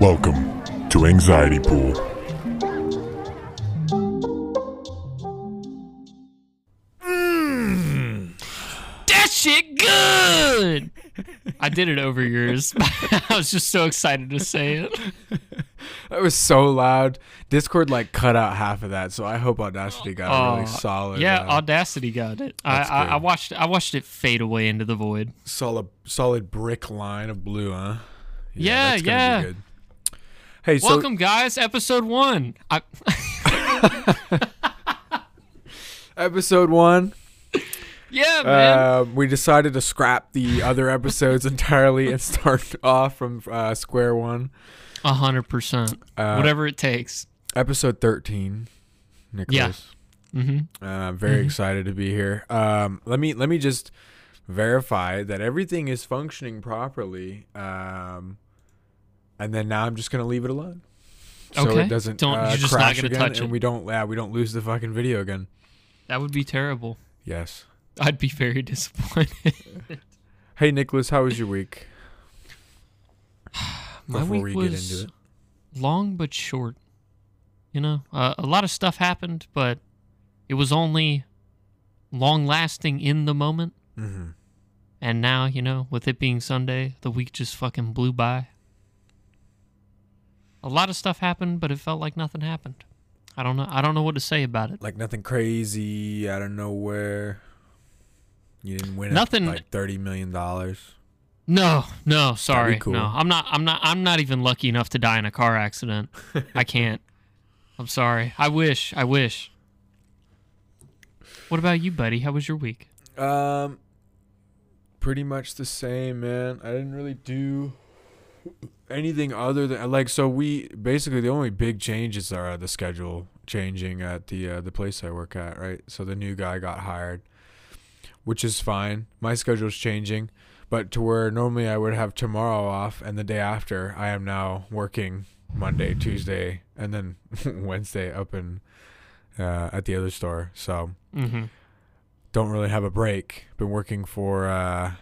Welcome to Anxiety Pool. That shit good. I did it over yours. I was just so excited to say it. That was so loud. Discord like cut out half of that, so I hope Audacity got a really Oh, solid. Yeah, uh, Audacity got it. I, I, I watched. I watched it fade away into the void. solid, solid brick line of blue, huh? Yeah, that's gonna be yeah. Hey, so Welcome, guys. Episode one. I, episode one. yeah, man. Um, we decided to scrap the other episodes entirely and start off from uh, square one. A hundred percent. Uh, Whatever it takes. Episode thirteen, Nicholas. Mm-hmm. Uh, very Mhm. excited to be here. Um, let me let me just verify that everything is functioning properly. Um, and then now I'm just gonna leave it alone, so Okay. it doesn't Don't- uh, you're just not crash gonna again, and it. we don't yeah we don't lose the fucking video again. That would be terrible. Yes. I'd be very disappointed. Hey Nicholas, how was your week? My Before week we was get into it. long but short. You know, uh, a lot of stuff happened, but it was only long lasting in the moment. Mm-hmm. And now, you know, with it being Sunday, the week just fucking blew by. A lot of stuff happened, but it felt like nothing happened. I don't know. I don't know what to say about it. Like nothing crazy out of nowhere. You didn't win Nothing- like thirty million dollars. No, no, sorry, cool. no. I'm not. I'm not. I'm not even lucky enough to die in a car accident. I can't. I'm sorry. I wish. I wish. What about you, buddy? How was your week? Um, pretty much the same, man. I didn't really do anything other than like so. We basically the only big changes are the schedule changing at the uh, the place I work at, right? So the new guy got hired, which is fine. My schedule's changing, but to where normally I would have tomorrow off and the day after, I am now working Monday, Tuesday, and then Wednesday up in uh, at the other store. So Mm-hmm. don't really have a break. Been working for uh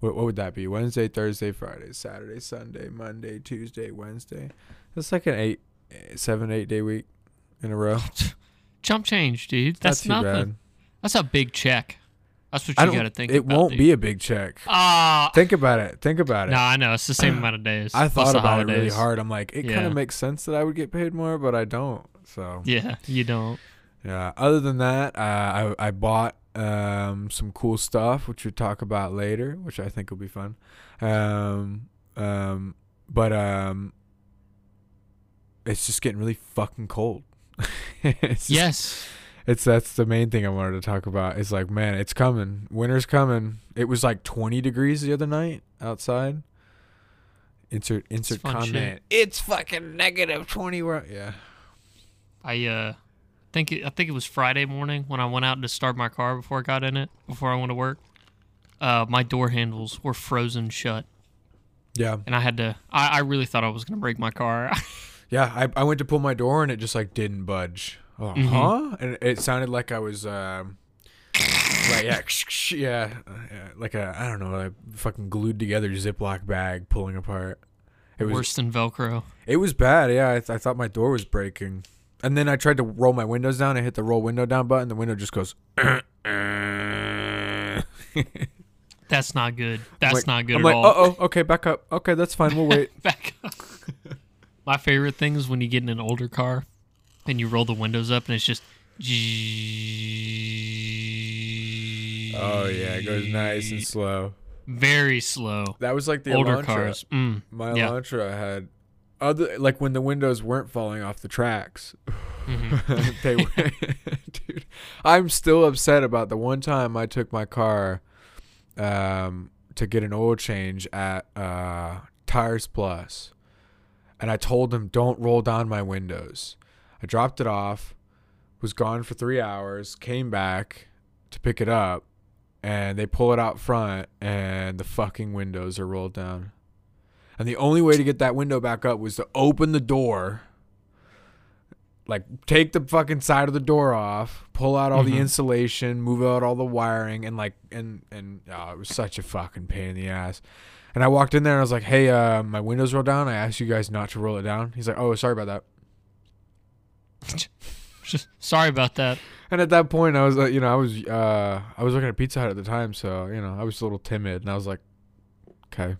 what what would that be? Wednesday, Thursday, Friday, Saturday, Sunday, Monday, Tuesday, Wednesday. That's like an eight, seven, eight day week in a row. Chump change, dude. That's Not nothing. bad. That's a big check. That's what you got to think about. it about. won't dude. be a big check. Ah. Think about it. Think about it. no, I know it's the same amount of days. I thought about it really hard. I'm like, it kind of makes sense that I would get paid more, but I don't. So Yeah, you don't. Yeah. Other than that, uh, I I bought um, some cool stuff, which we'll talk about later, which I think will be fun. Um, um, but um, it's just getting really fucking cold. it's just- Yes. it's that's the main thing I wanted to talk about. It's like, man, it's coming. Winter's coming. It was like 20 degrees the other night outside. Insert insert shit. comment. It's fucking negative 20. Where yeah. I uh think it, I think it was Friday morning when I went out to start my car before I got in it before I went to work. Uh, my door handles were frozen shut, Yeah. and I had to. I, I really thought I was gonna break my car. Yeah, I, I went to pull my door and it just like didn't budge. Oh, Mhm. huh? And it sounded like I was um like yeah, yeah, yeah, like a I don't know, like fucking glued together Ziploc bag pulling apart. It was Worse than Velcro. it was bad. Yeah, I, th- I thought my door was breaking. And then I tried to roll my windows down. I hit the roll window down button. The window just goes. That's not good. That's like- not good I'm at like, all. uh oh, okay, back up. Okay, that's fine. We'll wait. Back up. My favorite thing is when you get in an older car and you roll the windows up and it's just. oh yeah, it goes nice and slow. Very slow. That was like the older Elantra. cars. Mm. My Yeah. Elantra had other like when the windows weren't falling off the tracks. Mhm. they were, dude. I'm still upset about the one time I took my car um, to get an oil change at uh, Tires Plus, and I told them don't roll down my windows. I dropped it off, was gone for three hours, came back to pick it up, and they pull it out front, and the fucking windows are rolled down. And the only way to get that window back up was to open the door like take the fucking side of the door off, pull out all the Mhm. insulation, move out all the wiring, and like and and oh, it was such a fucking pain in the ass. And I walked in there and I was like, "Hey, uh, my windows rolled down. I asked you guys not to roll it down." He's like, "Oh, sorry about that." Just sorry about that. And at that point, I was like, you know, I was uh, I was working at Pizza Hut at the time, so you know, I was a little timid, and I was like, "Okay,"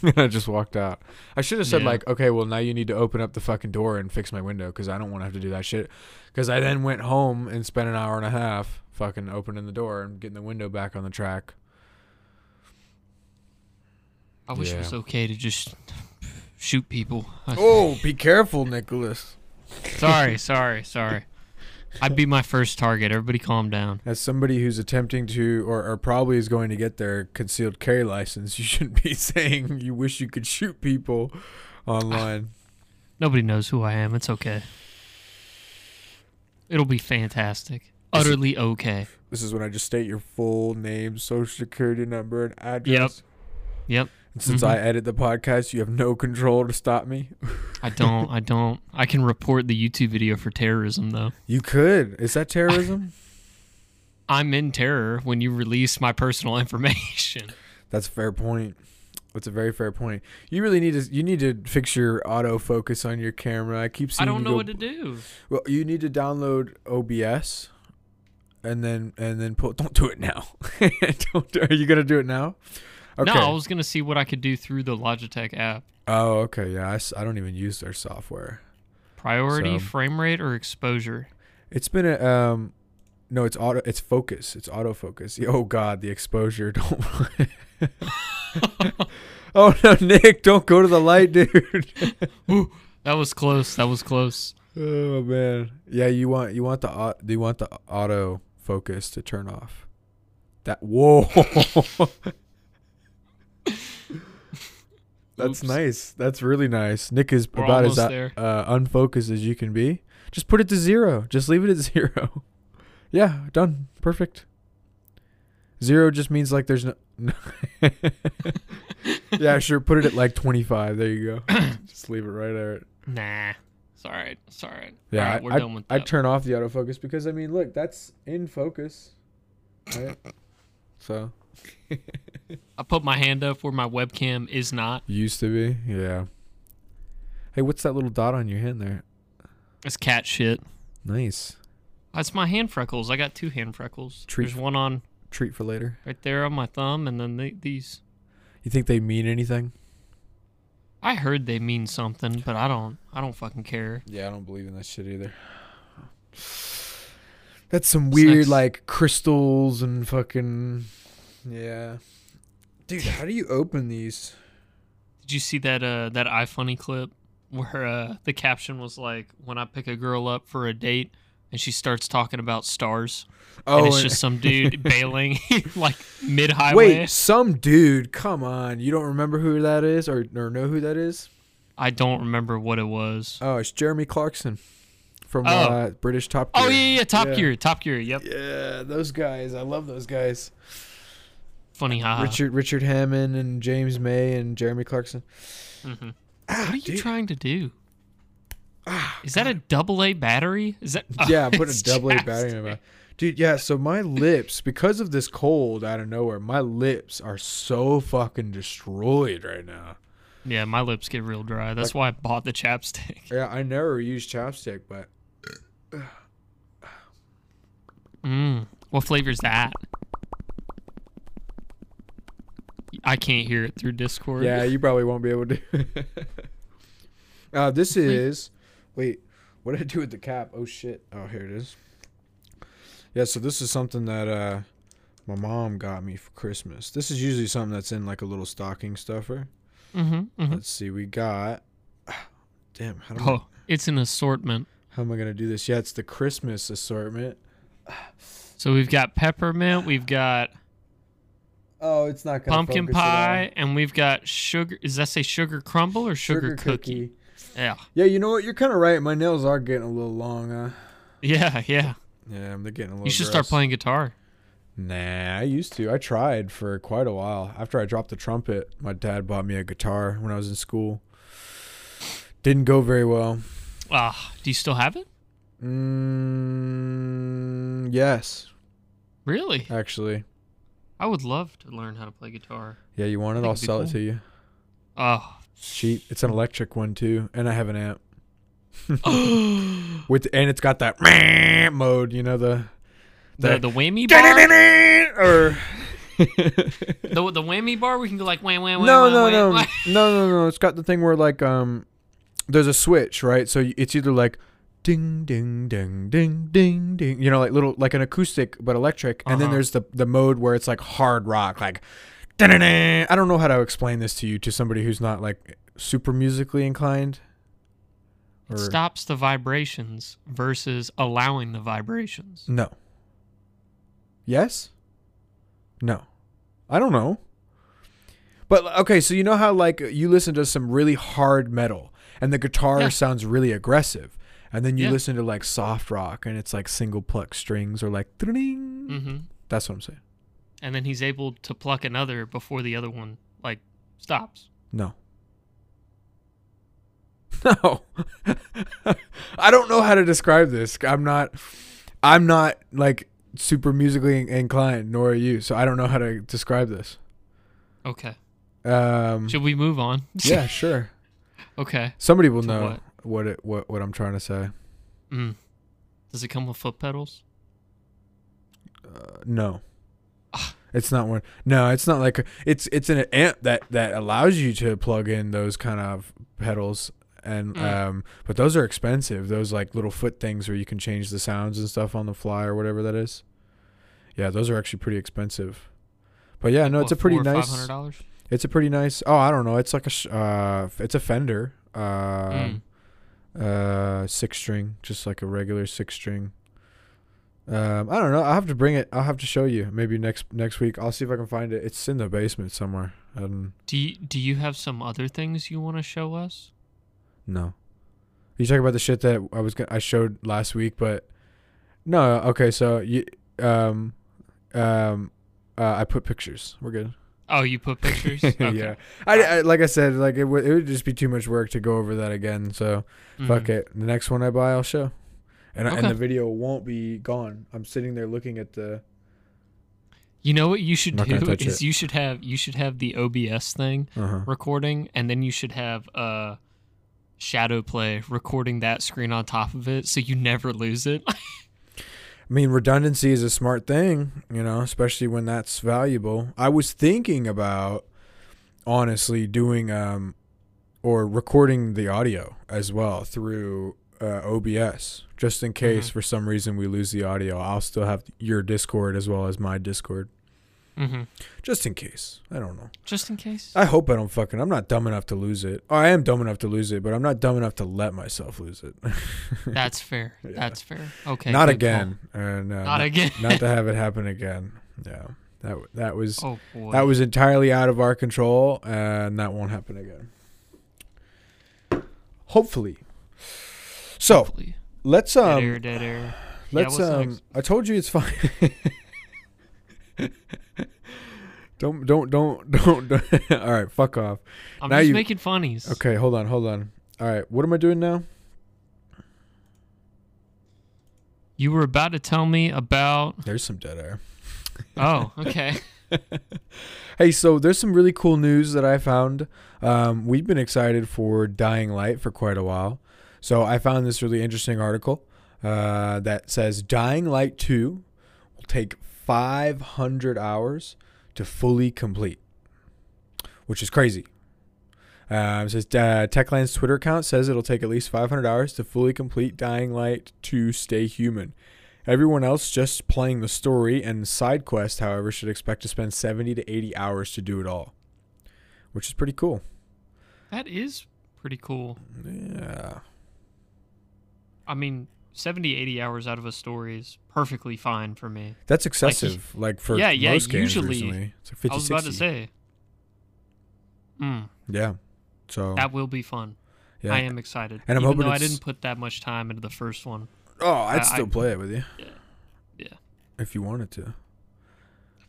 and I just walked out. I should have said Yeah. like, "Okay, well now you need to open up the fucking door and fix my window because I don't want to have to do that shit." Because I then went home and spent an hour and a half fucking opening the door and getting the window back on the track. I wish Yeah. it was okay to just shoot people. Oh, be careful, Nicholas. sorry, sorry, sorry. I'd be my first target. Everybody calm down. As somebody who's attempting to, or, or probably is going to get their concealed carry license, you shouldn't be saying you wish you could shoot people online. Nobody knows who I am. It's okay. It'll be fantastic. Utterly okay. This is when I just state your full name, social security number, and address. Yep. Yep. And since Mhm. I edit the podcast, you have no control to stop me. I don't. I don't. I can report the YouTube video for terrorism, though. You could. Is that terrorism? I'm in terror when you release my personal information. That's a fair point. That's a very fair point. You really need to. You need to fix your autofocus on your camera. I keep seeing I don't know go- what to do. Well, you need to download OBS, and then and then pull. Don't do it now. don't. Do, are you gonna do it now? Okay. No, I was gonna see what I could do through the Logitech app. oh, okay. Yeah, I, I don't even use their software. Priority, So- frame rate, or exposure. It's been a um, no, it's auto. It's focus. It's autofocus. Oh God, the exposure. Don't. oh no, Nick! Don't go to the light, dude. That was close. That was close. oh man. Yeah, you want you want the au- you want the auto focus to turn off. That whoa. That's Oops. nice. That's really nice. Nick is We're about as uh, uh, unfocused as you can be. Just put it to zero. Just leave it at zero. yeah, done. Perfect. Zero just means like there's no. no. yeah, sure. Put it at like 25. There you go. just leave it right there. Nah. It's all right. It's all right. Yeah, all right, I- we're I- done with I'd that. turn off the autofocus because I mean, look, that's in focus. Right? so I put my hand up where my webcam is not. used to be, yeah. Hey, what's that little dot on your hand there? It's cat shit. Nice That's my hand freckles. I got two hand freckles. Treat- There's one on treat for later. right there on my thumb, and then the, these. You think they mean anything? I heard they mean something, but I don't. I don't fucking care. Yeah, I don't believe in that shit either. That's some It's weird next- like crystals and fucking yeah. Dude, how do you open these? Did you see that uh that iFunny clip where uh the caption was like, "When I pick a girl up for a date and she starts talking about stars, and it's and- just some dude bailing like mid highway." Wait, some dude, come on. You don't remember who that is or, or know who that is? I don't remember what it was. Oh, it's Jeremy Clarkson from Oh. uh, British Top Gear. Oh yeah, yeah, yeah, Top Yeah. Gear, Top Gear. Yep, Yeah, those guys. I love those guys. Funny haha. Richard Richard Hammond and James May and Jeremy Clarkson. Mhm. Ah, What are you dude. trying to do? Ah, Is that a double A battery? Is that? yeah, oh, put a double A battery in my mouth. Dude, yeah, so my lips, because of this cold out of nowhere, my lips are so fucking destroyed right now. Yeah, my lips get real dry. That's why I bought the chapstick. Yeah, I never use chapstick, but Mm. What flavor's that? I can't hear it through Discord. yeah, you probably won't be able to. uh, this is. Wait, what did I do with the cap? Oh shit! Oh, here it is. Yeah, so this is something that uh, my mom got me for Christmas. This is usually something that's in like a little stocking stuffer. Mm-hmm. hmm Let's see, we got. Damn, how do I, Oh, it's an assortment. how am I gonna do this? Yeah, it's the Christmas assortment. So we've got peppermint, we've got Oh, it's not gonna pumpkin focus at all. pie, and we've got sugar. Does that say sugar crumble or sugar, cookie? Yeah, Yeah, you know what? You're kind of right. My nails are getting a little long. Uh, yeah, yeah. yeah, they're getting a little. You should start playing guitar. Nah, I used to. I tried for quite a while. After I dropped the trumpet, my dad bought me a guitar when I was in school. Didn't go very well. Ah, do you still have it? Mm, yes, Really? actually. I would love to learn how to play guitar. Yeah, you want it? I'll sell cool. it to you. Oh. Cheap. It's an electric one too, and I have an amp with, and it's got that mode. You know the the the whammy bar. or the the whammy bar. We can go like wham wham wham. no, wham, no, wham, no, wham. no, no, no. It's got the thing where like um, there's a switch, right? So it's either like ding, ding, ding, ding, ding, ding. You know, like little like an acoustic but electric, and then Uh-huh. there's the the mode where it's like hard rock, like. dun-dun-dun. I don't know how to explain this to you to somebody who's not like super musically inclined. It stops the vibrations versus allowing the vibrations. No. Yes? No. I don't know. But okay, so you know how like you listen to some really hard metal and the guitar Yeah. sounds really aggressive. And then you Yeah. listen to like soft rock and it's like single pluck strings or like ding. hmm That's what I'm saying. And then he's able to pluck another before the other one like stops. No. No. I don't know how to describe this. I'm not I'm not like super musically inclined nor are you. So I don't know how to describe this. Okay. Um Should we move on? Yeah, sure. okay. Somebody will To know what? What it what what I'm trying to say. Mm. Does it come with foot pedals? Uh, no. Ah. It's not one. No, it's not like a, it's it's an amp that that allows you to plug in those kind of pedals and Mm. um but those are expensive. Those like little foot things where you can change the sounds and stuff on the fly or whatever that is. Yeah, those are actually pretty expensive. But yeah, no, it's a pretty nice. It's a pretty nice. Oh, I don't know. It's like a sh- uh it's a Fender. Mm. Uh six string just like a regular six string. Um i don't know. I'll have to bring it. I'll have to show you. Maybe next next week. I'll see if i can find it. It's in the basement somewhere. Um Do you, do you have some other things you want to show us? no. You talking about the shit that i was gonna i showed last week but no okay so you um um uh, i put pictures. We're good Oh, you put pictures. Okay. yeah I, I like i said like it, would it would just be too much work to go over that again so Fuck Mhm. it. The next one I buy, I'll show. And, and the video won't be gone. I'm sitting there looking at the. You know what you should do is it. you should have you should have the OBS thing Uh-huh. recording, and then you should have uh shadow play recording that screen on top of it, so you never lose it. I mean, redundancy is a smart thing, you know, especially when that's valuable. I was thinking about honestly doing um or recording the audio as well through uh, OBS, just in case Mhm. for some reason we lose the audio. I'll still have your Discord as well as my Discord, hmm just in case. I don't know. Just in case. I hope I don't fucking. I'm not dumb enough to lose it. Oh, I am dumb enough to lose it, but I'm not dumb enough to let myself lose it. That's fair. Yeah. That's fair. Okay. not call. again. And uh, Not again. not to have it happen again. Yeah, that that was oh boy. that was entirely out of our control, and that won't happen again. Hopefully. So Hopefully. let's dead um air, dead air. Yeah, let's what's um. next? I told you it's fine. don't don't don't don't. don't all right, fuck off. I'm now just you- making funnies. Okay, hold on, hold on. All right, what am I doing now? You were about to tell me about. There's some dead air. Oh, okay. Hey, so there's some really cool news that I found. Um, we've been excited for Dying Light for quite a while. So I found this really interesting article uh, that says Dying Light 2 will take 500 hours to fully complete, which is crazy. Um, it says uh, Techland's Twitter account says it'll take at least 500 hours to fully complete Dying Light 2 Stay Human. Everyone else just playing the story and side quest, however, should expect to spend 70 to 80 hours to do it all, which is pretty cool. that is pretty cool. Yeah. I mean, 70, 80 hours out of a story is perfectly fine for me. That's excessive, like, for Yeah, yeah, most games usually- recently. It's like 50, I was about to say. Mm, Yeah. So, that will be fun. yeah. I am excited. And I'm Even hoping though I didn't put that much time into the first one. oh, I'd I- still I- play it with you. Yeah. Yeah. If you wanted to.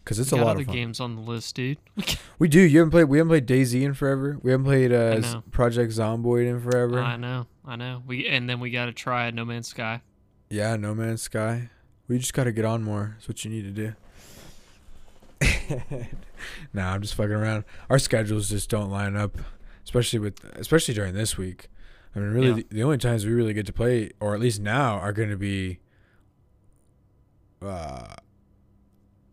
Because it's we a lot of fun. games on the list, dude. We do. You haven't played. We haven't played DayZ in forever. We haven't played uh. Project Zomboid in forever. I know, I know. We and then we got to try No Man's Sky. Yeah, No Man's Sky. We just got to get on more. That's what you need to do. nah, I'm just fucking around. Our schedules just don't line up, especially with especially during this week. I mean, really, Yeah. the, the only times we really get to play, or at least now, are going to be uh,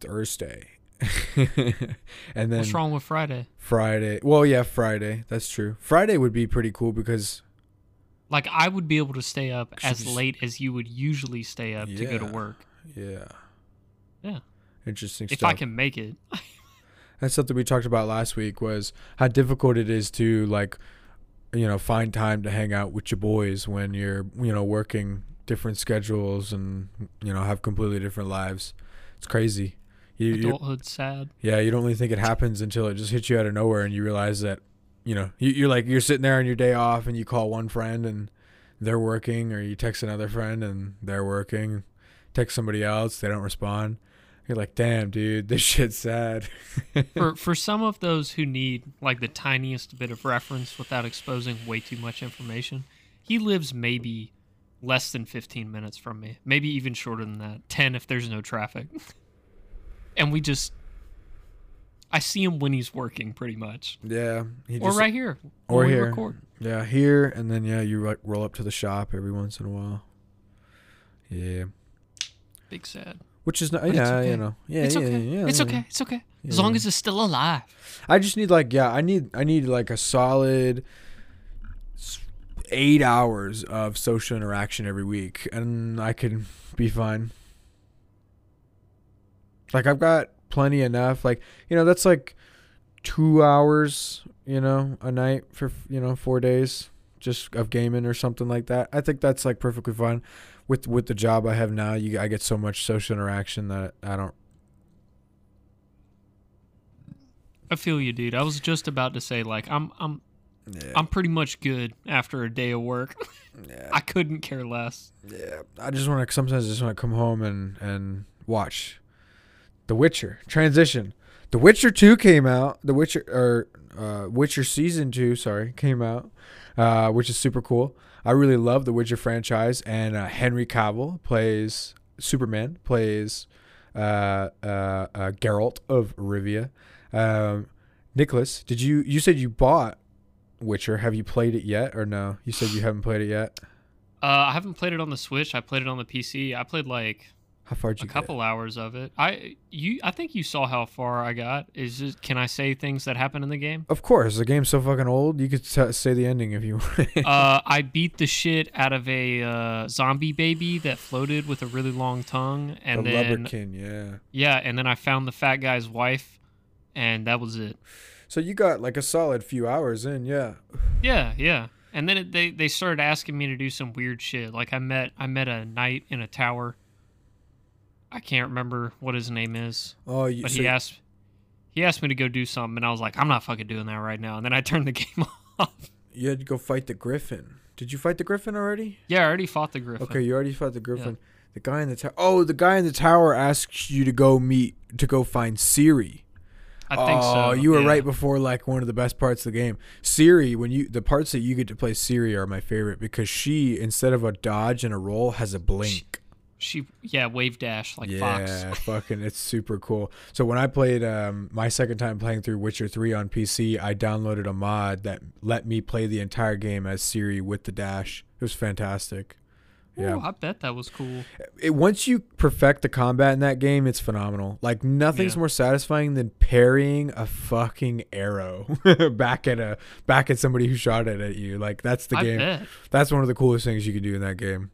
Thursday, and then What's wrong with Friday? Friday. Well, yeah, Friday. That's true. Friday would be pretty cool because Like I would be able to stay up as late as you would usually stay up to go to work. yeah, Yeah. interesting If stuff. I can make it. That's something we talked about last week was how difficult it is to like you know find time to hang out with your boys when you're you know working different schedules and you know have completely different lives. It's crazy. You, Adulthood's sad. yeah, you don't really think it happens until it just hits you out of nowhere and you realize that you know you, you're like you're sitting there on your day off and you call one friend and they're working or you text another friend and they're working text somebody else they don't respond you're like damn dude this shit's sad for for some of those who need like the tiniest bit of reference without exposing way too much information, he lives maybe less than 15 minutes from me, maybe even shorter than that, 10 if there's no traffic. and we just I see him when he's working pretty much. yeah he or just, right here. or here. record. Yeah, here and then yeah, you like roll up to the shop every once in a while. Yeah, Big sad. which is not But yeah, it's okay. you know, yeah, it's yeah, okay. yeah, it's okay. It's okay. As long as it's still alive. I just need like yeah, I need I need like a solid eight hours of social interaction every week, and I can be fine. Like I've got plenty enough. Like you know, that's like two hours, you know, a night for you know four days just of gaming or something like that. I think that's like perfectly fine. With with the job I have now, you I get so much social interaction that I don't. I feel you, dude. I was just about to say like I'm I'm Yeah, I'm pretty much good after a day of work. yeah. I couldn't care less. Yeah, I just want to. Sometimes I just want to come home and and watch The Witcher transition. The Witcher Two came out. The Witcher or uh, Witcher season two, sorry, came out, uh, which is super cool. I really love the Witcher franchise, and uh, Henry Cavill plays Superman, plays uh, uh, uh, Geralt of Rivia. Um, Nicholas, did you you said you bought Witcher? Have you played it yet, or no? You said you haven't played it yet. Uh, I haven't played it on the Switch. I played it on the PC. I played like How far did a you get? couple hours of it. I you I think you saw how far I got. Is it, can I say things that happen in the game? Of course, the game's so fucking old. You could t- say the ending if you want. uh, I beat the shit out of a uh, zombie baby that floated with a really long tongue, and the then Lubberkin, yeah. yeah, and then I found the fat guy's wife, and that was it. So you got like a solid few hours in, yeah. Yeah, yeah. And then it, they they started asking me to do some weird shit. Like I met I met a knight in a tower. I can't remember what his name is, Oh, you, but so he asked he asked me to go do something, and I was like, I'm not fucking doing that right now. And then I turned the game off. you had to go fight the Griffin. Did you fight the Griffin already? Yeah, I already fought the griffin. Okay, you already fought the Griffin. The guy in the tower. Oh, the guy in the tower asks you to go meet to go find Ciri. I think so. oh, so. you were yeah. right before like one of the best parts of the game. Ciri, when you the parts that you get to play Ciri are my favorite because she instead of a dodge and a roll has a blink. She yeah, wave dash like yeah, Fox. fucking, it's super cool. So when I played um, my second time playing through Witcher Three on PC, I downloaded a mod that let me play the entire game as Ciri with the dash. It was fantastic. Yeah, Ooh, I bet that was cool. it, once you perfect the combat in that game, it's phenomenal. Like nothing's Yeah. more satisfying than parrying a fucking arrow back at a back at somebody who shot it at you. Like that's the I game. bet. That's one of the coolest things you can do in that game.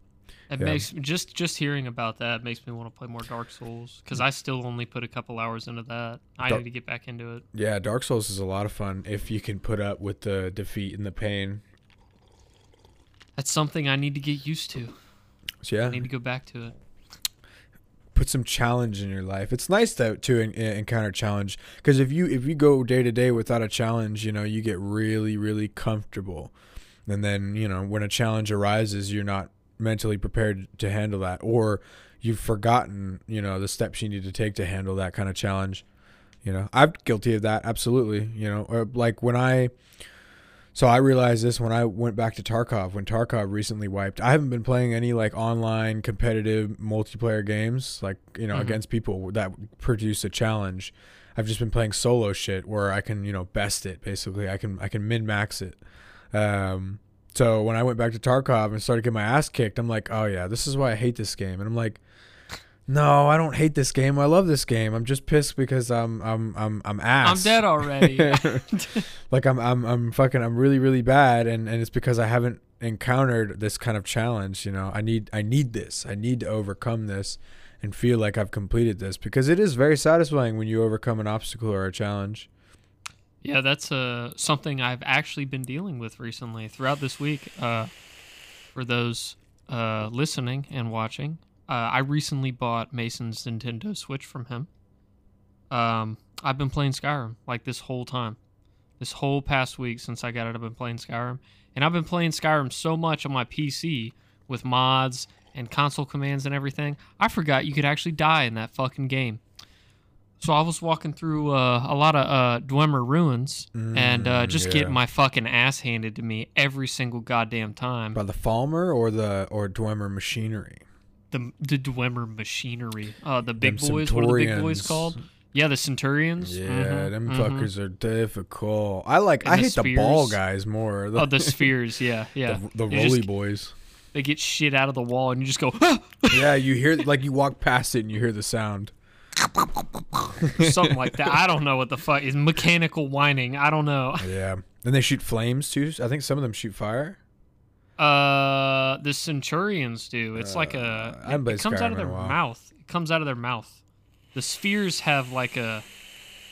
It Yeah. makes just just hearing about that makes me want to play more Dark Souls because I still only put a couple hours into that. I Dark- need to get back into it. Yeah, Dark Souls is a lot of fun if you can put up with the defeat and the pain. That's something I need to get used to. So yeah, I need to go back to it. put some challenge in your life. It's nice to to en- encounter challenge because if you if you go day to day without a challenge, you know you get really really comfortable, and then you know when a challenge arises, you're not mentally prepared to handle that, or you've forgotten you know the steps you need to take to handle that kind of challenge. You know, I'm guilty of that absolutely. You know, or like when I So I realized this when I went back to Tarkov when Tarkov recently wiped. I haven't been playing any like online competitive multiplayer games like you know Mhm. against people that produce a challenge. I've just been playing solo shit where I can you know best it basically. I can I can min max it. Um, so when I went back to Tarkov and started getting my ass kicked, I'm like, oh yeah, this is why I hate this game. And I'm like, no, I don't hate this game. I love this game. I'm just pissed because I'm I'm I'm I'm ass. I'm dead already. like I'm I'm I'm fucking I'm really really bad and and it's because I haven't encountered this kind of challenge, you know. I need I need this. I need to overcome this and feel like I've completed this because it is very satisfying when you overcome an obstacle or a challenge. Yeah, that's uh, something I've actually been dealing with recently throughout this week. Uh, for those uh, listening and watching, uh, I recently bought Mason's Nintendo Switch from him. Um, I've been playing Skyrim like this whole time, this whole past week since I got it. I've been playing Skyrim, and I've been playing Skyrim so much on my PC with mods and console commands and everything. I forgot you could actually die in that fucking game. So I was walking through uh, a lot of uh, Dwemer ruins and uh, Mm, just yeah. getting my fucking ass handed to me every single goddamn time. By the Falmer or the or Dwemer machinery. The the Dwemer machinery, uh, the big Them boys. What are the big boys called? Yeah, the Centurions. Yeah, Mhm, them mhm. fuckers are difficult. I like And I the hate the ball guys more. Oh, the spheres. Yeah, yeah. the, the You roly just- boys. They get shit out of the wall, and you just go. "Ah!" yeah, you hear like you walk past it and you hear the sound. Something like that. I don't know what the fuck is mechanical whining. I don't know. Yeah. And they shoot flames too. I think some of them shoot fire. Uh, the Centurions do. It's like a. Uh, It, it comes out of their mouth. It comes out of their mouth. The spheres have like a,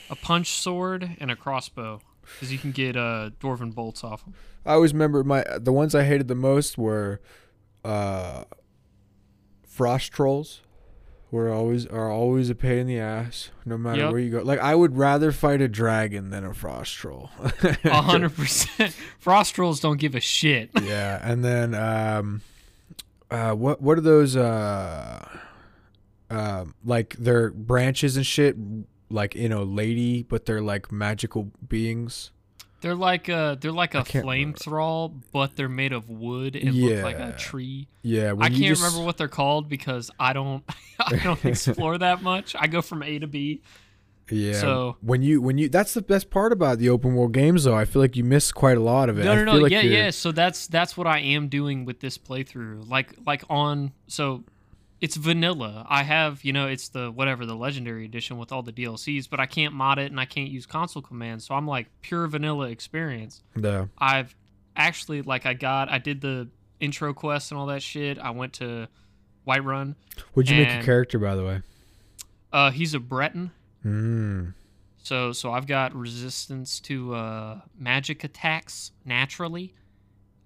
a punch sword and a crossbow, because you can get uh dwarven bolts off them. I always remember my the ones I hated the most were uh frost trolls. Were always are always a pain in the ass, no matter Yep. where you go. Like I would rather fight a dragon than a frost troll. A hundred percent. Frost trolls don't give a shit. yeah, and then um, uh, what what are those uh, um, like their branches and shit, like you know, lady, but they're like magical beings. They're like a they're like a can't flame remember. thrall, but they're made of wood and look like a tree. Yeah, I can't just- remember what they're called because I don't I don't explore that much. I go from A to B. Yeah. So- when you when you that's the best part about the open world games though. I feel like you miss quite a lot of it. No, I no, no. like yeah, you're- yeah. So that's that's what I am doing with this playthrough. Like like on so it's vanilla. I have, you know, it's the whatever, the legendary edition with all the DLCs, but I can't mod it and I can't use console commands. So I'm like pure vanilla experience. Yeah. I've actually like I got I did the intro quest and all that shit. I went to Whiterun. Would you make And- a character by the way? Uh he's a Breton. Mm. So so I've got resistance to uh, magic attacks naturally.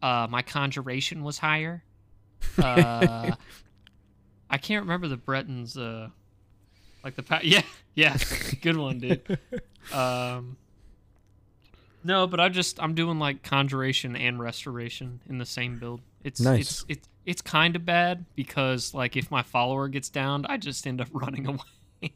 Uh, my conjuration was higher. Uh, I can't remember the Bretons. Uh, like the pa- yeah yeah good one dude. Um, no, but I just I'm doing like conjuration and restoration in the same build. It's Nice. it's it's it's kind of bad because like if my follower gets downed, I just end up running away.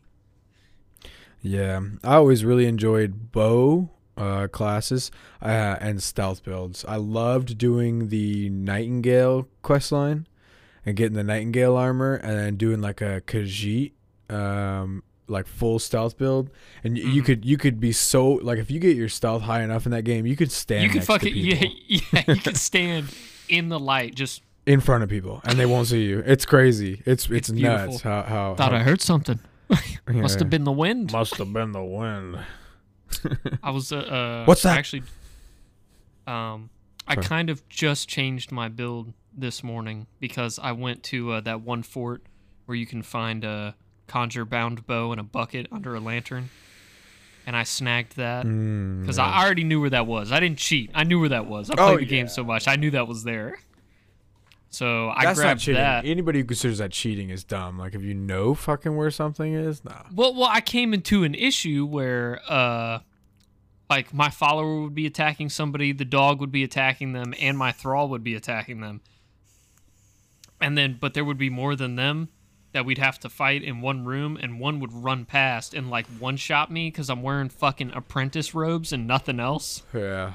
Yeah, I always really enjoyed bow uh, classes uh, and stealth builds. I loved doing the Nightingale quest line and getting the Nightingale armor, and then doing like a Khajiit, um, like full stealth build. And y you Mhm. could you could be so like if you get your stealth high enough in that game, you could stand you can next to fucking yeah, yeah you can stand in the light just in front of people, and they won't see you. It's crazy. It's it's, It's nuts how how, thought how i heard something must have been the wind must have been the wind. i was uh, uh What's that? actually um i Sorry. kind of just changed my build this morning because i went to uh, that one fort where you can find a conjure bound bow and a bucket under a lantern and i snagged that Mm, because yeah. I already knew where that was. I didn't cheat. I knew where that was. I played Oh, the game so much. I knew that was there. So I That's not grabbed cheating. that. Anybody who considers that cheating is dumb. Like if you know fucking where something is, nah. Well, well, I came into an issue where, uh, like my follower would be attacking somebody, the dog would be attacking them, and my thrall would be attacking them. And then, but there would be more than them that we'd have to fight in one room, and one would run past and like one shot me because I'm wearing fucking apprentice robes and nothing else. Yeah.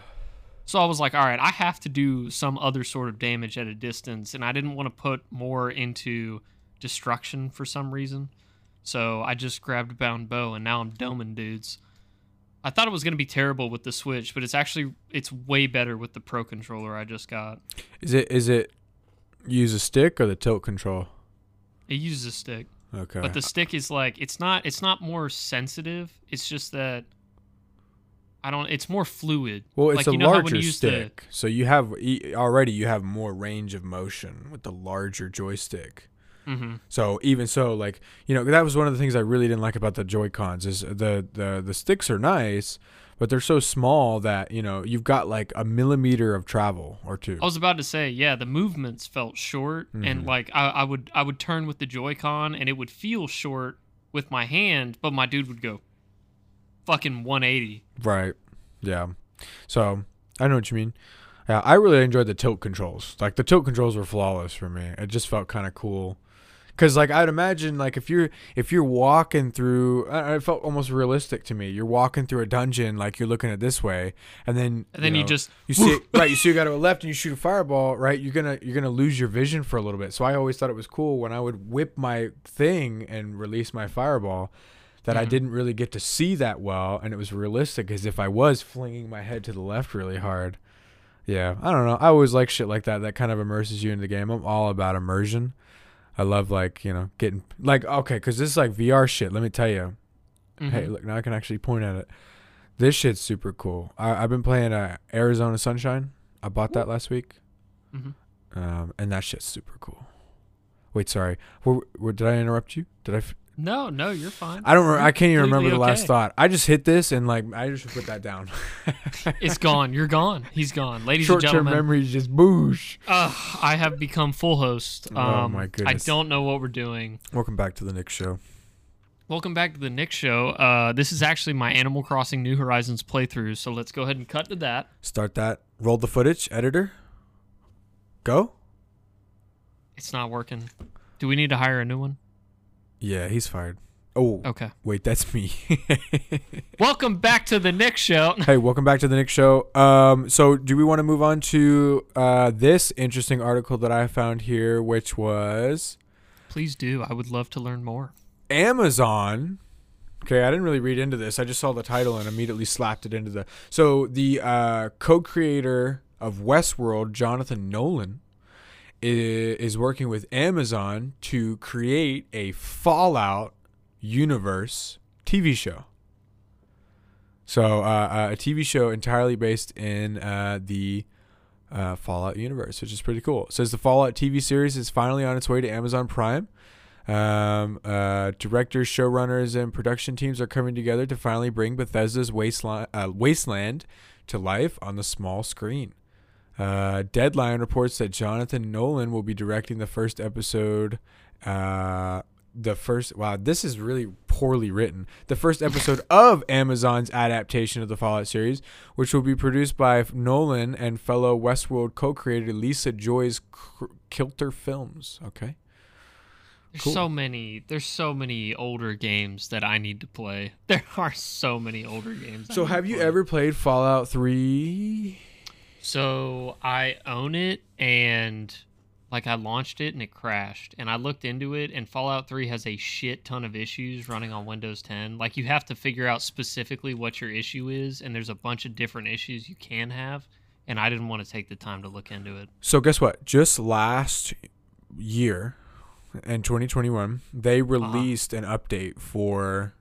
So I was like, all right, I have to do some other sort of damage at a distance, and I didn't want to put more into destruction for some reason. So I just grabbed bound bow, and now I'm doming dudes. I thought it was going to be terrible with the Switch, but it's actually it's way better with the Pro controller I just got. Is it is it use a stick or the tilt control? It uses a stick, Okay. but the stick is like it's not it's not more sensitive. It's just that I don't. It's more fluid. well, it's like, a you know when larger you use the- stick, so you have already you have more range of motion with the larger joystick. Mhm. So even so, like you know, that was one of the things I really didn't like about the Joy Cons is the the the sticks are nice, but they're so small that you know you've got like a millimeter of travel or two. I was about to say, yeah, the movements felt short, and Mhm. like I, I would I would turn with the Joy-Con, and it would feel short with my hand, but my dude would go fucking 180. Right. Yeah. So I know what you mean. Yeah, I really enjoyed the tilt controls. Like the tilt controls were flawless for me. It just felt kind of cool. Cause like I'd imagine like if you're if you're walking through, it felt almost realistic to me. You're walking through a dungeon, like you're looking at this way, and then And then you, know, just you see right. You see you got to a left and you shoot a fireball. Right. You're gonna you're gonna lose your vision for a little bit. So I always thought it was cool when I would whip my thing and release my fireball that I Mhm. didn't really get to see that well, and it was realistic as if I was flinging my head to the left really hard. Yeah, I don't know. I always like shit like that. That kind of immerses you in the game. I'm all about immersion. I love like you know getting like okay, because this is like VR shit. Let me tell you. Mhm. Hey, look now I can actually point at it. This shit's super cool. I, I've been playing uh, Arizona Sunshine. I bought that last week, Mhm. um, and that shit's super cool. Wait, sorry. Did I interrupt you? Did I? F- no, no, you're fine. I don't. Re- I can't even remember the last thought. I just hit this and like I just put that down. It's gone. You're gone. He's gone, ladies and gentlemen. Short-term memory is just boosh. Ugh, I have become full host. Um, Oh, my goodness! I don't know what we're doing. Welcome back to the Nick Show. Welcome back to the Nick Show. Uh, this is actually my Animal Crossing New Horizons playthrough, so let's go ahead and cut to that. Start that. Roll the footage. Editor. Go. It's not working. Do we need to hire a new one? Yeah, he's fired. Oh, Okay. wait, that's me. Welcome back to the Nick Show. hey, welcome back to the Nick Show. Um, so do we want to move on to uh, this interesting article that I found here, which was Please do. I would love to learn more. Amazon. Okay, I didn't really read into this. I just saw the title and immediately slapped it into the. So the uh, co-creator of Westworld, Jonathan Nolan, is working with Amazon to create a Fallout universe TV show. So uh, uh, a TV show entirely based in uh, the uh, Fallout universe, which is pretty cool. It says the Fallout TV series is finally on its way to Amazon Prime. Um, uh, directors, showrunners, and production teams are coming together to finally bring Bethesda's Wasteland, uh, Wasteland to life on the small screen. Uh, Deadline reports that Jonathan Nolan will be directing the first episode. Uh, the first wow, this is really poorly written. The first episode of Amazon's adaptation of the Fallout series, which will be produced by Nolan and fellow Westworld co-creator Lisa Joy's Kilter Films. Okay. There's Cool. so many. There's so many older games that I need to play. There are so many older games. So have you play. ever played Fallout 3? So I own it and like I launched it and it crashed and I looked into it and Fallout 3 has a shit ton of issues running on Windows 10. Like you have to figure out specifically what your issue is and there's a bunch of different issues you can have and I didn't want to take the time to look into it. So guess what? Just last year in 2021, they uh-huh. released an update for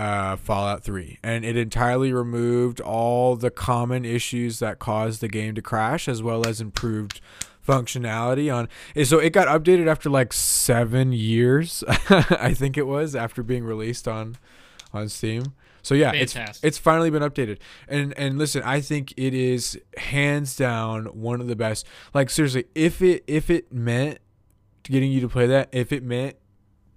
uh, Fallout 3, and it entirely removed all the common issues that caused the game to crash, as well as improved functionality on. and So it got updated after like seven years, I think it was, after being released on on Steam. So yeah, it's it's finally been updated. And and listen, I think it is hands down one of the best. Like seriously, if it if it meant getting you to play that, if it meant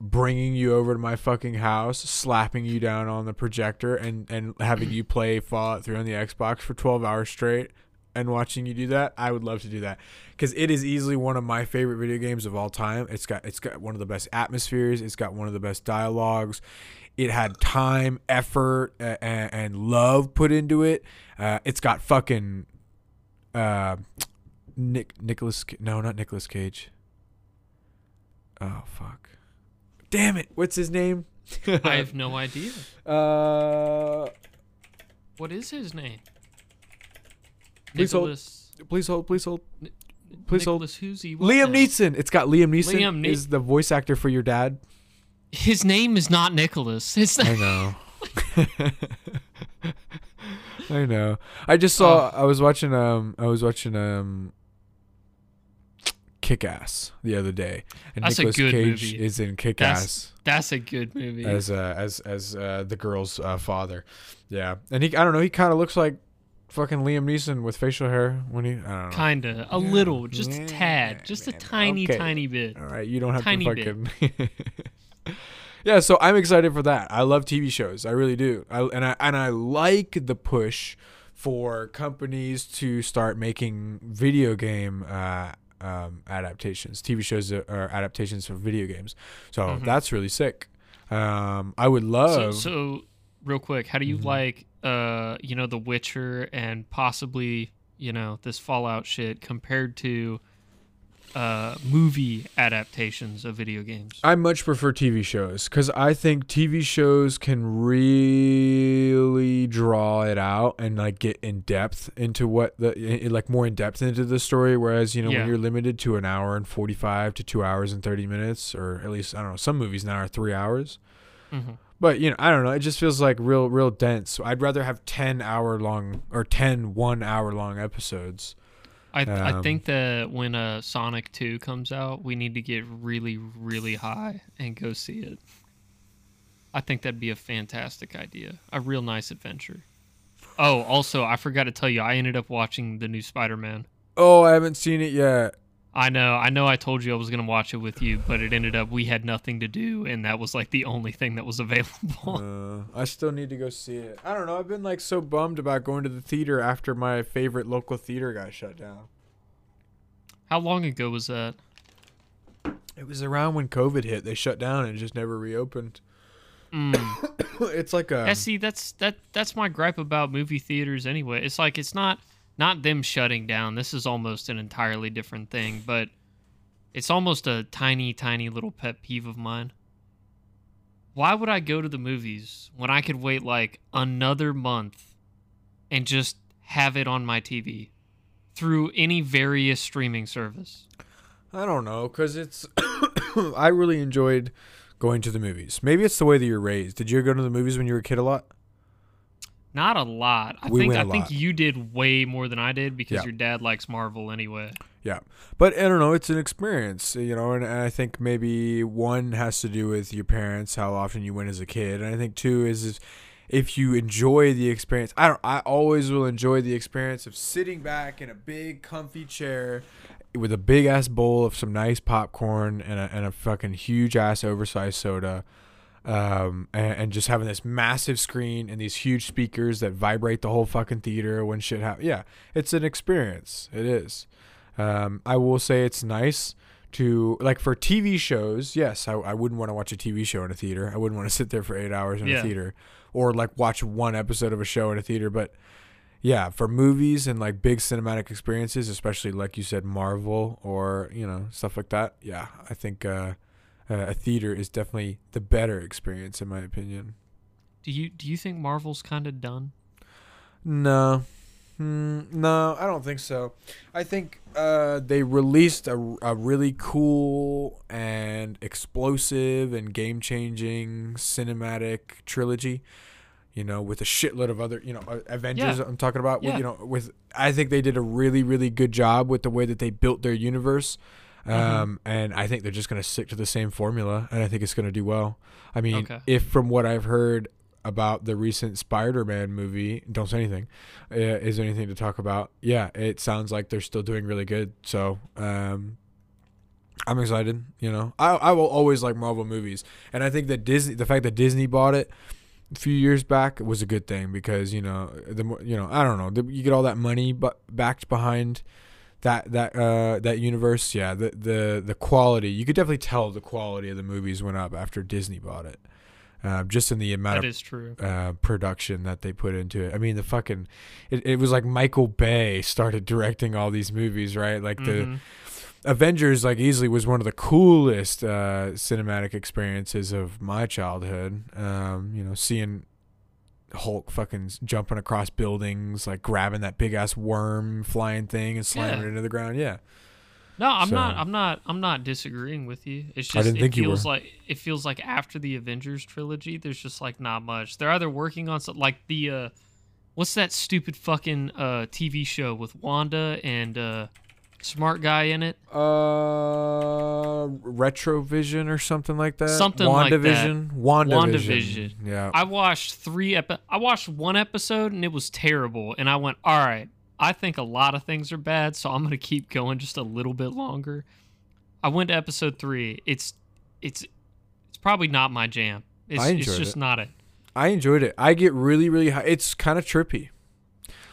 bringing you over to my fucking house, slapping you down on the projector and and having you play Fallout 3 on the Xbox for 12 hours straight and watching you do that, I would love to do that cuz it is easily one of my favorite video games of all time. It's got it's got one of the best atmospheres, it's got one of the best dialogues. It had time, effort, uh, and, and love put into it. Uh, it's got fucking uh, Nick Nicholas. No, not Nicolas Cage. Oh fuck! Damn it! What's his name? I have no idea. uh, What is his name? Please hold. Nicholas. please hold. Please hold. please hold. Nicholas Who's what Liam now? Neeson. It's got Liam Neeson. Liam Ne- is the voice actor for your dad. His name is not Nicholas. His I know. I know. I just saw. I was watching. Um. I was watching. Um. Kick Ass the other day, and That's a Nicolas Cage movie. is in Kick That's- Ass That's a good movie. as uh, as as uh, the girl's uh, father. Yeah, and he. I don't know. He kind of looks like fucking Liam Neeson with facial hair when he. I don't know. Kinda, a Yeah. little, just Yeah, a tad, just a man. tiny, Okay. tiny bit. All right, you don't have Tiny to fucking. yeah, so I'm excited for that. I love TV shows. I really do. I, and I and I like the push for companies to start making video game uh, um, adaptations, TV shows that are adaptations for video games. So Mhm. that's really sick. Um, I would love. so, real quick, how do you Mhm. like, uh, you know, The Witcher and possibly, you know, this Fallout shit compared to, uh, movie adaptations of video games? I much prefer TV shows because I think TV shows can really draw it out and like get in depth into what the like more in depth into the story. Whereas you know Yeah. when you're limited to an hour and forty five to two hours and thirty minutes, or at least I don't know, some movies now are three hours. Mhm. But you know, I don't know. It just feels like real, real dense. I'd rather have ten hour long or 10 one hour long episodes. I, I Um, think that when uh, Sonic 2 comes out, we need to get really, really high and go see it. I think that'd be a fantastic idea. A real nice adventure. Oh, also, I forgot to tell you, I ended up watching the new Spider Man. Oh, I haven't seen it yet. I know, I know I told you I was going to watch it with you, but it ended up we had nothing to do, and that was like the only thing that was available. Uh, I still need to go see it. I don't know. I've been like so bummed about going to the theater after my favorite local theater got shut down. How long ago was that? It was around when COVID hit. They shut down and just never reopened. Mm. it's like a Yeah, see, that's that that's my gripe about movie theaters anyway. It's like it's not not them shutting down. This is almost an entirely different thing, but it's almost a tiny, tiny little pet peeve of mine. Why would I go to the movies when I could wait like another month and just have it on my TV through any various streaming service? I don't know because it's. I really enjoyed going to the movies. Maybe it's the way that you're raised. Did you go to the movies when you were a kid a lot? Not a lot. I We think I a think you did way more than I did because Yeah. your dad likes Marvel anyway. Yeah, but I don't know. It's an experience, you know, and, and I think maybe one has to do with your parents, how often you went as a kid, and I think two is, is if you enjoy the experience. I don't. I always will enjoy the experience of sitting back in a big, comfy chair with a big ass bowl of some nice popcorn and a and a fucking huge ass oversized soda. Um, and, and just having this massive screen and these huge speakers that vibrate the whole fucking theater when shit happens. Yeah, it's an experience. It is. Um, I will say it's nice to like for TV shows. Yes, I, I wouldn't want to watch a TV show in a theater. I wouldn't want to sit there for eight hours in Yeah. a theater, or like watch one episode of a show in a theater. But yeah, for movies and like big cinematic experiences, especially like you said, Marvel or you know stuff like that. Yeah, I think uh, uh, a theater is definitely the better experience in my opinion. Do you do you think Marvel's kind of done? No. Hmm, no, I don't think so. I think uh, they released a, a really cool and explosive and game changing cinematic trilogy. You know, with a shitload of other, you know, uh, Avengers. Yeah. I'm talking about. With, Yeah. you know, with I think they did a really, really good job with the way that they built their universe. Mhm. Um, and I think they're just gonna stick to the same formula, and I think it's gonna do well. I mean, Okay. if from what I've heard about the recent Spider-Man movie, don't say anything. Uh, is there anything to talk about? Yeah, it sounds like they're still doing really good. So, um, I'm excited. You know, I I will always like Marvel movies, and I think that Disney, the fact that Disney bought it a few years back was a good thing because you know the you know I don't know the, you get all that money but backed behind that that uh that universe yeah the the the quality you could definitely tell the quality of the movies went up after Disney bought it uh, just in the amount That of true. uh, production that they put into it. I mean, the fucking, it, it was like Michael Bay started directing all these movies, right? Like the Mhm. Avengers, like easily was one of the coolest uh, cinematic experiences of my childhood. Um, you know, seeing Hulk fucking jumping across buildings, like grabbing that big ass worm flying thing and slamming Yeah. it into the ground. Yeah, No, I'm So- not. I'm not. I'm not disagreeing with you. It's just it feels like it feels like after the Avengers trilogy, there's just like not much. They're either working on something like the uh, what's that stupid fucking uh TV show with Wanda and uh, smart guy in it. uh, Retrovision or something like that. Something like that. WandaVision. WandaVision. WandaVision. Yeah. I watched three epi- I watched one episode and it was terrible, and I went, all right. I think a lot of things are bad, so I'm gonna keep going just a little bit longer. I went to episode three. It's it's it's probably not my jam. It's, I it's enjoyed just it. not it. I enjoyed it. I get really, really high. It's kind of trippy.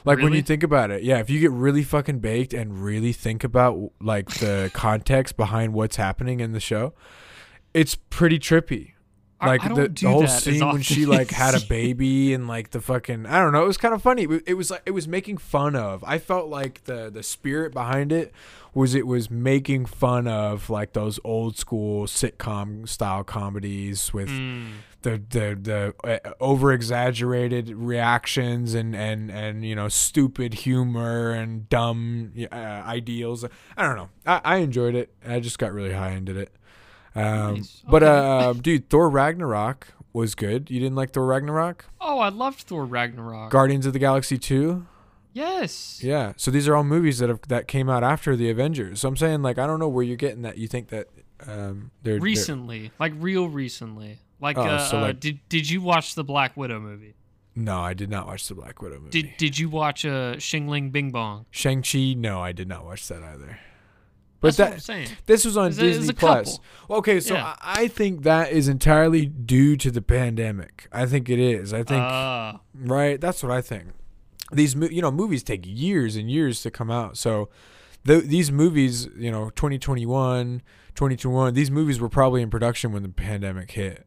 Like when you think about it, yeah. If you get really fucking baked and really think about like the context behind what's happening in the show, it's pretty trippy. Like the, the whole scene when she like had a baby and like the fucking I don't know. It was kind of funny. It was like it was making fun of. I felt like the the spirit behind it was it was making fun of like those old school sitcom style comedies with Mm. the the the uh, over exaggerated reactions and and and you know stupid humor and dumb uh, ideals. I don't know. I, I enjoyed it. I just got really high and did it. Um, Nice. But Okay. uh, dude, Thor Ragnarok was good. You didn't like Thor Ragnarok? Oh, I loved Thor Ragnarok. Guardians of the Galaxy two. Yes. Yeah. So these are all movies that have that came out after the Avengers. So I'm saying like I don't know where you're getting that. You think that um they're they're- Recently, like real recently. Like, Oh, uh, so, uh, did did you watch the Black Widow movie? No, I did not watch the Black Widow movie. Did did you watch uh, Shingling Bing Bong? Shang Chi? No, I did not watch that either. But That's what I'm that saying. this was on it's Disney a Plus. couple. Okay, so Yeah. I I think that is entirely due to the pandemic. I think it is. I think Uh, right. That's what I think. These you know movies take years and years to come out. So th- these movies, you know, 2021, 2021, these movies were probably in production when the pandemic hit.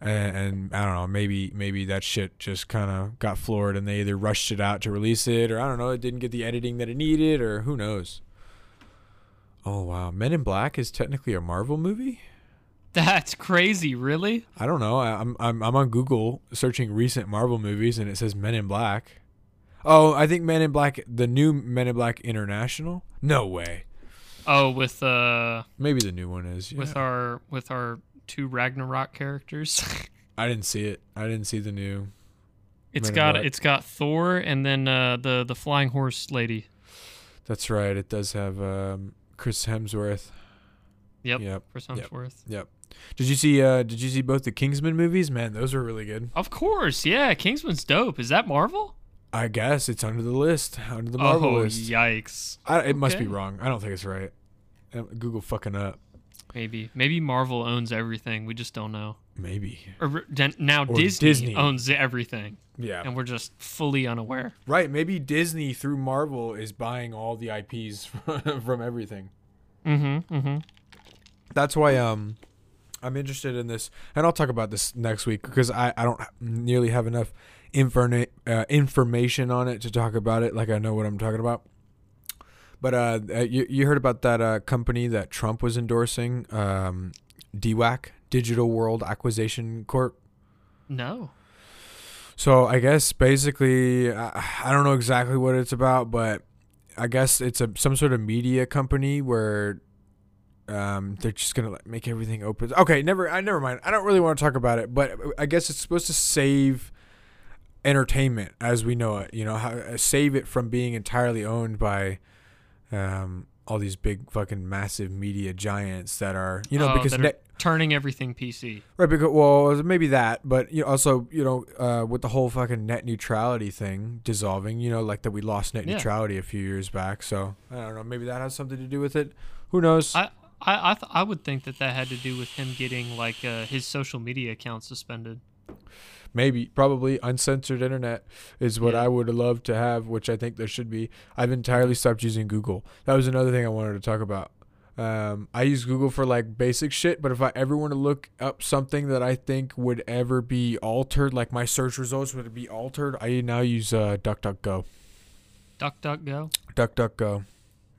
And, and I don't know, maybe maybe that shit just kind of got floored, and they either rushed it out to release it, or I don't know, it didn't get the editing that it needed, or who knows. Oh wow, Men in Black is technically a Marvel movie. that's crazy. Really? I don't know. I, I'm I'm I'm on Google searching recent Marvel movies, and it says Men in Black. Oh, I think Men in Black, the new Men in Black International. No way. Oh, with uh, Maybe the new one is. with our with our two Ragnarok characters. I didn't see it. I didn't see the new. It's Men got it's got Thor and then uh, the the flying horse lady. That's right. It does have um, Chris Hemsworth. Yep. Yep. Chris Yep. Hemsworth. Yep. Did you see? Uh, did you see both the Kingsman movies? Man, those were really good. Of course, yeah. Kingsman's dope. Is that Marvel? I guess it's under the list, under the Marvel oh, list. yikes. I, it must be wrong. I don't think it's right. Uh, Google fucking up. Maybe maybe Marvel owns everything. We just don't know. Maybe. Or now Or Disney, Disney. owns everything, Yeah. and we're just fully unaware. Right, maybe Disney through Marvel is buying all the IPs from everything. Mm-hmm. Mm-hmm. That's why um I'm interested in this and I'll talk about this next week because I, I don't nearly have enough informa- uh, information on it to talk about it like I know what I'm talking about. But uh, uh, you, you heard about that uh, company that Trump was endorsing, um, DWAC, Digital World Acquisition Corp. No. So I guess basically, I, I don't know exactly what it's about, but I guess it's a some sort of media company where um, they're just gonna like make everything open. Okay, never. I never mind. I don't really want to talk about it, but I guess it's supposed to save entertainment as we know it. You know, how, uh, save it from being entirely owned by um, all these big fucking massive media giants that are you know Oh, because net, turning everything PC. Right, because well, maybe that, but you know, also you know, uh, with the whole fucking net neutrality thing dissolving, you know, like that we lost net Yeah. neutrality a few years back. So I don't know, maybe that has something to do with it. Who knows? I I I, th- I would think that that had to do with him getting like uh, his social media account suspended. Maybe, probably uncensored internet is what Yeah. I would love to have, which I think there should be. I've entirely stopped using Google. That was another thing I wanted to talk about. Um, I use Google for like basic shit, but if I ever want to look up something that I think would ever be altered, like my search results would be altered, I now use uh, DuckDuckGo. DuckDuckGo. DuckDuckGo.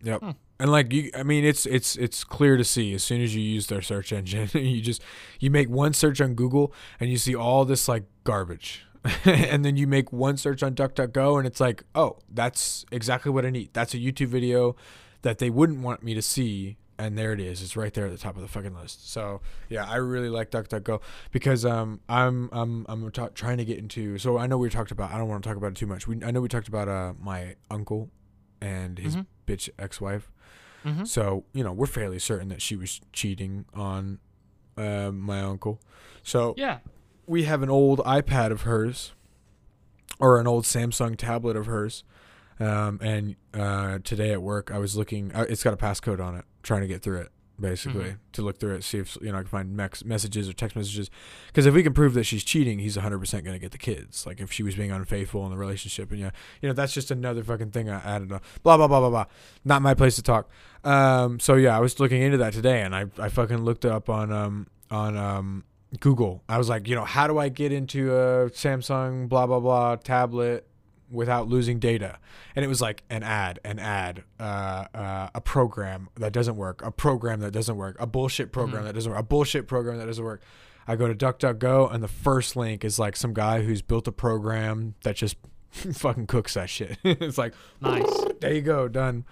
Yep. Hmm. And like you, I mean, it's it's it's clear to see as soon as you use their search engine, you just you make one search on Google and you see all this like garbage, and then you make one search on DuckDuckGo and it's like, oh, that's exactly what I need. That's a YouTube video that they wouldn't want me to see, and there it is. It's right there at the top of the fucking list. So yeah, I really like DuckDuckGo because um I'm I'm I'm trying to get into. So I know we talked about. I don't want to talk about it too much. We I know we talked about uh my uncle and his Mhm. bitch ex-wife. Mm-hmm. So, you know, we're fairly certain that she was cheating on uh, my uncle. So, Yeah. we have an old iPad of hers or an old Samsung tablet of hers. Um, and uh, today at work, I was looking, uh, it's got a passcode on it, trying to get through it, basically, Mhm. to look through it, see if, you know, I can find mex- messages or text messages. Because if we can prove that she's cheating, he's 100% going to get the kids. Like if she was being unfaithful in the relationship. And, yeah, you know, that's just another fucking thing I added on. Blah, blah, blah, blah, blah. Not my place to talk. Um, so yeah, I was looking into that today, and I I fucking looked it up on um on um Google. I was like, you know, how do I get into a Samsung blah blah blah tablet without losing data? And it was like an ad, an ad, uh, uh, a program that doesn't work, a program that doesn't work, a bullshit program Mhm. that doesn't work, a bullshit program that doesn't work. I go to DuckDuckGo, and the first link is like some guy who's built a program that just fucking cooks that shit. it's like Nice. there you go, done.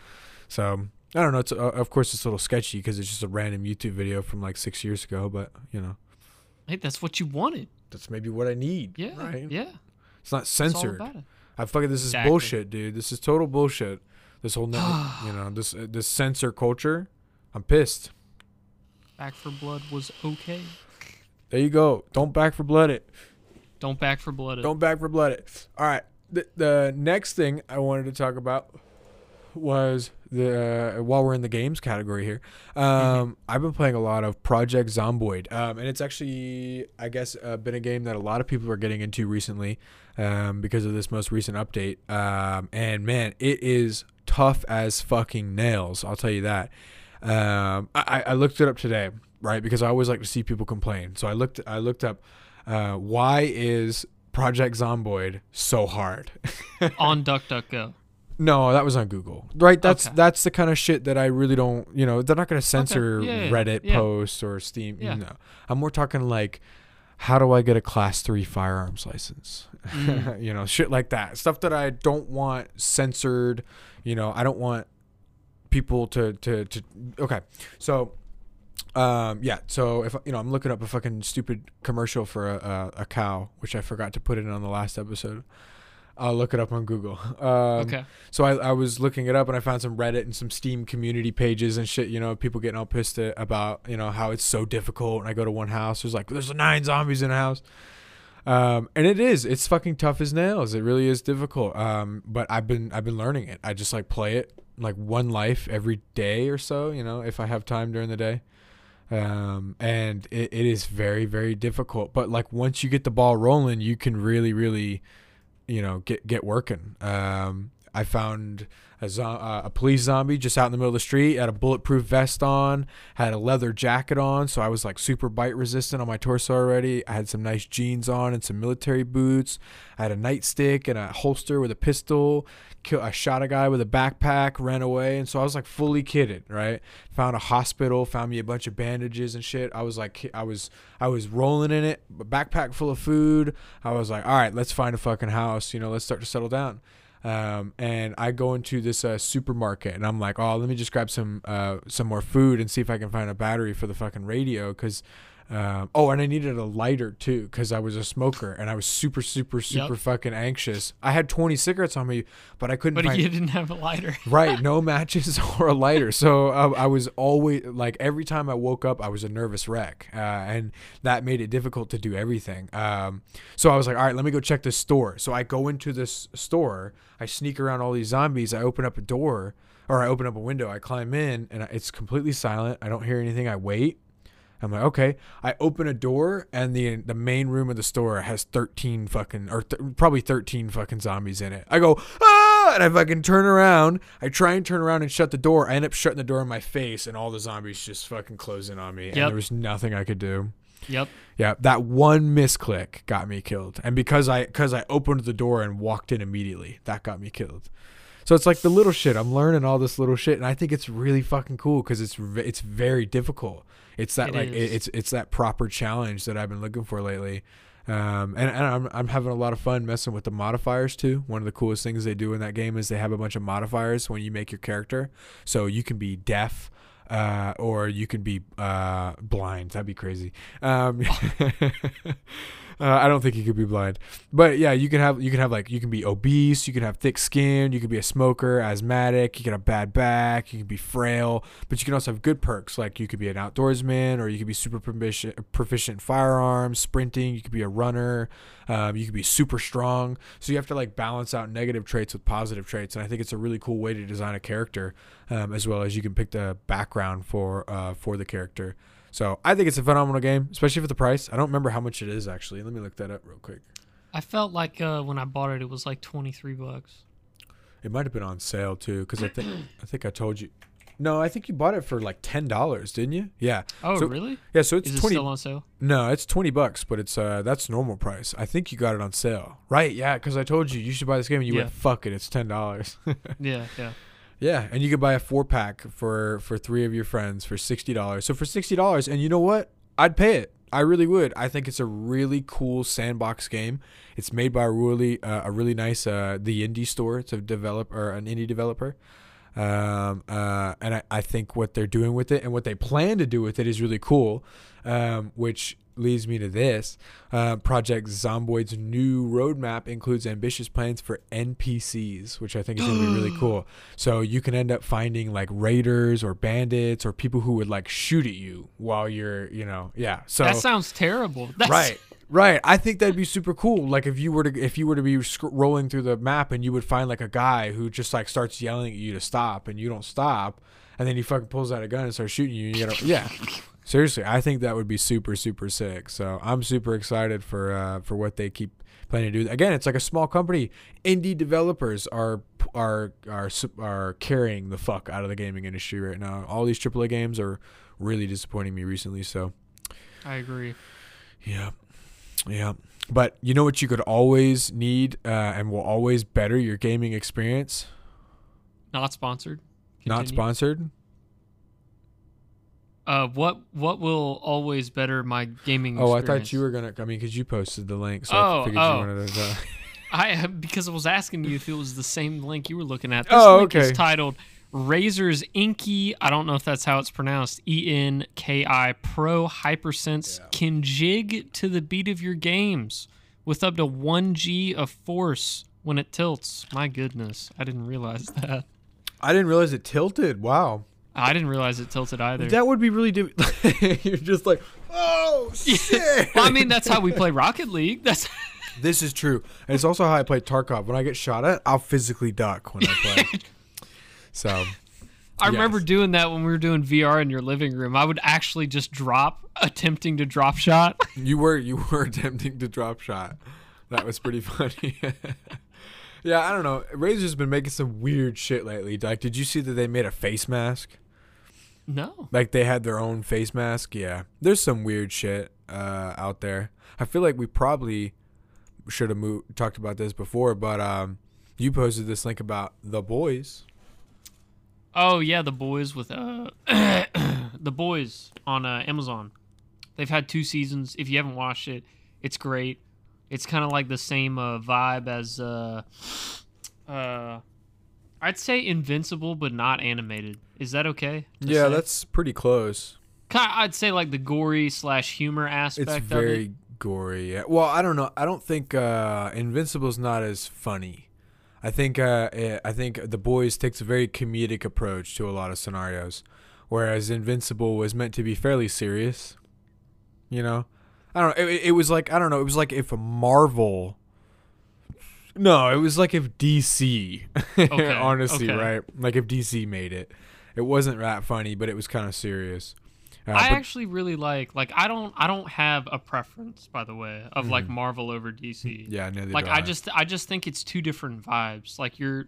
So I don't know. It's uh, of course it's a little sketchy because it's just a random YouTube video from like six years ago, but you know Hey, that's what you wanted. that's maybe what I need. Yeah. right. Yeah. It's not censored. about it. I fucking this is Exactly. bullshit, dude. This is total bullshit. This whole net, you know this uh, this censor culture. I'm pissed. Back for Blood was okay. There you go. Don't back for blood it. Don't back for Blood. it. Don't back for blood it. All right. The, the next thing I wanted to talk about was the uh, while we're in the games category here. Um, I've been playing a lot of Project Zomboid, um, and it's actually I guess uh, been a game that a lot of people are getting into recently um, because of this most recent update. Um, and man, it is tough as fucking nails. I'll tell you that. Um, I, I looked it up today, right? Because I always like to see people complain. So I looked I looked up uh, why is Project Zomboid so hard. on DuckDuckGo. No, that was on Google. Right, that's Okay. that's the kind of shit that I really don't, you know, they're not going to censor Yeah, yeah, Reddit yeah. posts or Steam, Yeah. no. I'm more talking like how do I get a class 3 firearms license? Mm. you know, shit like that. Stuff that I don't want censored, you know, I don't want people to to to Okay. So um yeah, so if you know, I'm looking up a fucking stupid commercial for a a, a cow, which I forgot to put in on the last episode. I'll look it up on Google. Um, okay. so I, I was looking it up and I found some Reddit and some Steam community pages and shit. You know, people getting all pissed at, about you know how it's so difficult. And I go to one house, there's like there's nine zombies in a house, um, and it is. It's fucking tough as nails. It really is difficult. Um, but I've been I've been learning it. I just like play it like one life every day or so. You know, if I have time during the day. Um, and it, it is very very difficult. But like once you get the ball rolling, you can really really you know get get working. Um i found a, zo- uh, a police zombie just out in the middle of the street had a bulletproof vest on had a leather jacket on so i was like super bite resistant on my torso already i had some nice jeans on and some military boots i had a nightstick and a holster with a pistol Kill, I shot a guy with a backpack, ran away, and so I was like fully kitted, right? Found a hospital, found me a bunch of bandages and shit. I was like, I was, I was rolling in it, backpack full of food. I was like, all right, let's find a fucking house, you know, let's start to settle down. Um, and I go into this uh, supermarket, and I'm like, oh, let me just grab some, uh, some more food and see if I can find a battery for the fucking radio, because. Um, oh, and I needed a lighter too because I was a smoker and I was super, super, super Yep. fucking anxious. I had 20 cigarettes on me, but I couldn't But find you didn't have a lighter. right no matches or a lighter so uh, i was always like every time i woke up i was a nervous wreck uh, and that made it difficult to do everything um, so i was like all right let me go check this store so i go into this store i sneak around all these zombies i open up a door or i open up a window i climb in and it's completely silent i don't hear anything i wait I'm like, okay. I open a door, and the the main room of the store has 13 fucking, or th- probably 13 fucking zombies in it. I go, ah! and I fucking turn around. I try and turn around and shut the door. I end up shutting the door in my face, and all the zombies just fucking close in on me. And there was nothing I could do. Yep. Yeah, that one misclick got me killed, and because I because I opened the door and walked in immediately, that got me killed. So it's like the little shit. I'm learning all this little shit, and I think it's really fucking cool because it's it's very difficult. It's that It like it, it's it's that proper challenge that I've been looking for lately. Um, and, and I'm, I'm having a lot of fun messing with the modifiers too. One of the coolest things they do in that game is they have a bunch of modifiers when you make your character. So you can be deaf, uh, or you can be uh, blind. That'd be crazy. Um, uh, I don't think you could be blind, but yeah, you can have you can have like you can be obese, you can have thick skin, you can be a smoker, asthmatic, you can have bad back, you can be frail, but you can also have good perks like you could be an outdoorsman or you could be super proficient, proficient firearms, sprinting, you could be a runner, um, you could be super strong. So you have to like balance out negative traits with positive traits, and I think it's a really cool way to design a character, um, as well as you can pick the background for uh, for the character. So I think it's a phenomenal game, especially for the price. I don't remember how much it is actually. Let me look that up real quick. I felt like uh, when I bought it, it was like twenty three bucks. It might have been on sale too, because I think I think I told you. No, I think you bought it for like ten dollars, didn't you? Yeah. Oh, So- really? Yeah. So it's Is it twenty. still on sale? no, it's twenty bucks, but it's uh that's normal price. I think you got it on sale. Right? Yeah, because I told you you should buy this game, and you went fuck it, it's ten dollars. Yeah, yeah. Yeah, and you could buy a four pack for for three of your friends for sixty dollars. So for sixty dollars, and you know what? I'd pay it. I really would. I think it's a really cool sandbox game. It's made by a really uh, a really nice uh, the indie store. It's a developer, an indie developer. Um, uh, and I, I think what they're doing with it and what they plan to do with it is really cool. Um, which leads me to this. Uh, Project Zomboid's new roadmap includes ambitious plans for NPCs, which I think is going to be really cool. So you can end up finding like raiders or bandits or people who would like shoot at you while you're, you know, yeah. So that sounds terrible. That's, right right i think that'd be super cool like if you were to if you were to be sc- rolling through the map and you would find like a guy who just like starts yelling at you to stop and you don't stop and then he fucking pulls out a gun and starts shooting you and you gotta yeah seriously i think that would be super super sick so i'm super excited for uh for what they keep planning to do again it's like a small company indie developers are are are are carrying the fuck out of the gaming industry right now all these aaa games are really disappointing me recently so I agree. yeah. Yeah. But you know what you could always need uh, and will always better your gaming experience? Not sponsored. Not sponsored? Uh, what what will always better my gaming? Oh, I thought you were going to. I mean, because you posted the link. So Oh, I figured oh. you wanted to. Uh, I because I was asking you if it was the same link you were looking at. This Oh, link is okay. titled Razer's Inky. I don't know if that's how it's pronounced. E N K I Pro Hypersense can jig to the beat of your games with up to one G of force when it tilts. My goodness, I didn't realize that. I didn't realize it tilted. Wow. I didn't realize it tilted either. That would be really. Di- You're just like, oh, shit. well, I mean, that's how we play Rocket League. That's This is true. And it's also how I play Tarkov. When I get shot at, I'll physically duck when I play. so. I remember Yes. doing that when we were doing VR in your living room. I would actually just drop, attempting to drop shot. You were you were attempting to drop shot. That was pretty funny. yeah, I don't know. Razer's been making some weird shit lately. Like, did you see that they made a face mask? No. Like they had their own face mask. Yeah, there's some weird shit uh, out there. I feel like we probably should have talked about this before, but um, you posted this link about the boys. Oh yeah, the boys with uh, the boys on uh, Amazon. They've had two seasons. If you haven't watched it, it's great. It's kind of like the same uh, vibe as uh, uh, I'd say Invincible, but not animated. Is that okay? Yeah, say? that's pretty close. I'd say like the gory slash humor aspect It's of it. very gory. Yeah. Well, I don't know. I don't think uh, Invincible's not as funny. I think uh, eh, I think The Boys takes a very comedic approach to a lot of scenarios, whereas Invincible was meant to be fairly serious. You know, I don't know. It, it was like I don't know. It was like if Marvel. No, it was like if DC. Okay, honestly, okay. right? Like if DC made it, it wasn't that funny, but it was kind of serious. Uh, I but- actually really like like I don't I don't have a preference by the way of like Marvel over DC. Mm-hmm. yeah, neither like do I just I just think it's two different vibes. Like you're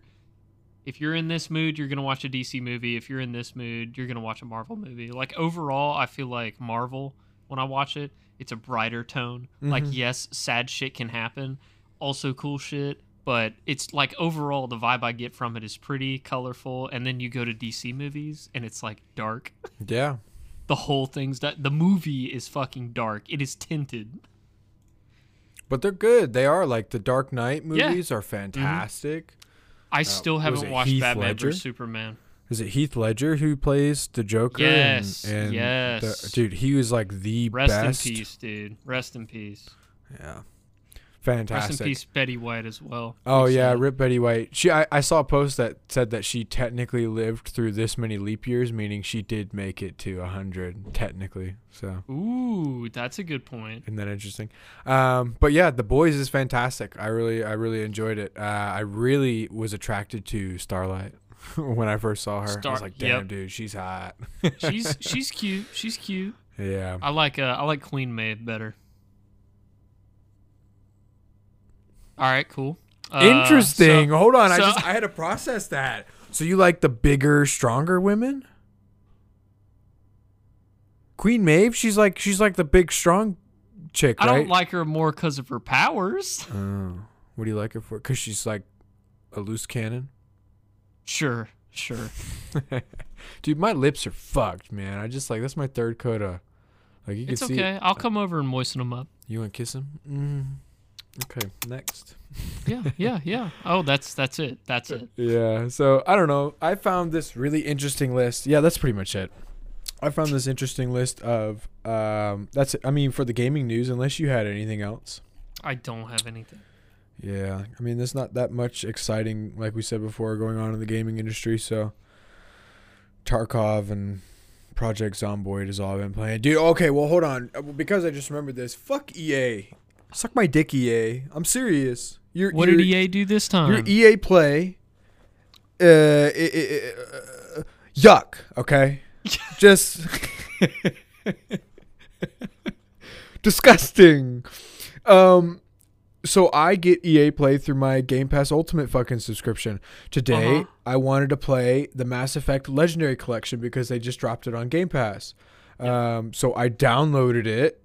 if you're in this mood, you're gonna watch a DC movie. If you're in this mood, you're gonna watch a Marvel movie. Like overall, I feel like Marvel when I watch it, it's a brighter tone. Like Mhm. yes, sad shit can happen, also cool shit, but it's like overall the vibe I get from it is pretty colorful. And then you go to DC movies and it's like dark. Yeah. The whole thing's that the movie is fucking dark. It is tinted. But they're good. They are like the Dark Knight Yeah. Mm-hmm. movies are fantastic. I still haven't watched Heath Batman Ledger? vs Superman. Is it Heath Ledger who plays the Joker? Yes, And, and yes. the- dude, he was like the Rest best. in peace, dude. Rest in peace. Yeah. Rest Fantastic. in peace, Betty White as well. Oh yeah. Rip Betty White. She I, I saw a post that said that she technically lived through this many leap years, meaning she did make it to hundred technically. So Ooh, that's a good point. isn't that interesting? Um, but yeah, the boys is fantastic. I really I really enjoyed it. Uh, I really was attracted to Starlight when I first saw her. I was like, damn, yep. dude, she's hot. She's she's cute. She's cute. yeah. I like uh I like Queen Maeve better. All right, cool. Uh, Interesting. so- Hold on, I so- just I had to process that. So you like the bigger, stronger women? Queen Maeve, she's like she's like the big, strong chick, I right? don't like her more because of her powers. Oh, what do you like her for? Because she's like a loose cannon. Sure, sure. Dude, my lips are fucked, man. I just like that's my third coat of. Like you can It's see. okay. I'll come over and moisten them up. You want to kiss him? Mm. Okay, next. Yeah, yeah, yeah. Oh, that's that's it. That's it. Yeah. So I don't know. I found this really interesting list. Yeah, that's pretty much it. I found this interesting list of um. That's it. I mean for the gaming news, unless you had anything else. I don't have anything. Yeah, I mean, there's not that much exciting, like we said before, going on in the gaming industry. So, Tarkov and Project Zomboid is all I've been playing. Dude, okay, well, hold on. Uh, Because I just remembered this. Fuck EA. Suck my dick, EA. I'm serious. You're, What did EA do this time? Your EA Play. Uh, i- i- uh, yuck, okay? just. disgusting. Um, so I get EA Play through my Game Pass Ultimate fucking subscription. Today, Uh-huh. I wanted to play the Mass Effect Legendary Collection because they just dropped it on Game Pass. Um, so I downloaded it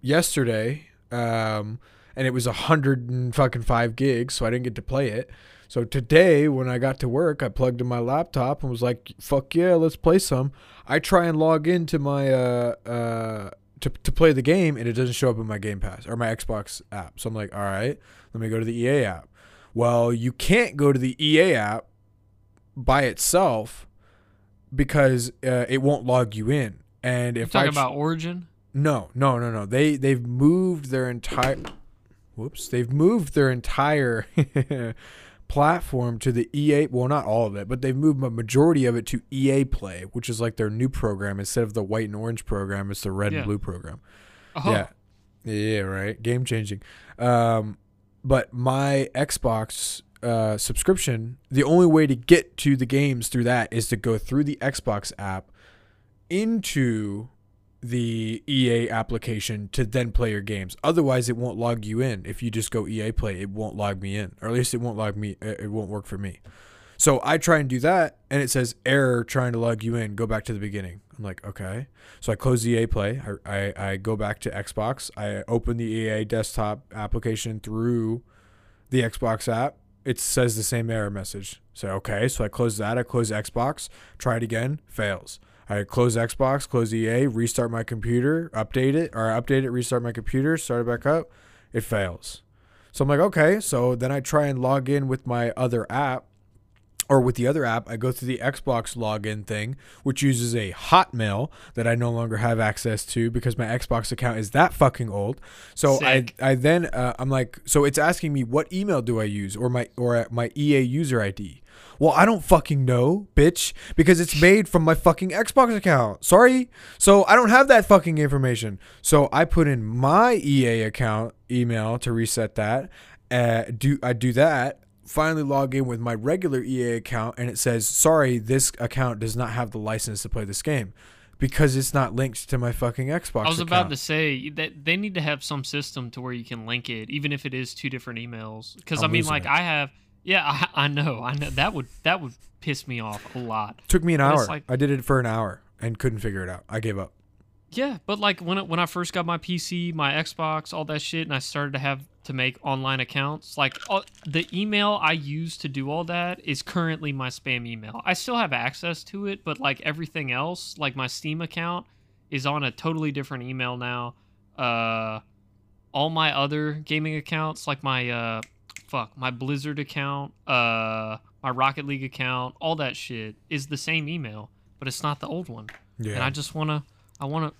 yesterday, um, and it was a hundred and fucking five gigs, so I didn't get to play it. So today, when I got to work, I plugged in my laptop and was like, "Fuck yeah, let's play some." I try and log into my uh uh to to play the game, and it doesn't show up in my Game Pass or my Xbox app. So I'm like, "All right, let me go to the EA app." Well, you can't go to the EA app by itself because uh, it won't log you in. And if I talking ch- about Origin? No, no, no, no. They they've moved their entire whoops. They've moved their entire platform to the EA. Well, not all of it, but they've moved a majority of it to EA Play, which is like their new program instead of the white and orange program. It's the red Yeah. and blue program. Oh, Yeah, yeah, right. Game changing. Um, but my Xbox uh, subscription, the only way to get to the games through that is to go through the Xbox app into the EA application to then play your games. Otherwise, it won't log you in. If you just go EA Play, it won't log me in, or at least it won't log me. It won't work for me. So I try and do that, and it says error trying to log you in. Go back to the beginning. I'm like, okay. So I close EA Play. I, I, I go back to Xbox. I open the EA desktop application through the Xbox app. It says the same error message. So okay, so I close that. I close Xbox. Try it again. Fails. I close Xbox, close EA, restart my computer, update it, or update it, restart my computer, start it back up. It fails. So I'm like, okay. So then I try and log in with my other app or with the other app, I go through the Xbox login thing, which uses a Hotmail that I no longer have access to because my Xbox account is that fucking old. So Sick. I I then uh, I'm like, so it's asking me what email do I use or my or my EA user ID. Well, I don't fucking know, bitch, because it's made from my fucking Xbox account. Sorry. So I don't have that fucking information. So I put in my EA account email to reset that. Uh, do I do that? Finally log in with my regular EA account and it says, "Sorry, this account does not have the license to play this game." Because it's not linked to my fucking Xbox. I was account. about to say that they need to have some system to where you can link it, even if it is two different emails. Because I mean, like it. I have Yeah, I, I know. I know that would that would piss me off a lot. Took me an But hour. like- I did it for an hour and couldn't figure it out. I gave up. Yeah, but like when it, when I first got my PC, my Xbox, all that shit, and I started to have to make online accounts, like all, the email I use to do all that is currently my spam email. I still have access to it, but like everything else, like my Steam account is on a totally different email now. Uh, all my other gaming accounts, like my uh, fuck, my Blizzard account, uh, my Rocket League account, all that shit is the same email, but it's not the old one Yeah. and I just wanna, I wanna,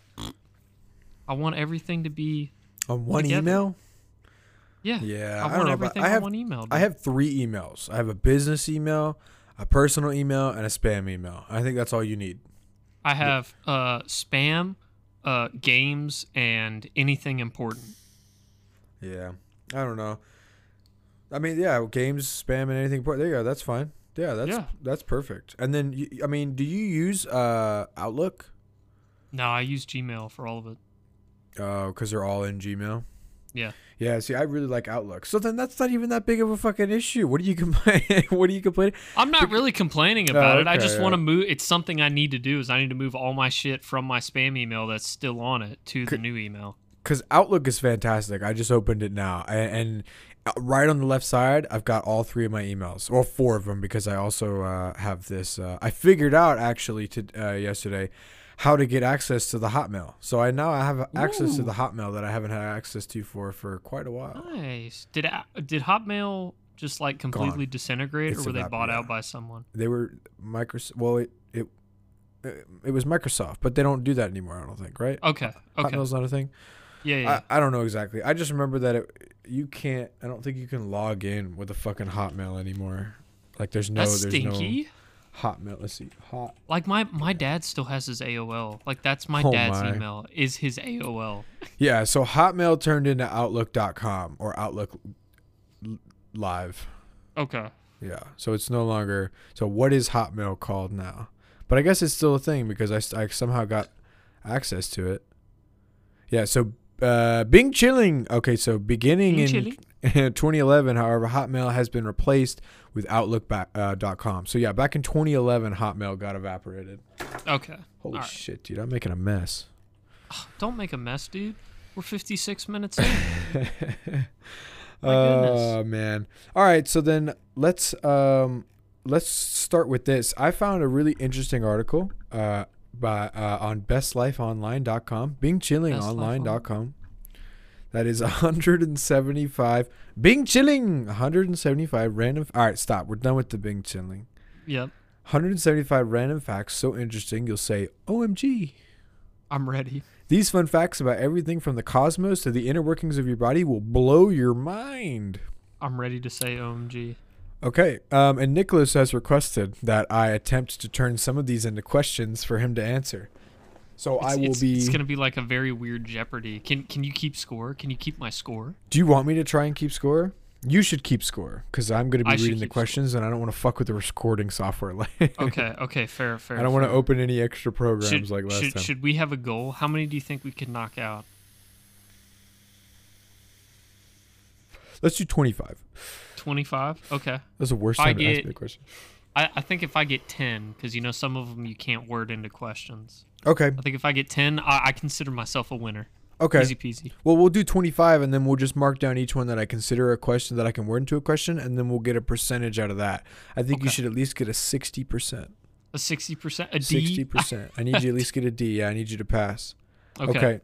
I want everything to be, on one together. email. yeah, Yeah, I I, want don't know. everything About, I on one email. I have three emails. I have a business email, a personal email, and a spam email. I think that's all you need. I have uh spam, uh games, and anything important. Yeah, I don't know. I mean, yeah, games, spam, and anything. There you go. That's fine. Yeah, that's Yeah. that's perfect. And then, you, I mean, do you use uh, Outlook? No, I use Gmail for all of it. Oh, because they're all in Gmail. Yeah. Yeah. See, I really like Outlook. So then, that's not even that big of a fucking issue. What are you complaining? what are you complaining? I'm not really complaining about it. I just yeah. want to move. It's something I need to do. Is I need to move all my shit from my spam email that's still on it to the new email. Because Outlook is fantastic. I just opened it now, and, and right on the left side, I've got all three of my emails, well, four of them, because I also uh, have this. Uh, I figured out actually to uh, yesterday how to get access to the Hotmail. So I now I have access to the Hotmail that I haven't had access to for for quite a while. Nice. Did did Hotmail just like completely disintegrate, It's or were they bought yeah. out by someone? They were Microsoft. Well, it it it was Microsoft, but they don't do that anymore. I don't think, right? Okay. Okay. Hotmail's not a thing. Yeah. Yeah. I, I don't know exactly. I just remember that it, you can't. I don't think you can log in with a fucking Hotmail anymore. Like there's no That's there's stinky. no Hotmail. Let's see. Hot. Like my my dad still has his AOL. Like that's my Oh dad's my. email is his AOL. Yeah. So Hotmail turned into Outlook.com or Outlook Live. Okay. Yeah. So it's no longer. So what is Hotmail called now? But I guess it's still a thing because I, I somehow got access to it. Yeah. So uh, Bing Chilling. Okay. So beginning Bing in chilling. 2011, however, Hotmail has been replaced with Outlook.com. Uh, dot com. so yeah, back in 2011, Hotmail got evaporated. Okay. Holy right. shit, dude! I'm making a mess. Don't make a mess, dude. We're 56 minutes in. Oh goodness. man! All right, so then let's um let's start with this. I found a really interesting article uh by uh, on bestlifeonline.com, bingchillingonline.com. That is 175 Bing Chilling 175 random. All right, stop. We're done with the Bing Chilling. yep. 175 random facts so interesting you'll say OMG. I'm ready. These fun facts about everything from the cosmos to the inner workings of your body will blow your mind. I'm ready to say OMG. Okay, um, and Nicholas has requested that I attempt to turn some of these into questions for him to answer. So I will it's, be. It's gonna be like a very weird Jeopardy. Can Can you keep score? Can you keep my score? Do you want me to try and keep score? You should keep score because I'm going to be should reading the keep score. questions, and I don't want to fuck with the recording software. Like, Okay. Okay. Fair. Fair. I don't want to open any extra programs Should, like last should, time. should we have a goal? How many do you think we could knock out? Let's do 25. 25. Okay. That's the worst I time to ask me a question. I, I think if I get 10, because you know some of them you can't word into questions. Okay. I think if I get 10, I, I consider myself a winner. Okay. Easy peasy. Well, we'll do 25 and then we'll just mark down each one that I consider a question that I can word into a question and then we'll get a percentage out of that. I think you should at least get a 60%. A 60%? A D? 60%. I need you at least get a D. Yeah, I need you to pass. Okay. Okay.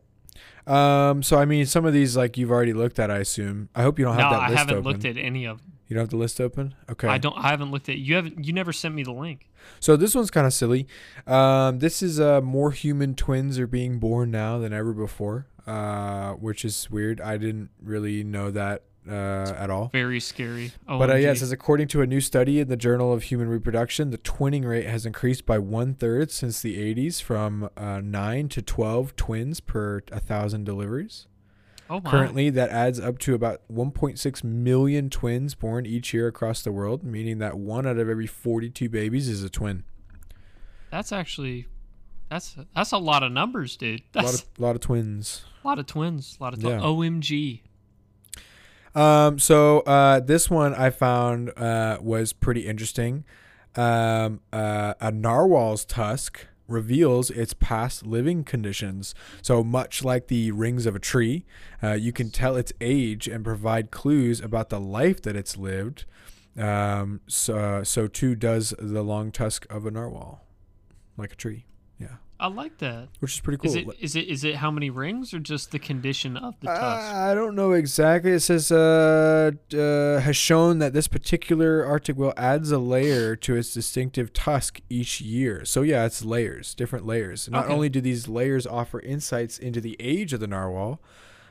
Um so I mean some of these like you've already looked at I assume. I hope you don't No, have that I list haven't open. looked at any of them. you don't have the list open? Okay. I don't. I haven't looked at. You haven't. You never sent me the link. So this one's kind of silly. Um, this is uh, more human twins are being born now than ever before, uh, which is weird. I didn't really know that uh, at all. Very scary. Oh, But uh, yeah, it says according to a new study in the Journal of Human Reproduction, the twinning rate has increased by one third since the 80s, from uh, nine to 12 twins per a thousand deliveries. oh my. Currently, that adds up to about 1.6 million twins born each year across the world, meaning that one out of every 42 babies is a twin. That's actually. That's that's a lot of numbers, dude. A lot That's of, lot of twins. a lot of twins. A lot of twi- Yeah. OMG. Um, so uh, this one I found uh, was pretty interesting. Um, uh, a narwhal's tusk reveals its past living conditions. So much like the rings of a tree, uh, you can tell its age and provide clues about the life that it's lived. Um, so, so too does the long tusk of a narwhal, like a tree. I like that. which is pretty cool. Is it is it is it how many rings or just the condition of the tusk? Uh, I don't know exactly. It says uh, uh, has shown that this particular Arctic whale adds a layer to its distinctive tusk each year. So yeah, it's layers, different layers. Not Okay. only do these layers offer insights into the age of the narwhal,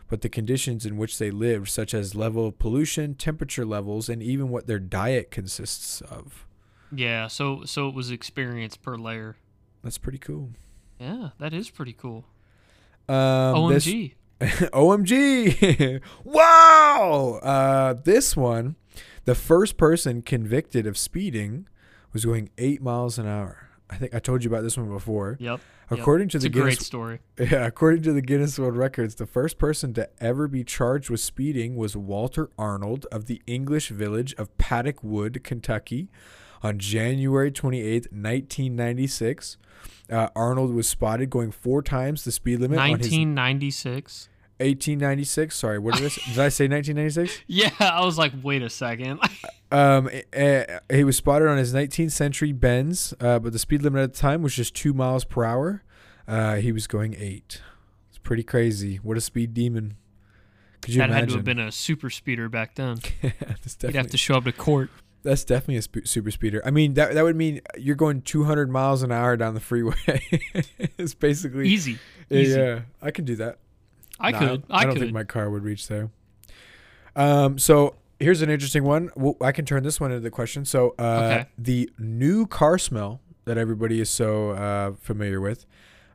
but the conditions in which they lived, such as level of pollution, temperature levels, and even what their diet consists of. yeah, so so it was experience per layer. That's pretty cool. Yeah, that is pretty cool. Um, this- OMG. OMG! wow! Uh, this one, the first person convicted of speeding was going eight miles an hour. I think I told you about this one before. Yep. According to It's the a great Guinness, story. yeah, according to the Guinness World Records, the first person to ever be charged with speeding was Walter Arnold of the English village of Paddock Wood, Kentucky, on January 28th, 1996. Uh, Arnold was spotted going four times the speed limit on his 1996. 1896. Sorry, what did I say? did I say 1996? Yeah, I was like, wait a second. Um, eh, he was spotted on his 19th century Benz, uh, but the speed limit at the time was just two miles per hour. Uh, he was going eight. It's pretty crazy. What a speed demon! Could you that imagine? had to have been a super speeder back then. that's You'd have to show up to court. That's definitely a sp- super speeder. I mean, that that would mean you're going 200 miles an hour down the freeway. it's basically Easy. Yeah, Easy. I could do that. I No, could. I, I, don't could. think my car would reach there. Um, so here's an interesting one. Well, I can turn this one into the question. So, uh, Okay. the new car smell that everybody is so uh, familiar with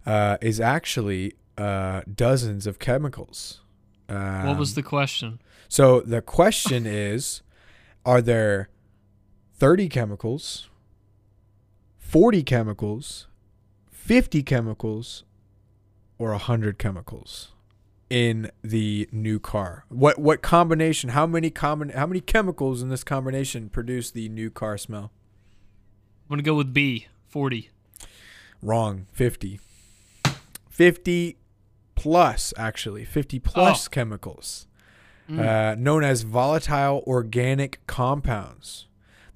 uh, is actually uh, dozens of chemicals. Um, what was the question? so the question is, are there 30 chemicals, 40 chemicals, 50 chemicals, or 100 chemicals in the new car? What what combination, how many common how many chemicals in this combination produce the new car smell? I'm gonna go with B. Forty. Wrong. 50. 50 plus actually. 50 plus chemicals. Mm. uh, known as volatile organic compounds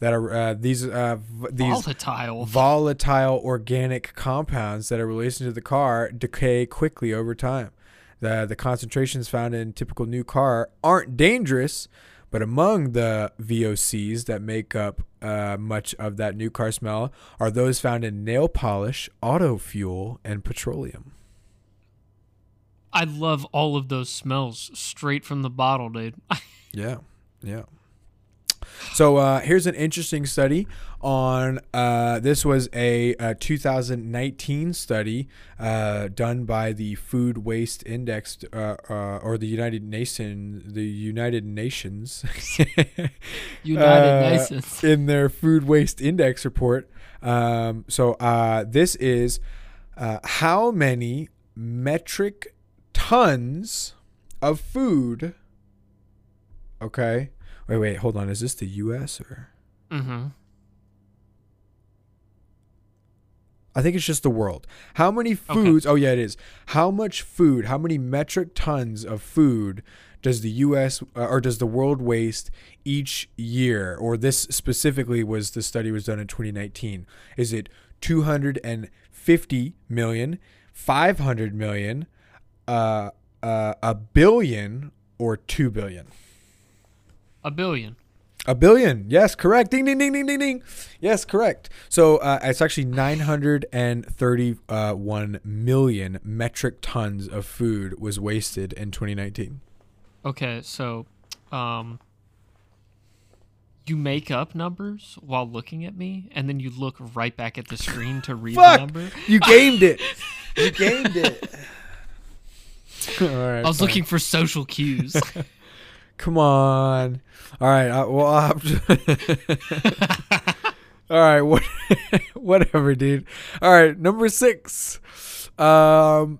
that are uh, these uh, v- these Volatile. volatile organic compounds that are released into the car decay quickly over time. The the concentrations found in typical new car aren't dangerous, but among the VOCs that make up uh, much of that new car smell are those found in nail polish, auto fuel, and petroleum. I love all of those smells straight from the bottle, dude. Yeah, yeah. So uh, here's an interesting study on. Uh, this was a, uh 2019 study uh, done by the Food Waste Index uh, uh, or the United Nation, the United Nations, United Uh, Nations. in their Food Waste Index report. Um, so uh, this is uh, how many metric tons of food. Okay. Wait, wait, hold on. Is this the U.S. or? Mm-hmm. I think it's just the world. How many foods? Oh, yeah, it is. How much food? How many metric tons of food does the U.S. Uh, or does the world waste each year? Or this specifically was the study was done in 2019. Is it 250 million, 500 million, uh, uh, a billion, or two billion? A billion. A billion. Yes, correct. Ding, ding, ding, ding, ding, ding. Yes, correct. So uh, it's actually 931 million metric tons of food was wasted in 2019. Okay, so, um, you make up numbers while looking at me, and then you look right back at the screen to read Fuck! the number. You gamed it. You gamed it. All right. I was fine. looking for social cues. Come on. All right. I, well. All right. What, whatever, dude. All right. Number six. Um,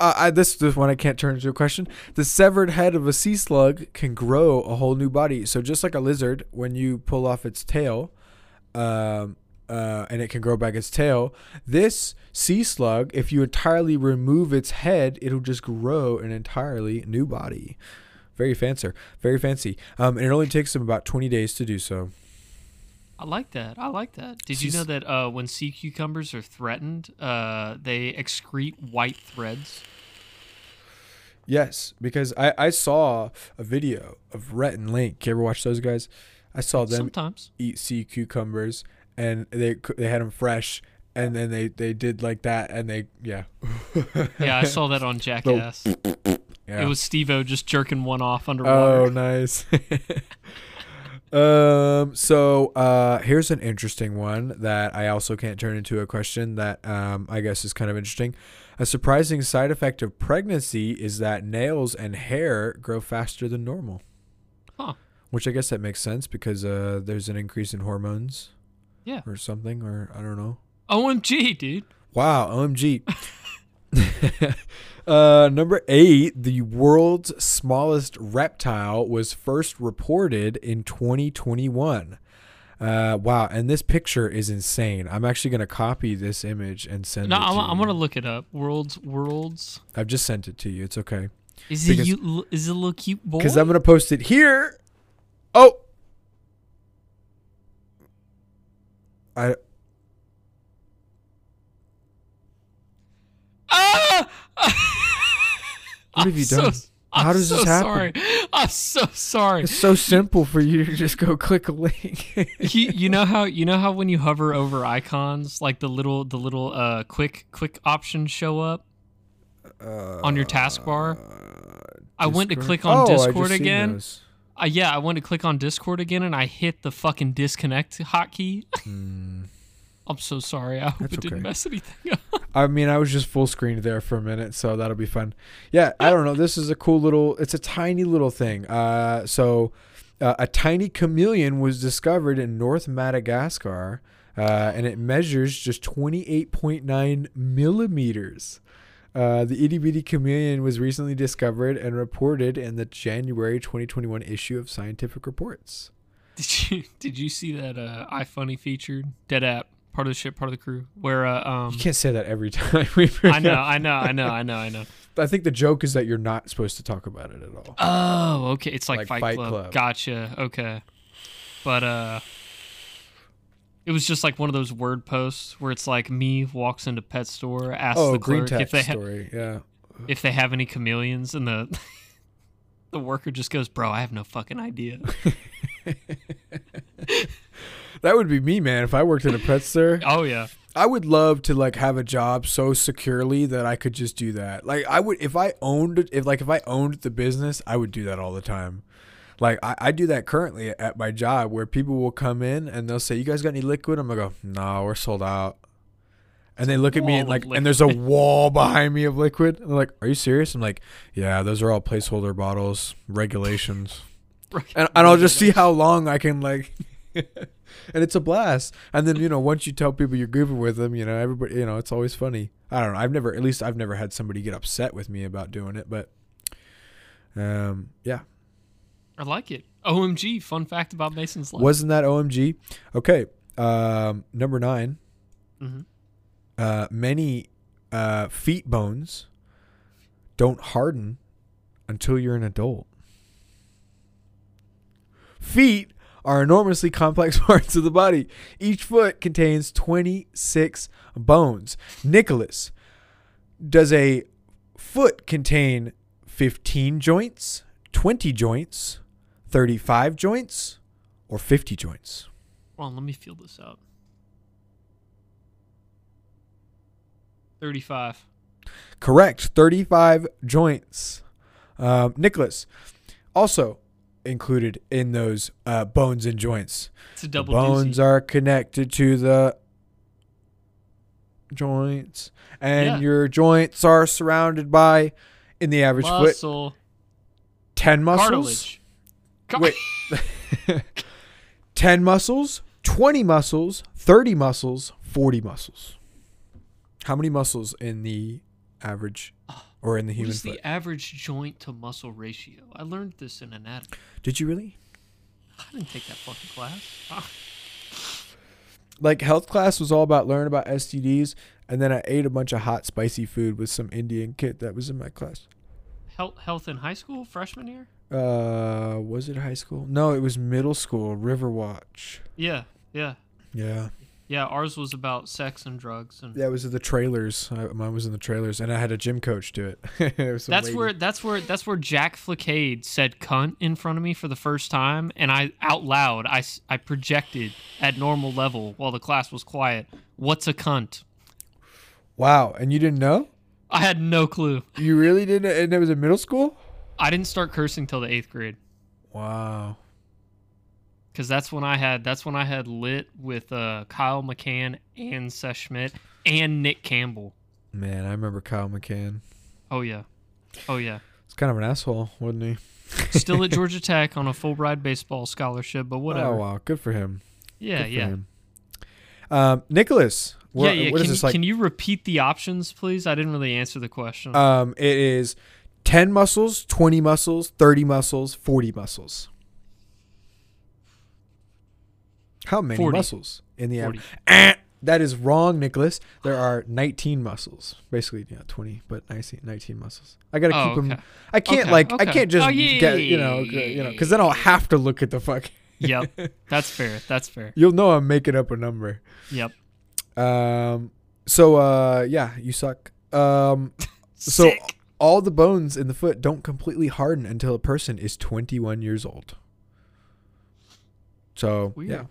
Uh, I, this this one I can't turn into a question. The severed head of a sea slug can grow a whole new body. So just like a lizard, when you pull off its tail, um, uh, and it can grow back its tail. This sea slug, if you entirely remove its head, it'll just grow an entirely new body. Very fancy, very fancy. Um, and it only takes them about twenty days to do so. I like that. I like that. Did you know that uh, when sea cucumbers are threatened, uh, they excrete white threads? Yes, because I, I saw a video of Rhett and Link. You ever watch those guys? I saw them Sometimes. eat sea cucumbers, and they they had them fresh, and then they, they did like that, and they yeah. Yeah, I saw that on Jackass. Yeah. It was Steve-O just jerking one off underwater. Oh, nice. um. So, uh, here's an interesting one that I also can't turn into a question that um I guess is kind of interesting. A surprising side effect of pregnancy is that nails and hair grow faster than normal. Huh. Which I guess that makes sense because uh there's an increase in hormones. Yeah. Or something, or I don't know. OMG, dude. Wow, OMG. uh, number eight, the world's smallest reptile was first reported in 2021. Uh, wow, and this picture is insane. I'm actually gonna copy this image and send No, it. I'm, to I'm you. gonna look it up. World's worlds. I've just sent it to you. It's okay. Is Because- it you? Is it a little cute boy? Because I'm gonna post it here. Oh. I Ah! What have you so- done? I'm How does so this happen? Sorry. I'm so sorry. it's so simple for you to just go click a link. you, you know how you know how when you hover over icons, like the little the little uh quick quick options show up on your taskbar. I went to click on Oh, Discord again. Uh, yeah, I went to click on Discord again, and I hit the fucking disconnect hotkey. Hmm. I'm so sorry. I hope That's it didn't mess anything up. I mean, I was just full screened there for a minute, so that'll be fun. Yeah, I don't know. This is a cool little. It's a tiny little thing. Uh, so uh, a tiny chameleon was discovered in North Madagascar, uh, and it measures just 28.9 millimeters. Uh, the itty bitty chameleon was recently discovered and reported in the January 2021 issue of Scientific Reports. Did you did you see that uh, iFunny featured dead app part of the ship, part of the crew? Where uh, um, You can't say that every time we I know, I know, I know, I know, I know. I think the joke is that you're not supposed to talk about it at all. Oh, okay. It's like, Like Fight, Fight Club. Club. Gotcha. Okay. But uh it was just like one of those word posts where it's like me walks into pet store, asks Oh, the green clerk if they ha- story. Yeah. if they have any chameleons and the the worker just goes, "Bro, I have no fucking idea." That would be me, man. If I worked in a pet store, oh yeah. I would love to like have a job so securely that I could just do that. Like I would, if I owned, if like if I owned the business, I would do that all the time. Like I, I do that currently at my job, where people will come in and they'll say, "You guys got any liquid?" I'm gonna go, "No, we're sold out." And they look at me and like, and there's a wall behind me of liquid. And they're like, "Are you serious?" I'm like, "Yeah, those are all placeholder bottles, regulations." and, and I'll just see how long I can like. and it's a blast. And then you know, once you tell people you're goofing with them, you know, everybody, you know, it's always funny. I don't know. I've never, at least I've never had somebody get upset with me about doing it, but um, yeah. I like it. OMG, fun fact about Mason's life. Wasn't that OMG? Okay. Um, number 9 Mhm. Uh, many uh, feet bones don't harden until you're an adult. Feet are enormously complex parts of the body. Each foot contains 26 bones. Nicholas, does a foot contain 15 joints, 20 joints, 35 joints, or 50 joints? Hold on, let me feel this out. 35. Correct. 35 joints. Um, Nicholas, also included in those uh, bones and joints. It's a The double bones doozy. are connected to the joints, and Yeah. your joints are surrounded by, in the average foot, 10 muscles. Cartilage. Car- Wait. 10 muscles, 20 muscles, 30 muscles, 40 muscles. How many muscles in the average or in the human is foot. the average joint to muscle ratio? I learned this in anatomy. Did you really? I didn't take that fucking class. Ah, Like health class was all about learning about STDs, and then I ate a bunch of hot spicy food with some Indian kid that was in my class. health, health in high school, freshman year. Uh, was it high school? No, it was middle school. Riverwatch. Yeah, yeah, Yeah. Yeah. Ours was about sex and drugs, and Yeah, it was in the trailers. I, mine was in the trailers, and I had a gym coach do it. It that's lady. where that's where that's where Jack Flaccade said "cunt" in front of me for the first time, and I out loud I I projected at normal level while the class was quiet. What's a cunt? Wow, and you didn't know? I had no clue. You really didn't? And it was in middle school? I didn't start cursing till the eighth grade. Wow. Because that's when I had that's when I had lit with uh, Kyle McCann and Seth Schmidt and Nick Campbell. Man, I remember Kyle McCann. Oh yeah, oh yeah. He's kind of an asshole, wasn't he? Still at Georgia Tech on a full ride baseball scholarship, but whatever. Oh wow, good for him. yeah, for yeah, him. Um, Nicholas. yeah, What, yeah. what is Can, this like? can you repeat the options, please? I didn't really answer the question. um, it is ten muscles, twenty muscles, thirty muscles, forty muscles. How many 40. muscles in the 40. average? Eh, that is wrong, Nicholas. There are 19 muscles. Basically, yeah, 20, but 19, 19 muscles. I gotta Oh, keep them. I can't Okay, like I can't just Oh, yeah, get you know you know because then I'll have to look at the fuck. yep, that's fair. That's fair. You'll know I'm making up a number. Yep. Um. So uh, yeah, you suck. Um. So all the bones in the foot don't completely harden until a person is 21 years old. So Weird. yeah.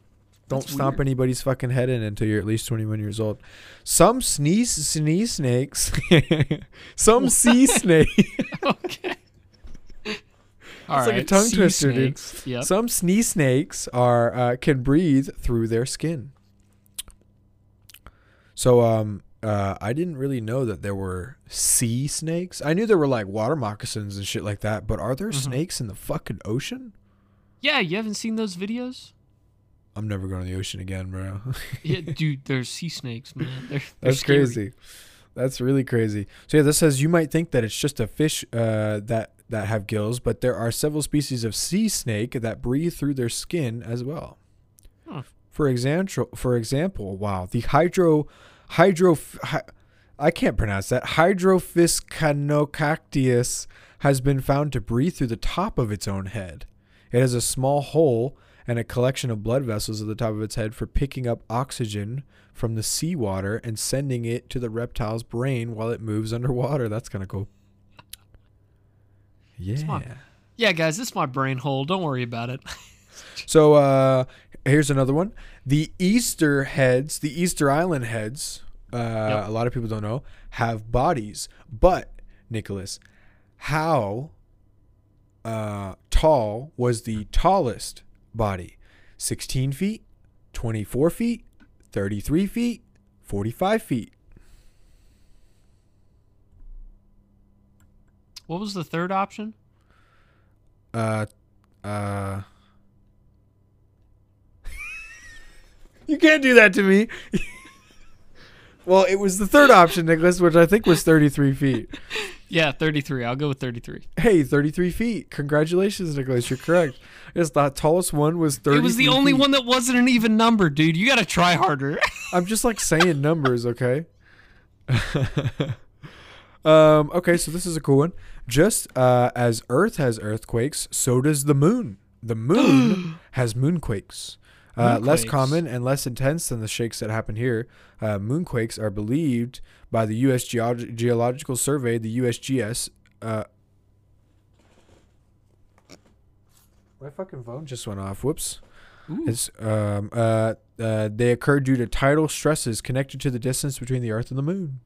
Don't That's stomp weird. anybody's fucking head in until you're at least 21 years old. Some sneeze sneeze snakes, some sea snake, okay. All like a tongue sea twister, dude. snakes. Yep. some sneeze snakes are uh, can breathe through their skin. So um uh I didn't really know that there were sea snakes. I knew there were like water moccasins and shit like that, but are there Mhm. snakes in the fucking ocean? yeah, you haven't seen those videos? I'm never going to the ocean again, bro. Yeah, dude, there's sea snakes, man. They're, they're That's scary. crazy. That's really crazy. So yeah, this says you might think that it's just a fish uh, that that have gills, but there are several species of sea snake that breathe through their skin as well. Huh. For example, for example, wow, the hydro hydro hy, I can't pronounce that. Hydrophiscanocactius has been found to breathe through the top of its own head. It has a small hole and a collection of blood vessels at the top of its head for picking up oxygen from the seawater and sending it to the reptile's brain while it moves underwater. That's kind of cool. Yeah. my- Yeah, guys, this is my brain hole. Don't worry about it. So uh, here's another one. The Easter heads, the Easter Island heads, uh, Yep. a lot of people don't know, have bodies. But, Nicholas, how uh, tall was the tallest body? 16 feet, 24 feet, 33 feet, 45 feet. What was the third option? Uh, uh. you can't do that to me. well, it was the third option, Nicholas, which I think was 33 feet. Yeah, 33. I'll go with 33. Hey, 33 feet. Congratulations, Nicholas. You're correct. Yes, the tallest one was 33 It was the only feet. one that wasn't an even number, dude. You got to try harder. I'm just like saying numbers, okay? um, okay, so this is a cool one. Just uh, as Earth has earthquakes, so does the moon. The moon has moonquakes. Uh, less common and less intense than the shakes that happen here. Uh, moonquakes are believed by the U.S. Geog- Geological Survey, the USGS. Uh, my fucking phone just went off. Whoops. It's um uh uh they occur due to tidal stresses connected to the distance between the Earth and the Moon.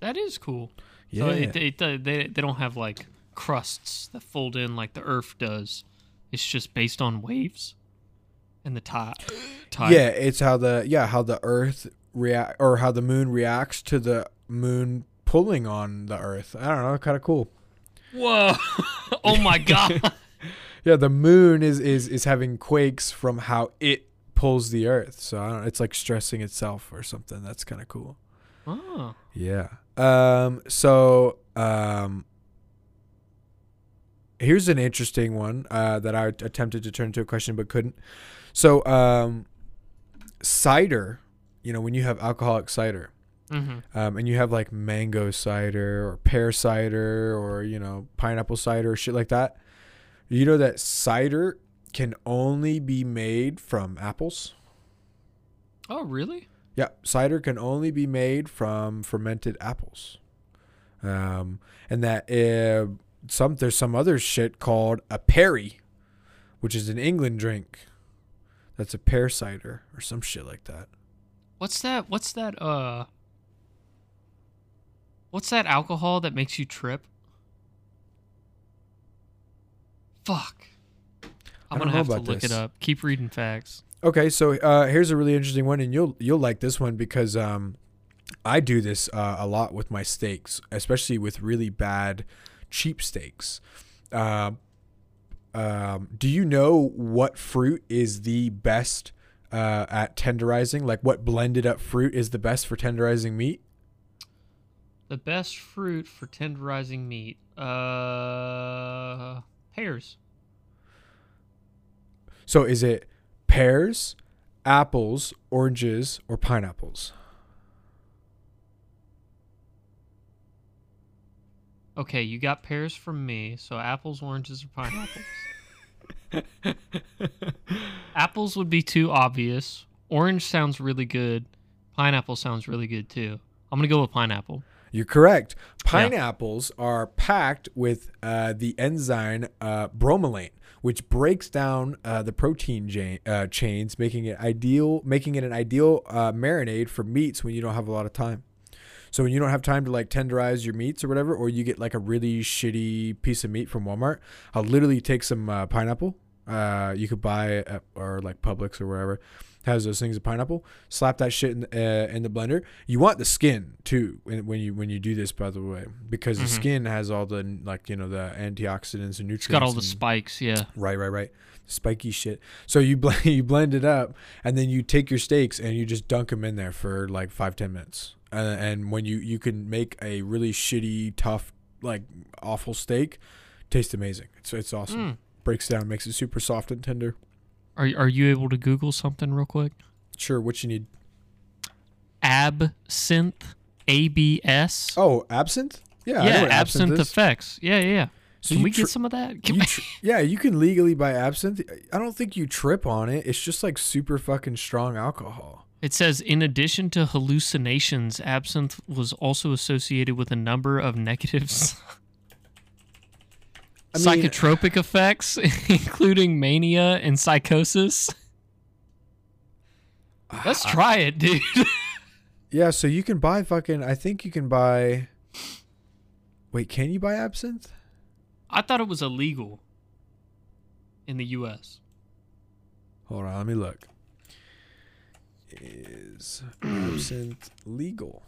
That is cool. Yeah. So it, it, they, they don't have like crusts that fold in like the Earth does. It's just based on waves and the tide. tide. yeah, it's how the yeah how the Earth react or how the Moon reacts to the Moon pulling on the Earth. I don't know, kind of cool. Whoa. oh my god. Yeah, the Moon is is is having quakes from how it pulls the Earth. So I don't know, it's like stressing itself or something. That's kind of cool. oh. Yeah. Um. So um, here's an interesting one uh, that I attempted to turn into a question but couldn't. So, um, cider, you know, when you have alcoholic cider, Mm-hmm. um, and you have like mango cider or pear cider or you know pineapple cider or shit like that, you know that cider can only be made from apples. Oh, really? Yeah, cider can only be made from fermented apples. Um, and that uh, some there's some other shit called a perry, which is an England drink. That's a pear cider or some shit like that. What's that? What's that? Uh, what's that alcohol that makes you trip? Fuck. I'm gonna have to look this. it up. Keep reading facts. Okay, so uh, here's a really interesting one, and you'll you'll like this one because um, I do this uh, a lot with my steaks, especially with really bad cheap steaks. Uh, um, do you know what fruit is the best uh, at tenderizing? Like, what blended up fruit is the best for tenderizing meat? The best fruit for tenderizing meat. Uh, pears. So, is it pears, apples, oranges, or pineapples? Okay, you got pears from me, so apples, oranges, or pineapples. apples would be too obvious. Orange sounds really good. Pineapple sounds really good too. I'm gonna go with pineapple. You're correct. Pineapples are packed with uh, the enzyme uh, bromelain, which breaks down uh, the protein ja- uh, chains, making it ideal, making it an ideal uh, marinade for meats when you don't have a lot of time. So when you don't have time to like tenderize your meats or whatever, or you get like a really shitty piece of meat from Walmart, I'll literally take some uh, pineapple. Uh, you could buy at, or like Publix or wherever has those things of pineapple. Slap that shit in, uh, in the blender. You want the skin too when when you when you do this, by the way, because the Mhm. skin has all the like you know the antioxidants and nutrients. It's got all the and- spikes, yeah. Right, right, right. Spiky shit. So you blend you blend it up, and then you take your steaks and you just dunk them in there for like five ten minutes. Uh, and when you you can make a really shitty, tough, like awful steak, taste amazing. It's it's awesome. Mm. Breaks down, makes it super soft and tender. Are are you able to Google something real quick? Sure, what you need? Absinthe, ABS. Oh, absinthe. Yeah, yeah, absinthe, is. effects. Yeah, yeah. yeah. So Can we get some of that? Can you yeah, you can legally buy absinthe. I don't think you trip on it. It's just like super fucking strong alcohol. It says, in addition to hallucinations, absinthe was also associated with a number of negatives. I mean- psychotropic effects, including mania and psychosis. Let's ah. try it, dude. Yeah, so you can buy fucking. I think you can buy. Wait, can you buy absinthe? I thought it was illegal in the U.S. Hold on, let me look. Is absinthe legal?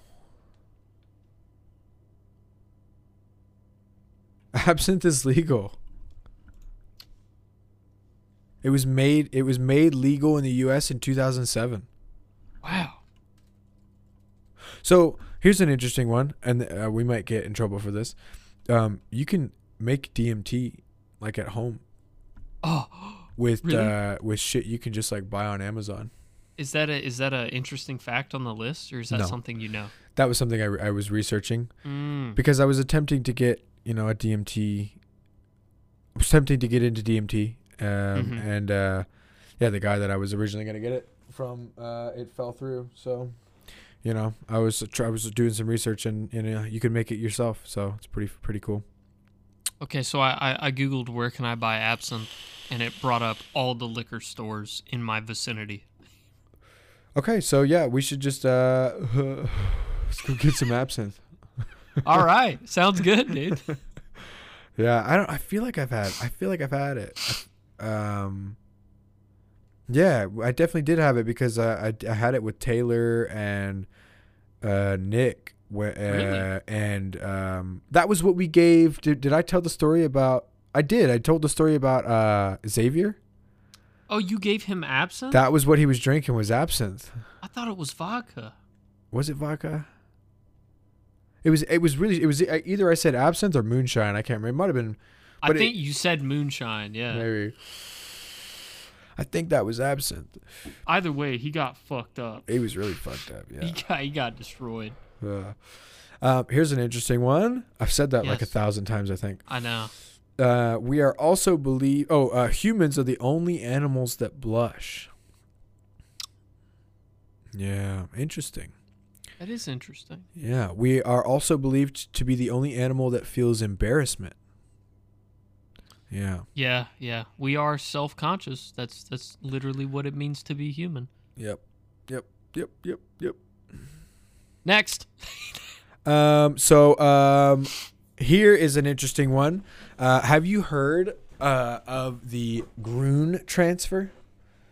Absinthe is legal. It was made. It was made legal in the U.S. in 2007. Wow. So here's an interesting one, and uh, we might get in trouble for this. Um, you can make DMT like at home Oh, with Really? uh, with shit you can just like buy on Amazon. is that a is that a interesting fact on the list, or is that No. something you know? That was something I, re- I was researching Mm. because I was attempting to get you know a DMT. I was attempting to get into DMT, um, Mhm. and uh, yeah, the guy that I was originally gonna get it from, uh, it fell through. So, you know, I was I was doing some research, and you know, you can make it yourself. So it's pretty pretty cool. Okay, so I, I I googled where can I buy absinthe, and it brought up all the liquor stores in my vicinity. Okay, so yeah, we should just uh, let's go get some absinthe. All right, sounds good, dude. Yeah, I don't. I feel like I've had. I feel like I've had it. Um. Yeah, I definitely did have it because I I, I had it with Taylor and uh, Nick. Uh, Really? And um, that was what we gave. Did, did I tell the story about? I did. I told the story about uh, Xavier. Oh, you gave him absinthe? That was what he was drinking was absinthe. I thought it was vodka. Was it vodka? It was it was really it was uh, either I said absinthe or moonshine. I can't remember. It might have been I But it- think you said moonshine. Yeah. maybe. I think that was absinthe. Either way, he got fucked up. He was really fucked up. Yeah. He got he got destroyed. Uh, um, here's an interesting one. I've said that like a thousand times. I think. I know. Uh, we are also believe. Oh, uh, humans are the only animals that blush. Yeah, interesting. That is interesting. Yeah, we are also believed to be the only animal that feels embarrassment. Yeah. Yeah, yeah. We are self-conscious. That's that's literally what it means to be human. Yep. Yep. Yep. Yep. Yep. Next. Um. So, um, here is an interesting one. Uh, have you heard uh of the Gruen transfer?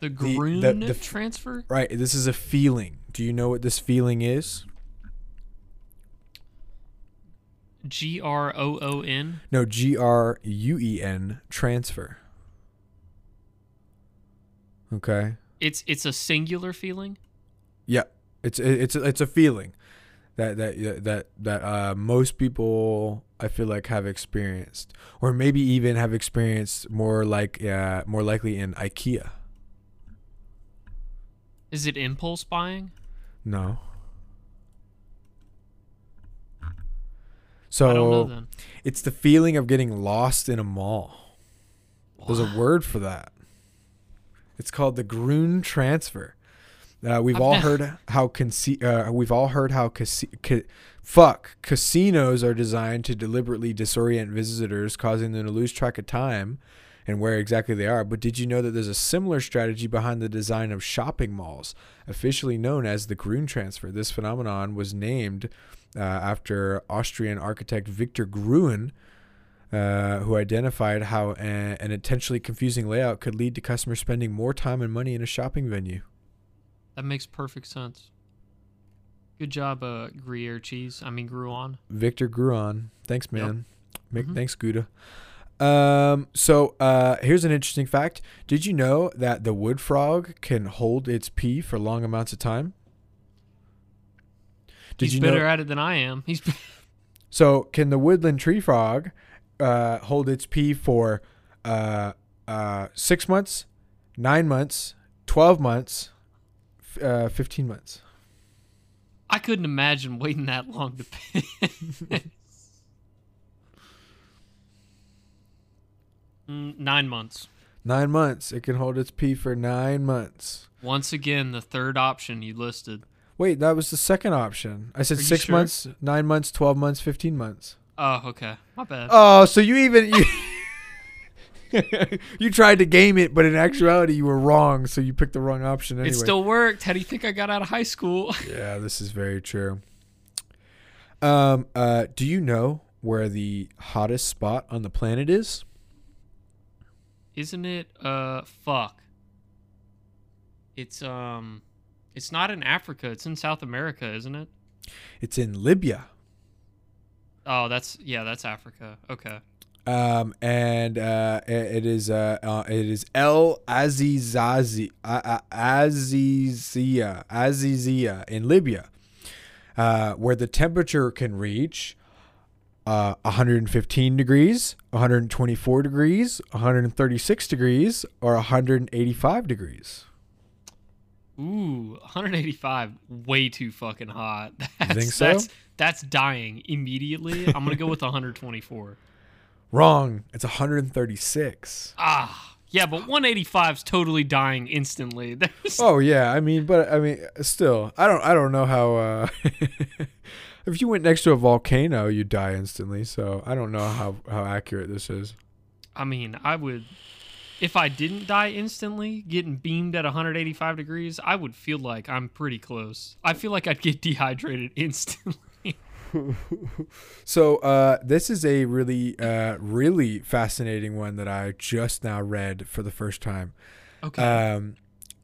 The the- Groon the f- transfer? Right. This is a feeling. Do you know what this feeling is? G R O O N. No, G R U E N transfer. Okay. It's it's a singular feeling. Yeah, it's it's it's a feeling that that that that uh, most people I feel like have experienced, or maybe even have experienced more like uh, more likely in IKEA. Is it impulse buying? No. I So don't know then. it's the feeling of getting lost in a mall. There's a word for that. It's called the Gruen transfer. Uh, we've all heard how conce- uh, we've all heard how casi- ca- fuck casinos are designed to deliberately disorient visitors, causing them to lose track of time and where exactly they are. But did you know that there's a similar strategy behind the design of shopping malls, officially known as the Gruen transfer? This phenomenon was named uh, after Austrian architect Victor Gruen, uh, who identified how a, an intentionally confusing layout could lead to customers spending more time and money in a shopping venue. That makes perfect sense. Good job, uh, Gruyere cheese. I mean Gruen. Victor Gruen. Thanks, man. Make, Mhm. Thanks, Gouda. Um, so uh, here's an interesting fact. Did you know that the wood frog can hold its pee for long amounts of time? Did He's you better know? at it than I am. He's So can the woodland tree frog uh, hold its pee for uh, uh, six months, nine months, twelve months, f- uh, fifteen months? I couldn't imagine waiting that long to pay. Mm, Nine months. Nine months. It can hold its pee for nine months. Once again, the third option you listed. Wait, that was the second option. I said Are six sure? months, nine months, twelve months, fifteen months. Oh, okay. My bad. Oh, so you even you, you tried to game it, but in actuality you were wrong. So you picked the wrong option anyway. It still worked. How do you think I got out of high school? yeah, this is very true. Um, uh, do you know where the hottest spot on the planet is? Isn't it? Uh, fuck. It's um, it's not in Africa. It's in South America, isn't it? It's in Libya. Oh, that's yeah, that's Africa. Okay. Um, and uh, it is uh, uh, it is El Azizazi uh, uh, Azizia Azizia in Libya, uh, where the temperature can reach uh, 115 degrees, 124 degrees, 136 degrees, or 185 degrees. Ooh, 185, way too fucking hot. That's, think so? That's, that's dying immediately. I'm gonna go with 124. Wrong. It's 136. Ah, yeah, but 185 is totally dying instantly. There's, Oh yeah, I mean, but I mean, still, I don't, I don't know how. Uh, if you went next to a volcano, you'd die instantly. So I don't know how how accurate this is. I mean, I would, if I didn't die instantly, getting beamed at 185 degrees, I would feel like I'm pretty close. I feel like I'd get dehydrated instantly. So uh, this is a really, uh, really fascinating one that I just now read for the first time. Okay. Um,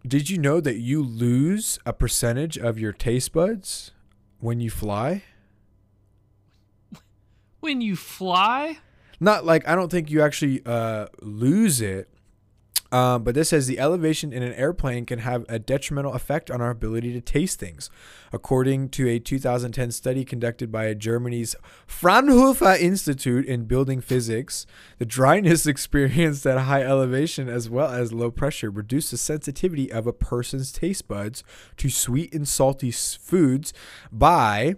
did you know that you lose a percentage of your taste buds when you fly? When you fly, Not like I don't think you actually uh, lose it. Um, but this says the elevation in an airplane can have a detrimental effect on our ability to taste things. According to a 2010 study conducted by Germany's Fraunhofer Institute in Building Physics, the dryness experienced at high elevation as well as low pressure reduce the sensitivity of a person's taste buds to sweet and salty foods by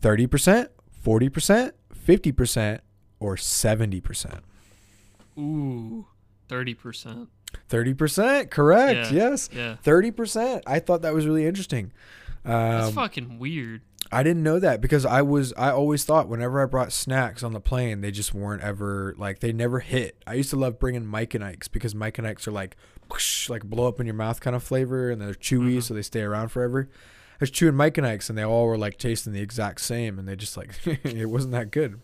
30%, 40%, 50%, or 70%. Ooh, thirty percent. 30%, correct. Yeah, Yes. Yeah, 30%. I thought that was really interesting. that's Um, fucking weird. I didn't know that because I was I always thought whenever I brought snacks on the plane, they just weren't ever like they never hit. I used to love bringing Mike and Ike's because Mike and Ike's are like whoosh, like blow up in your mouth kind of flavor and they're chewy Mhm. so they stay around forever. I was chewing Mike and Ike's and they all were like tasting the exact same and they just like it wasn't that good.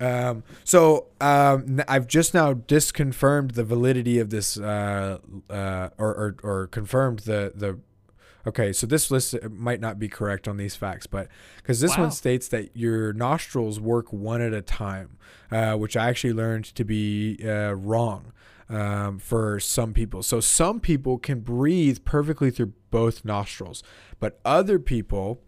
Um, so um, I've just now disconfirmed the validity of this, uh, uh, or, or or confirmed the the. Okay, so this list might not be correct on these facts, but because this Wow. one states that your nostrils work one at a time, uh, which I actually learned to be uh, wrong um, for some people. So some people can breathe perfectly through both nostrils, but other people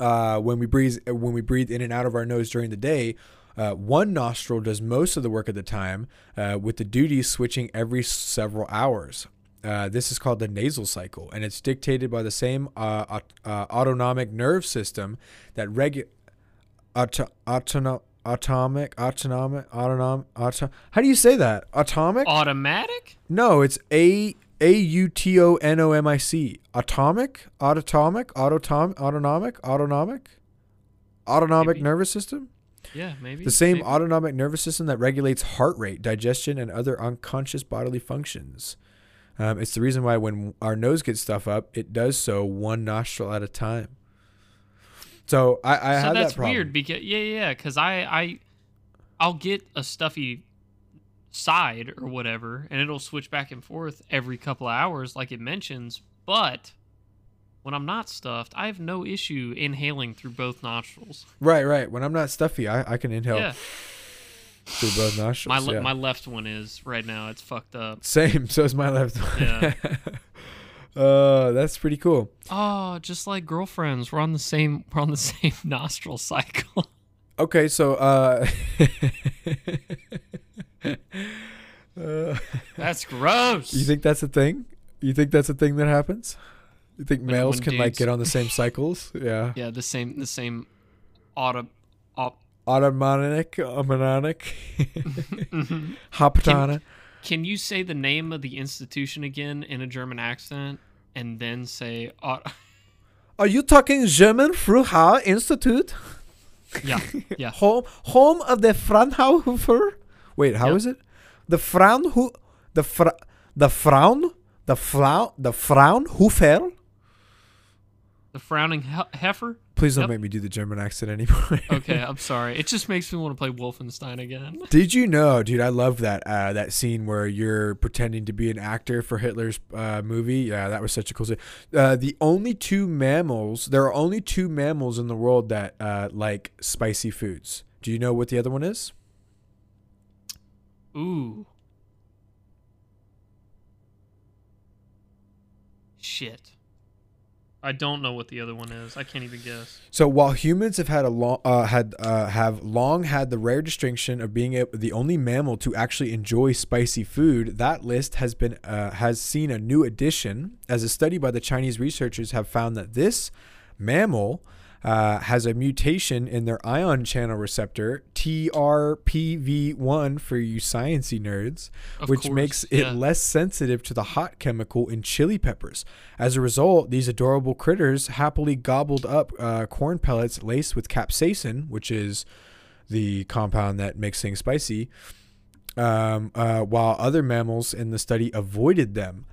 uh, when we breathe when we breathe in and out of our nose during the day, uh, one nostril does most of the work at the time, uh, with the duties switching every several hours. Uh, this is called the nasal cycle, and it's dictated by the same uh, aut- uh, autonomic nerve system that regu- auto- atomic autonomic autonom auto- how do you say that atomic Automatic? no it's a a u t o n o m i c atomic autotomic autotom autonomic autonomic autonomic Maybe. nervous system Yeah, maybe. the same maybe. autonomic nervous system that regulates heart rate, digestion, and other unconscious bodily functions. Um, it's the reason why when our nose gets stuff up, it does so one nostril at a time. So I, I so have that's that weird because yeah, yeah, because I I I'll get a stuffy side or whatever, and it'll switch back and forth every couple of hours, like it mentions. But when I'm not stuffed, I have no issue inhaling through both nostrils. Right, right. When I'm not stuffy, I, I can inhale Yeah, through both nostrils. my le- yeah. my left one is right now. It's fucked up. Same. So is my left. one. Yeah. uh, that's pretty cool. Oh, just like girlfriends, we're on the same we're on the same nostril cycle. Okay, so uh, uh That's gross. You think that's a thing? You think that's a thing that happens? You think When- males can like get on the same cycles? Yeah. yeah, the same the same auto. Op- Autonomic, autonomic, Mhm. hopatonic. Can you say the name of the institution again in a German accent and then say Are you talking German Fraunhofer Institute? yeah, yeah. Home home of the Fraunhofer? Wait, how Yep. is it? The Fraunhofer the Fra, the Fraun the Fraun the Fraunhofer? The frowning he- heifer? Please don't Yep. make me do the German accent anymore. Okay, I'm sorry. It just makes me want to play Wolfenstein again. Did you know, dude? I love that uh, that scene where you're pretending to be an actor for Hitler's uh, movie. Yeah, that was such a cool scene. Uh, the only two mammals, there are only two mammals in the world that uh, like spicy foods. Do you know what the other one is? Ooh. Shit. I don't know what the other one is. I can't even guess. So while humans have had a long uh, had uh, have long had the rare distinction of being a, the only mammal to actually enjoy spicy food, that list has been uh, has seen a new addition as a study by the Chinese researchers have found that this mammal uh, has a mutation in their ion channel receptor TRPV1 for you sciencey nerds, Of which course, makes it yeah. less sensitive to the hot chemical in chili peppers. As a result, these adorable critters happily gobbled up uh, corn pellets laced with capsaicin, which is the compound that makes things spicy, um, uh, while other mammals in the study avoided them.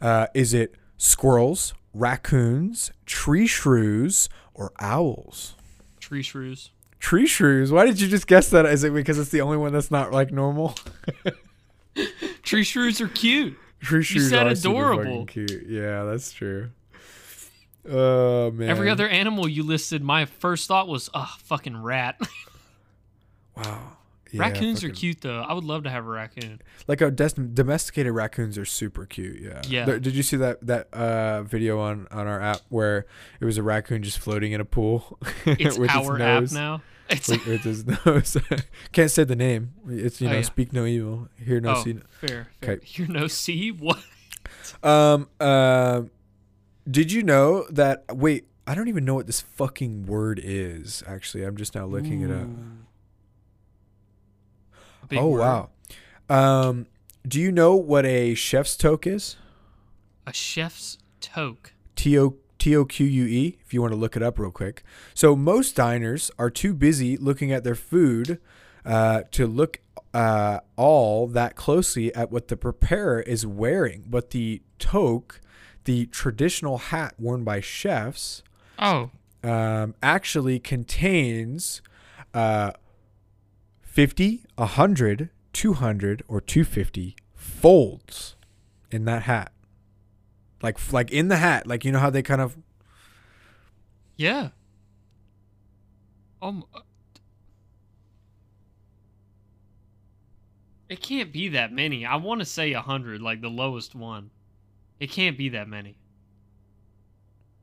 Uh, is it squirrels, raccoons, tree shrews, or owls? Tree shrews. Tree shrews. Why did you just guess that? Is it because it's the only one that's not like normal? Tree shrews are cute. Tree shrews said are adorable. cute. Yeah, that's true. Oh man. Every other animal you listed, my first thought was, ah, fucking rat. Wow. Yeah, Raccoons are cute though. I would love to have a raccoon. Like a des- domesticated raccoons are super cute. Yeah. Yeah. There- did you see that that uh, video on on our app where it was a raccoon just floating in a pool It's our app now. It's With, with his nose. Can't say the name. It's you Oh, know yeah. speak no evil, hear no oh, see. fair. fair. Okay. You're no C. What? Um. Um. did you know that? Wait, I don't even know what this fucking word is. Actually, I'm just now looking it up. Big oh word. wow. Um. Do you know what a chef's toque is? A chef's toque. T O T O Q U E. If you want to look it up real quick. So most diners are too busy looking at their food uh, to look uh, all that closely at what the preparer is wearing. But the toque, the traditional hat worn by chefs, Oh, um, actually contains uh, 50, 100, 200, or 250 folds in that hat. Like, like in the hat, like you know how they kind of yeah. Um, uh, it can't be that many. I want to say a hundred, like the lowest one. It can't be that many.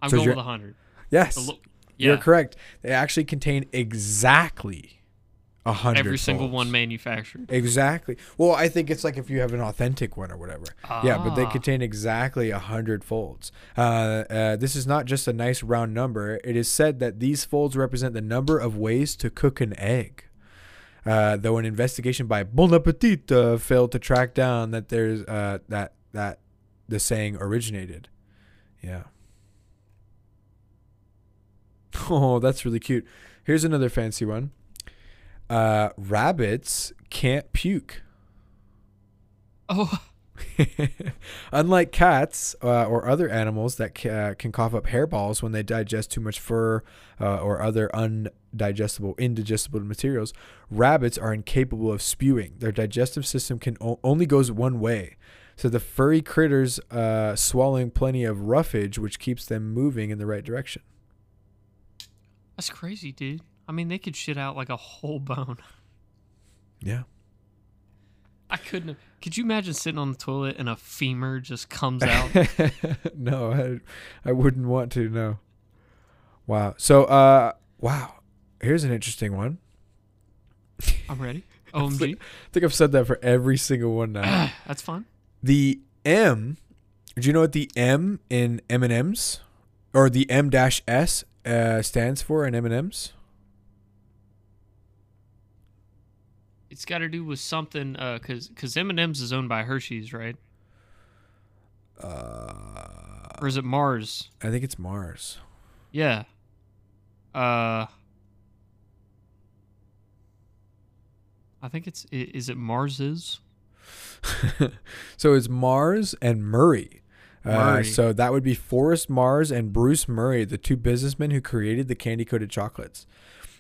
I'm So going with a hundred. yes, The lo- you're correct. They actually contain exactly a hundred. every single one manufactured. Exactly. Well, I think it's like if you have an authentic one or whatever. Yeah, but they Ah. contain exactly a hundred folds. Uh, uh, this is not just a nice round number. It is said that these folds represent the number of ways to cook an egg. Uh, though an investigation by Bon Appetit uh, failed to track down that there's uh, that that the saying originated. Yeah. Oh, that's really cute. Here's another fancy one. Uh, rabbits can't puke. Oh, Unlike cats uh, or other animals that ca- uh, can cough up hairballs when they digest too much fur uh, or other undigestible, indigestible materials, rabbits are incapable of spewing. Their digestive system can o- only goes one way. So the furry critters uh, swallowing plenty of roughage, which keeps them moving in the right direction. that's crazy, dude. I mean, they could shit out like a whole bone. Yeah. I couldn't. Have, could you imagine sitting on the toilet and a femur just comes out? no, I, I wouldn't want to. No. Wow. So, uh, wow. Here's an interesting one. I'm ready. OMG. I think I've said that for every single one now. That's fun. the M. Do you know what the M in M and M's or the M dash S uh, stands for in M and M's? It's got to do with something, uh, cause, cause M&M's is owned by Hershey's, right? Uh, Or is it Mars? I think it's Mars. Yeah. Uh. I think it's is it Mars's? so it's Mars and Murray. Uh, so that would be Forrest Mars and Bruce Murray, the two businessmen who created the candy coated chocolates.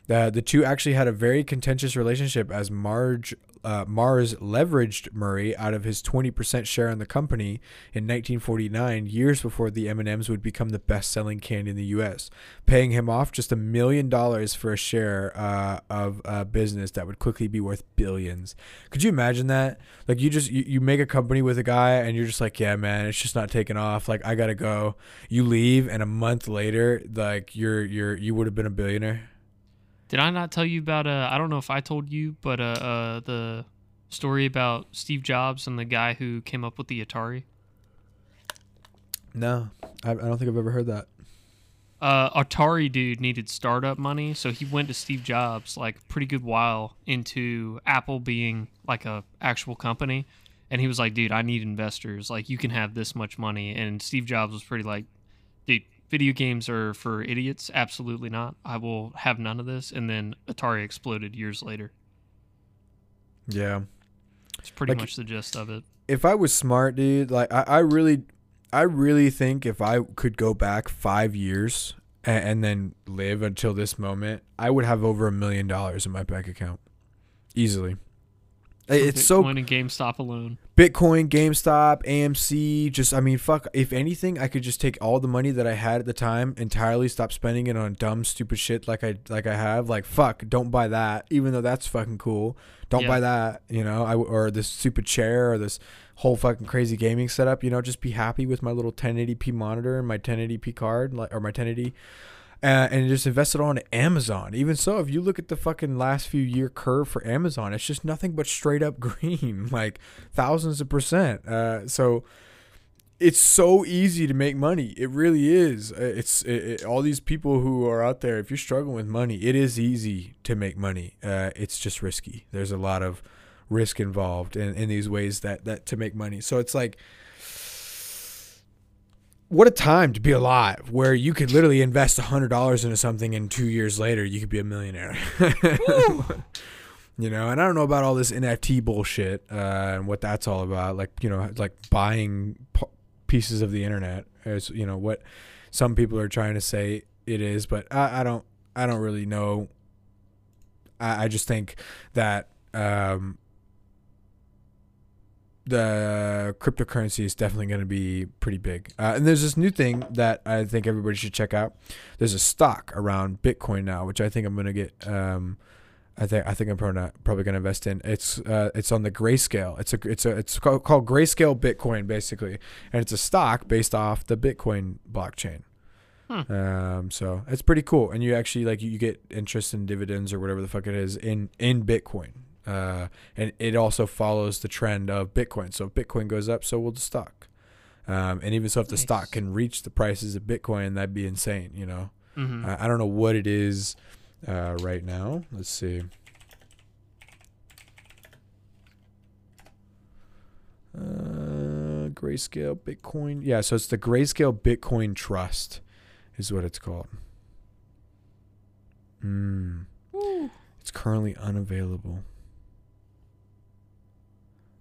Uh, the two actually had a very contentious relationship as Marge, uh, Mars leveraged Murray out of his 20% share in the company in 1949, years before the M&Ms would become the best-selling candy in the U.S., paying him off just a million dollars for a share uh, of a business that would quickly be worth billions. Could you imagine that? Like you just you, you make a company with a guy and you're just like, yeah, man, it's just not taking off. Like I gotta go. You leave, and a month later, like you're you're you would have been a billionaire. Did I not tell you about? Uh, I don't know if I told you, but uh, uh, the story about Steve Jobs and the guy who came up with the Atari. No, I, I don't think I've ever heard that. uh, Atari dude needed startup money, so he went to Steve Jobs like pretty good while into Apple being like a actual company, and he was like, "Dude, I need investors. Like, you can have this much money." And Steve Jobs was pretty like, "Dude, video games are for idiots. Absolutely not. I will have none of this." And then Atari exploded years later. Yeah. It's pretty Like- much the gist of it. if I was smart, dude, like I, I really, I really think if I could go back five years and, and then live until this moment, I would have over a million dollars in my bank account, easily. It's so Bitcoin and GameStop alone. Bitcoin, GameStop, AMC, just I mean, fuck. If anything, I could just take all the money that I had at the time, entirely stop spending it on dumb, stupid shit like I like I have. Like fuck, don't buy that, even though that's fucking cool. Don't Yeah. buy that, you know. I or this stupid chair or this whole fucking crazy gaming setup. You know, just be happy with my little 1080p monitor and my 1080p card, like or my 1080. Uh, and just invest it on Amazon. Even so, if you look at the fucking last few year curve for Amazon, it's just nothing but straight up green, like thousands of percent. Uh, so it's so easy to make money. It really is. Uh, It's it, it, all these people who are out there. If you're struggling with money, it is easy to make money. Uh, it's just risky. There's a lot of risk involved in, in these ways that that to make money. So it's like what a time to be alive where you could literally invest a hundred dollars into something and two years later you could be a millionaire. You know and i don't know about all this nft bullshit uh, and what that's all about like you know like buying p- pieces of the internet as you know what some people are trying to say it is but i, I don't i don't really know. I, I just think that um, the cryptocurrency is definitely going to be pretty big. Uh, and there's this new thing that I think everybody should check out. There's a stock around Bitcoin now, which I think I'm going to get. Um, I think I think I'm probably probably going to invest in. It's uh, it's on the Grayscale. It's a it's a it's called, called Grayscale Bitcoin basically, and it's a stock based off the Bitcoin blockchain. Hmm. Um, so it's pretty cool, and you actually like you, get interest and dividends or whatever the fuck it is in in Bitcoin. Uh, and it also follows the trend of Bitcoin. So if Bitcoin goes up, so will the stock. Um, and even so, if the Nice. stock can reach the prices of Bitcoin, that'd be insane. You know, hmm I, I don't know what it is uh, right now. Let's see. Uh, Grayscale Bitcoin. Yeah, so it's the Grayscale Bitcoin Trust, is what it's called. Hmm. It's currently unavailable.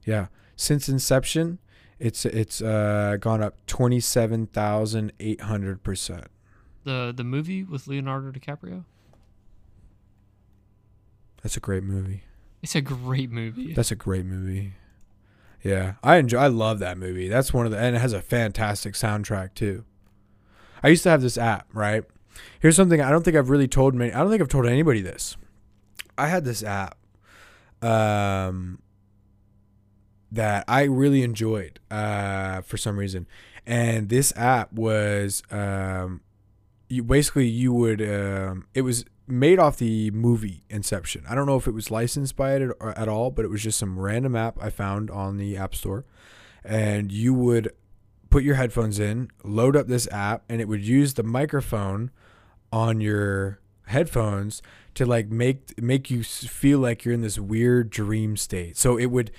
Yeah, since inception, it's it's uh, gone up twenty seven thousand eight hundred percent. The the movie with Leonardo DiCaprio. That's a great movie. It's a great movie. That's a great movie. Yeah, I enjoy. I love that movie. That's one of the, and it has a fantastic soundtrack too. I used to have this app, right? Here's something I don't think I've really told many. I don't think I've told anybody this. I had this app, um, that I really enjoyed, uh, for some reason, and this app was, um, you basically you would, um, it was made off the movie Inception. I don't know if it was licensed by it at, at all, but it was just some random app I found on the App Store. And you would put your headphones in, load up this app, and it would use the microphone on your headphones to like make make you feel like you're in this weird dream state. So it would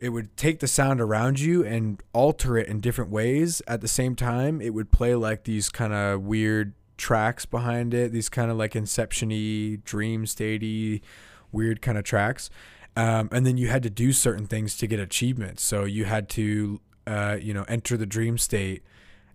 it would take the sound around you and alter it in different ways. At the same time it would play like these kind of weird tracks behind it these kind of like inception-y dream statey weird kind of tracks. Um, and then you had to do certain things to get achievements. So you had to uh, you know enter the dream state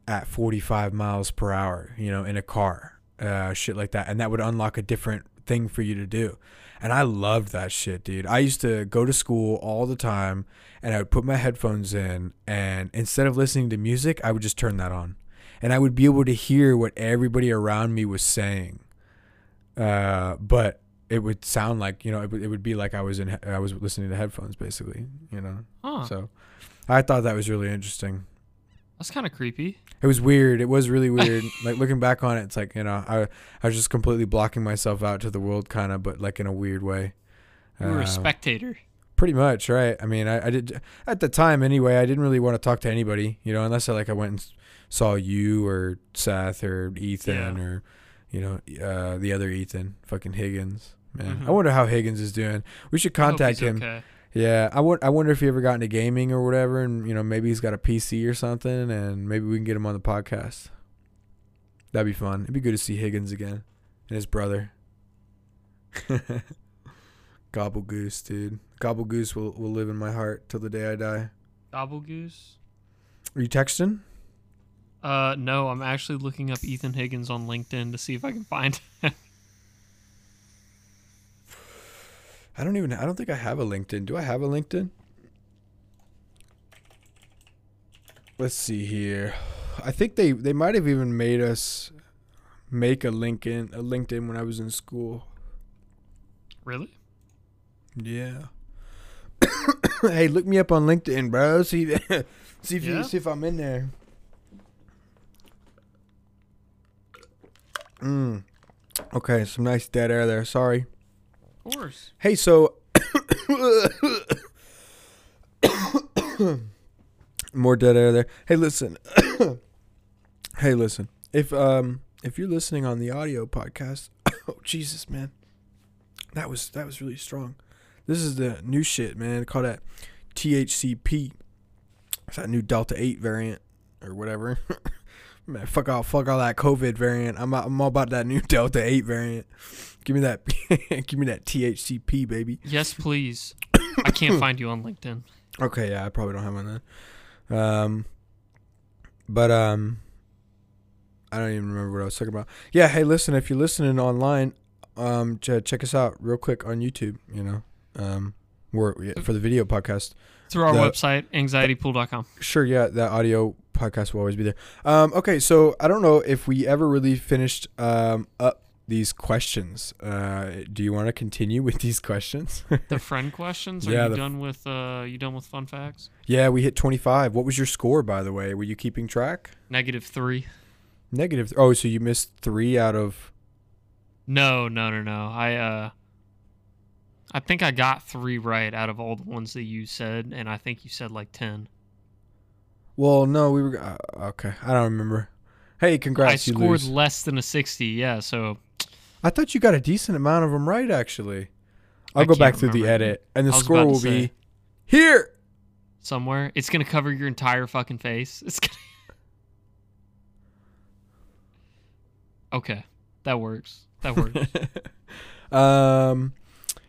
at 45 miles per hour you know in a car uh, shit like that. And that would unlock a different thing for you to do and I loved that shit, dude. I used to go to school all the time and I would put my headphones in and instead of listening to music, I would just turn that on. And I would be able to hear what everybody around me was saying. Uh, but it would sound like, you know, it would, it would be like I was in I was listening to headphones basically, you know. Huh. So I thought that was really interesting. That's kind of creepy. It was weird. It was really weird. like looking back on it, it's like, you know, I I was just completely blocking myself out to the world kind of, but like in a weird way. You were a Uh, spectator. Pretty much, right? I mean, I, I did at the time anyway. I didn't really want to talk to anybody, you know, unless I like I went and saw you or Seth or Ethan Yeah. or you know uh, the other Ethan, fucking Higgins. Man, I Mhm. wonder how Higgins is doing. We should I contact him. Okay. Yeah, I won- I wonder if he ever got into gaming or whatever, and you know maybe he's got a PC or something, and maybe we can get him on the podcast. That'd be fun. It'd be good to see Higgins again and his brother. Gobble goose, dude. Gobble goose will will live in my heart till the day I die. Gobble goose. Are you texting? Uh, no, I'm actually looking up Ethan Higgins on LinkedIn to see if I can find. I don't even. I don't think I have a LinkedIn. Do I have a LinkedIn? Let's see here. I think they they might have even made us make a LinkedIn a LinkedIn when I was in school. Really? Yeah. hey, look me up on LinkedIn, bro. See see if Yeah? you see if I'm in there. Mm. Okay, some nice dead air there. Sorry. Course. Hey, so more dead air there. Hey, listen. hey, listen. If um if you're listening on the audio podcast, oh Jesus, man, that was that was really strong. This is the new shit, man. Call that THCP. It's that new Delta Eight variant or whatever. Man, fuck all, fuck all that COVID variant. I'm I'm all about that new Delta Eight variant. Give me that, give me that THCP, baby. Yes, please. I can't find you on LinkedIn. Okay, yeah, I probably don't have one then. Um, but um, I don't even remember what I was talking about. Yeah, hey, listen, if you're listening online, um, ch- check us out real quick on YouTube. You know, um, we're for the video podcast. Through our The- website, anxietypool.com. Sure, yeah, that audio podcast will always be there. Um, okay, so I don't know if we ever really finished um up these questions. Uh, do you want to continue with these questions? The friend questions. Are Yeah, you done with uh you done with fun facts? yeah, we hit 25. What was your score, by the way? Were you keeping track? Negative three. Negative. Oh, so you missed three out of. No, no, no, no. I uh I think I got three right out of all the ones that you said, and I think you said like ten. Well, no, we were. Uh, okay, I don't remember. Hey, congrats! I you scored lose. less than a sixty, yeah, so I thought you got a decent amount of them right, actually. I'll I go back through the edit, and the score will be here. somewhere. It's gonna cover your entire fucking face. It's gonna Okay. That works. That works. um,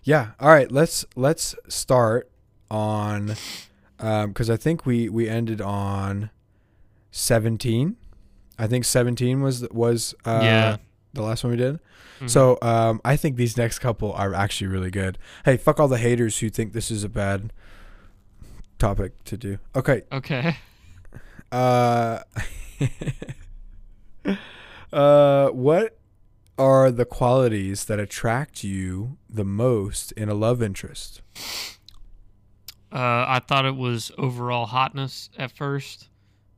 yeah. All right. Let's let's start on, um, because I think we we ended on seventeen. I think seventeen was was uh Yeah. the last one we did. Mhm. So um, I think these next couple are actually really good. Hey, fuck all the haters who think this is a bad topic to do. Okay. Okay. Uh, uh, what are the qualities that attract you the most in a love interest? Uh, I thought it was overall hotness at first,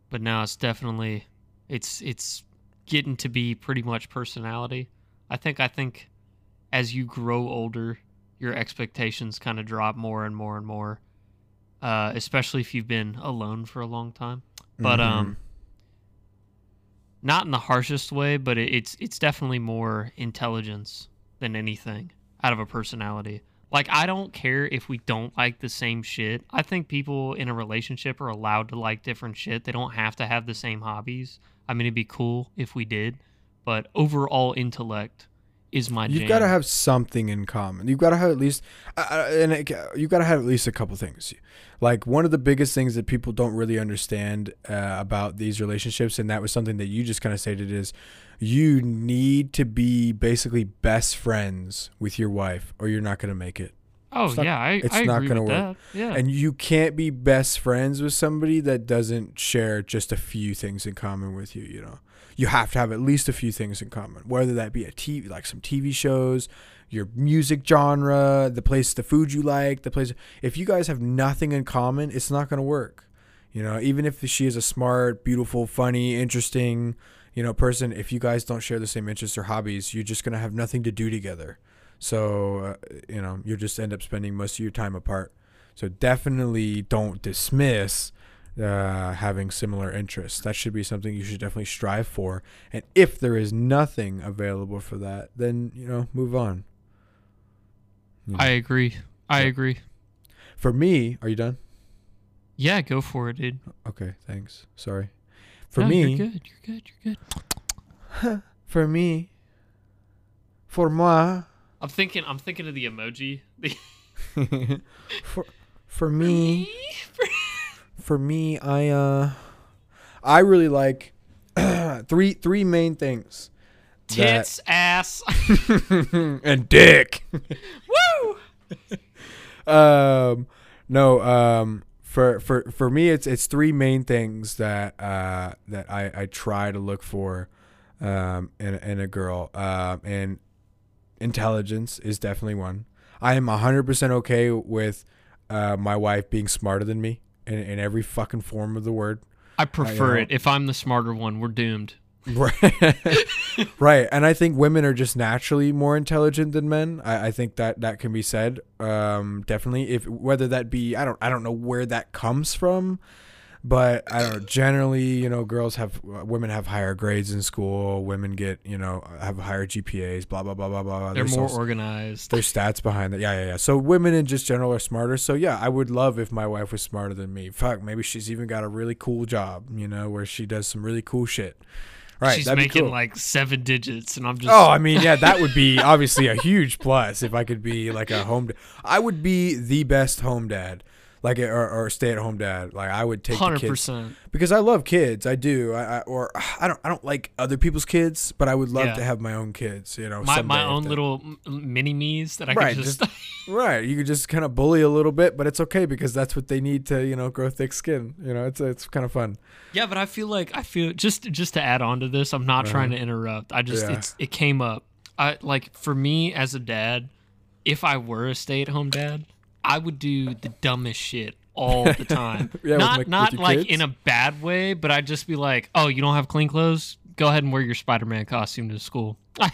but now it's definitely it's it's getting to be pretty much personality. I think I think as you grow older, your expectations kind of drop more and more and more. Uh, especially if you've been alone for a long time. But um not in the harshest way, but it, it's it's definitely more intelligence than anything out of a personality. Like I don't care if we don't like the same shit. I think people in a relationship are allowed to like different shit. They don't have to have the same hobbies. I mean, it'd be cool if we did, but overall intellect is my You've got to have something in common. You've got to have at least, uh, and it, you've got to have at least a couple things. Like one of the biggest things that people don't really understand uh, about these relationships, and that was something that you just kind of stated, is you need to be basically best friends with your wife, or you're not going to make it. oh it's not- yeah, I, it's I not agree gonna with work. that. Yeah, And you can't be best friends with somebody that doesn't share just a few things in common with you, you know. You have to have at least a few things in common, whether that be a TV like some TV shows, your music genre, the place the food you like, the place if you guys have nothing in common, it's not going to work. You know, even if she is a smart, beautiful, funny, interesting, you know, person, if you guys don't share the same interests or hobbies, you're just going to have nothing to do together. So, uh, you know, you'll just end up spending most of your time apart. So definitely don't dismiss uh, having similar interests. That should be something you should definitely strive for. And if there is nothing available for that, then you know move on. You know. I agree. I Yeah. agree. for me, are you done? Yeah, go for it, dude. Okay, thanks. Sorry. For No, me, you're good. You're good. You're good. for me, for moi, I'm thinking. I'm thinking of the emoji. for for me, for me, I uh, I really like three three main things. that- Tits, ass. and dick. Woo! um, no. Um, for for for me, it's it's three main things that uh that I I try to look for, um, in in a girl. Um, and intelligence is definitely one. I am hundred percent okay with, uh, my wife being smarter than me in in every fucking form of the word. I prefer know. it. If I'm the smarter one, we're doomed. Right. right. And I think women are just naturally more intelligent than men. I, I think that that can be said. Um, definitely. If whether that be I don't I don't know where that comes from, but I don't know. Generally, you know, girls have women have higher grades in school. Women get you know have higher GPAs. Blah blah blah blah blah. They're There's more organized. there's stats behind that. Yeah, yeah, yeah. So women in just general are smarter. So yeah, I would love if my wife was smarter than me. Fuck, maybe she's even got a really cool job, you know, where she does some really cool shit. Right. She's making cool. like seven digits, and I'm just. Oh, I mean, yeah, that would be obviously a huge plus if I could be like a home. Da- I would be the best home dad, like or, or stay at home dad. Like I would take the Hundred kids percent. because I love kids. I do. I, I or I don't. I don't like other people's kids, but I would love Yeah. to have my own kids. You know, My my own little mini me's that I Right, could just. Right, you could just kind of bully a little bit, but it's okay because that's what they need to, you know, grow thick skin. You know, it's it's kind of fun. yeah, but I feel like I feel just just to add on to this. I'm not trying to interrupt. I just Uh-huh. Yeah. it's it came up. I like for me as a dad, if I were a stay at home dad, I would do the dumbest shit all the time. Yeah, not like, not like kids? in a bad way, but I'd just be like, "Oh, you don't have clean clothes? Go ahead and wear your Spider-Man costume to school."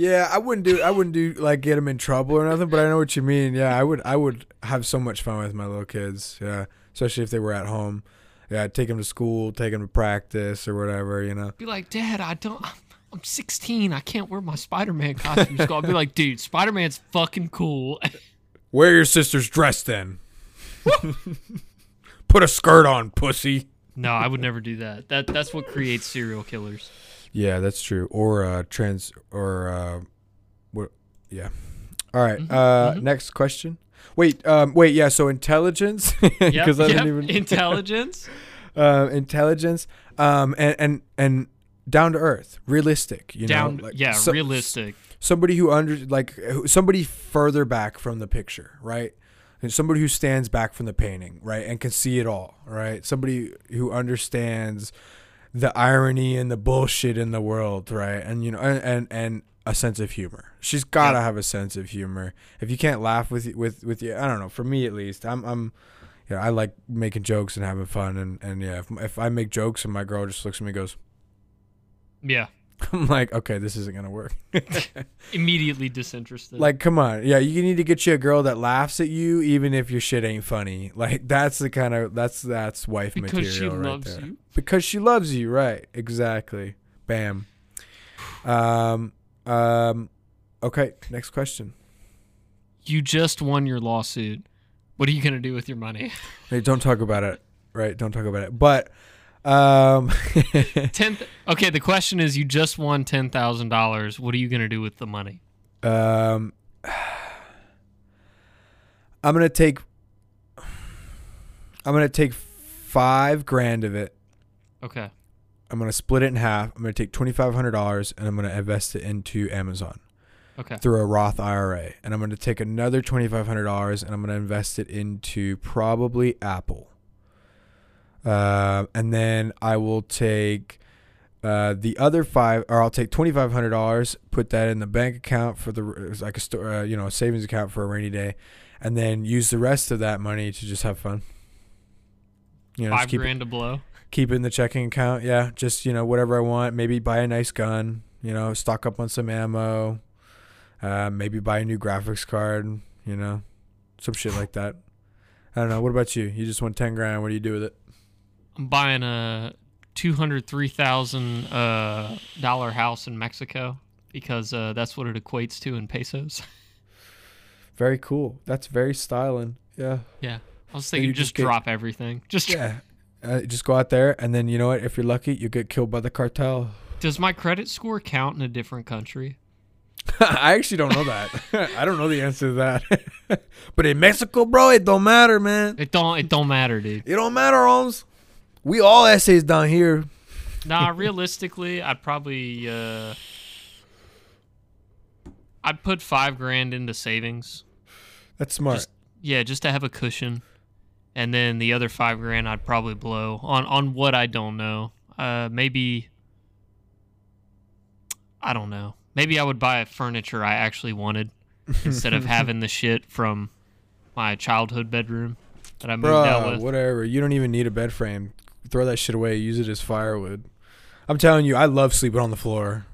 Yeah, I wouldn't do I wouldn't do like get them in trouble or nothing, but I know what you mean. Yeah, I would I would have so much fun with my little kids. Yeah, especially if they were at home. Yeah, I'd take them to school, take them to practice or whatever. You know. be like, Dad, I don't. I'm 16. I can't wear my Spider-Man costume to. I'd be like, dude, Spider-Man's fucking cool. Wear your sister's dress then. Put a skirt on, pussy. no, I would never do that. That that's what creates serial killers. Yeah, that's true. Or uh trans or uh what yeah. All right. Mhm, uh mhm. next question. Wait, um wait, yeah, so intelligence Yep, because I yep. didn't even intelligence. uh intelligence um and and and down to earth, realistic, you Down, know, like yeah, so- realistic. Somebody who under like somebody further back from the picture, right? And somebody who stands back from the painting, right, and can see it all, right? Somebody who understands the irony and the bullshit in the world, right? And you know, and and, and a sense of humor. She's got to have a sense of humor. If you can't laugh with with with you, I don't know. For me, at least, I'm I'm. Yeah, I like making jokes and having fun, and, and yeah, if, if I make jokes and my girl just looks at me and goes, Yeah, I'm like, okay, this isn't gonna work. immediately disinterested. Like, come on, yeah, you need to get you a girl that laughs at you, even if your shit ain't funny. Like, that's the kind of that's that's wife because she material right loves there. you. Because she loves you, right? Exactly. Bam. Um. Um. Okay. Next question. You just won your lawsuit. What are you gonna do with your money? Hey, don't talk about it. Right? Don't talk about it. But, um. Ten. Th- okay, the question is, you just won ten thousand dollars. What are you gonna do with the money? Um, I'm gonna take. I'm gonna take five grand of it. Okay. I'm gonna split it in half. I'm gonna take twenty five hundred dollars and I'm gonna invest it into Amazon Okay. through a Roth IRA. And I'm gonna take another twenty five hundred dollars and I'm gonna invest it into probably Apple. Uh, and then I will take uh, the other five, or I'll take twenty five hundred dollars, put that in the bank account for the like a store, uh, you know, a savings account for a rainy day, and then use the rest of that money to just have fun. You know, just Five keep it, grand to blow. keep it in the checking account. Yeah, just you know whatever I want. Maybe buy a nice gun. You know, stock up on some ammo. Uh, maybe buy a new graphics card. You know, some shit like that. I don't know. What about you? You just won ten grand. What do you do with it? I'm buying a two hundred three thousand uh, dollar house in Mexico because uh, that's what it equates to in pesos. Very cool. That's very styling. Yeah. yeah, I was thinking you just, just get- drop everything. Just Yeah. Uh, just go out there, and then you know what? If you're lucky, you get killed by the cartel. does my credit score count in a different country? I actually don't know that. I don't know the answer to that. but in Mexico, bro, it don't matter, man. It don't. It don't matter, dude. It don't matter, Holmes. We all essays down here. Nah, realistically, I'd probably uh, I'd put five grand into savings, That's smart. Just- Yeah, just to have a cushion, and then the other five grand I'd probably blow on on what I don't know. Uh, maybe I don't know. Maybe I would buy a furniture I actually wanted instead of having the shit from my childhood bedroom that I moved out with. whatever. You don't even need a bed frame. Throw that shit away. Use it as firewood. I'm telling you, I love sleeping on the floor.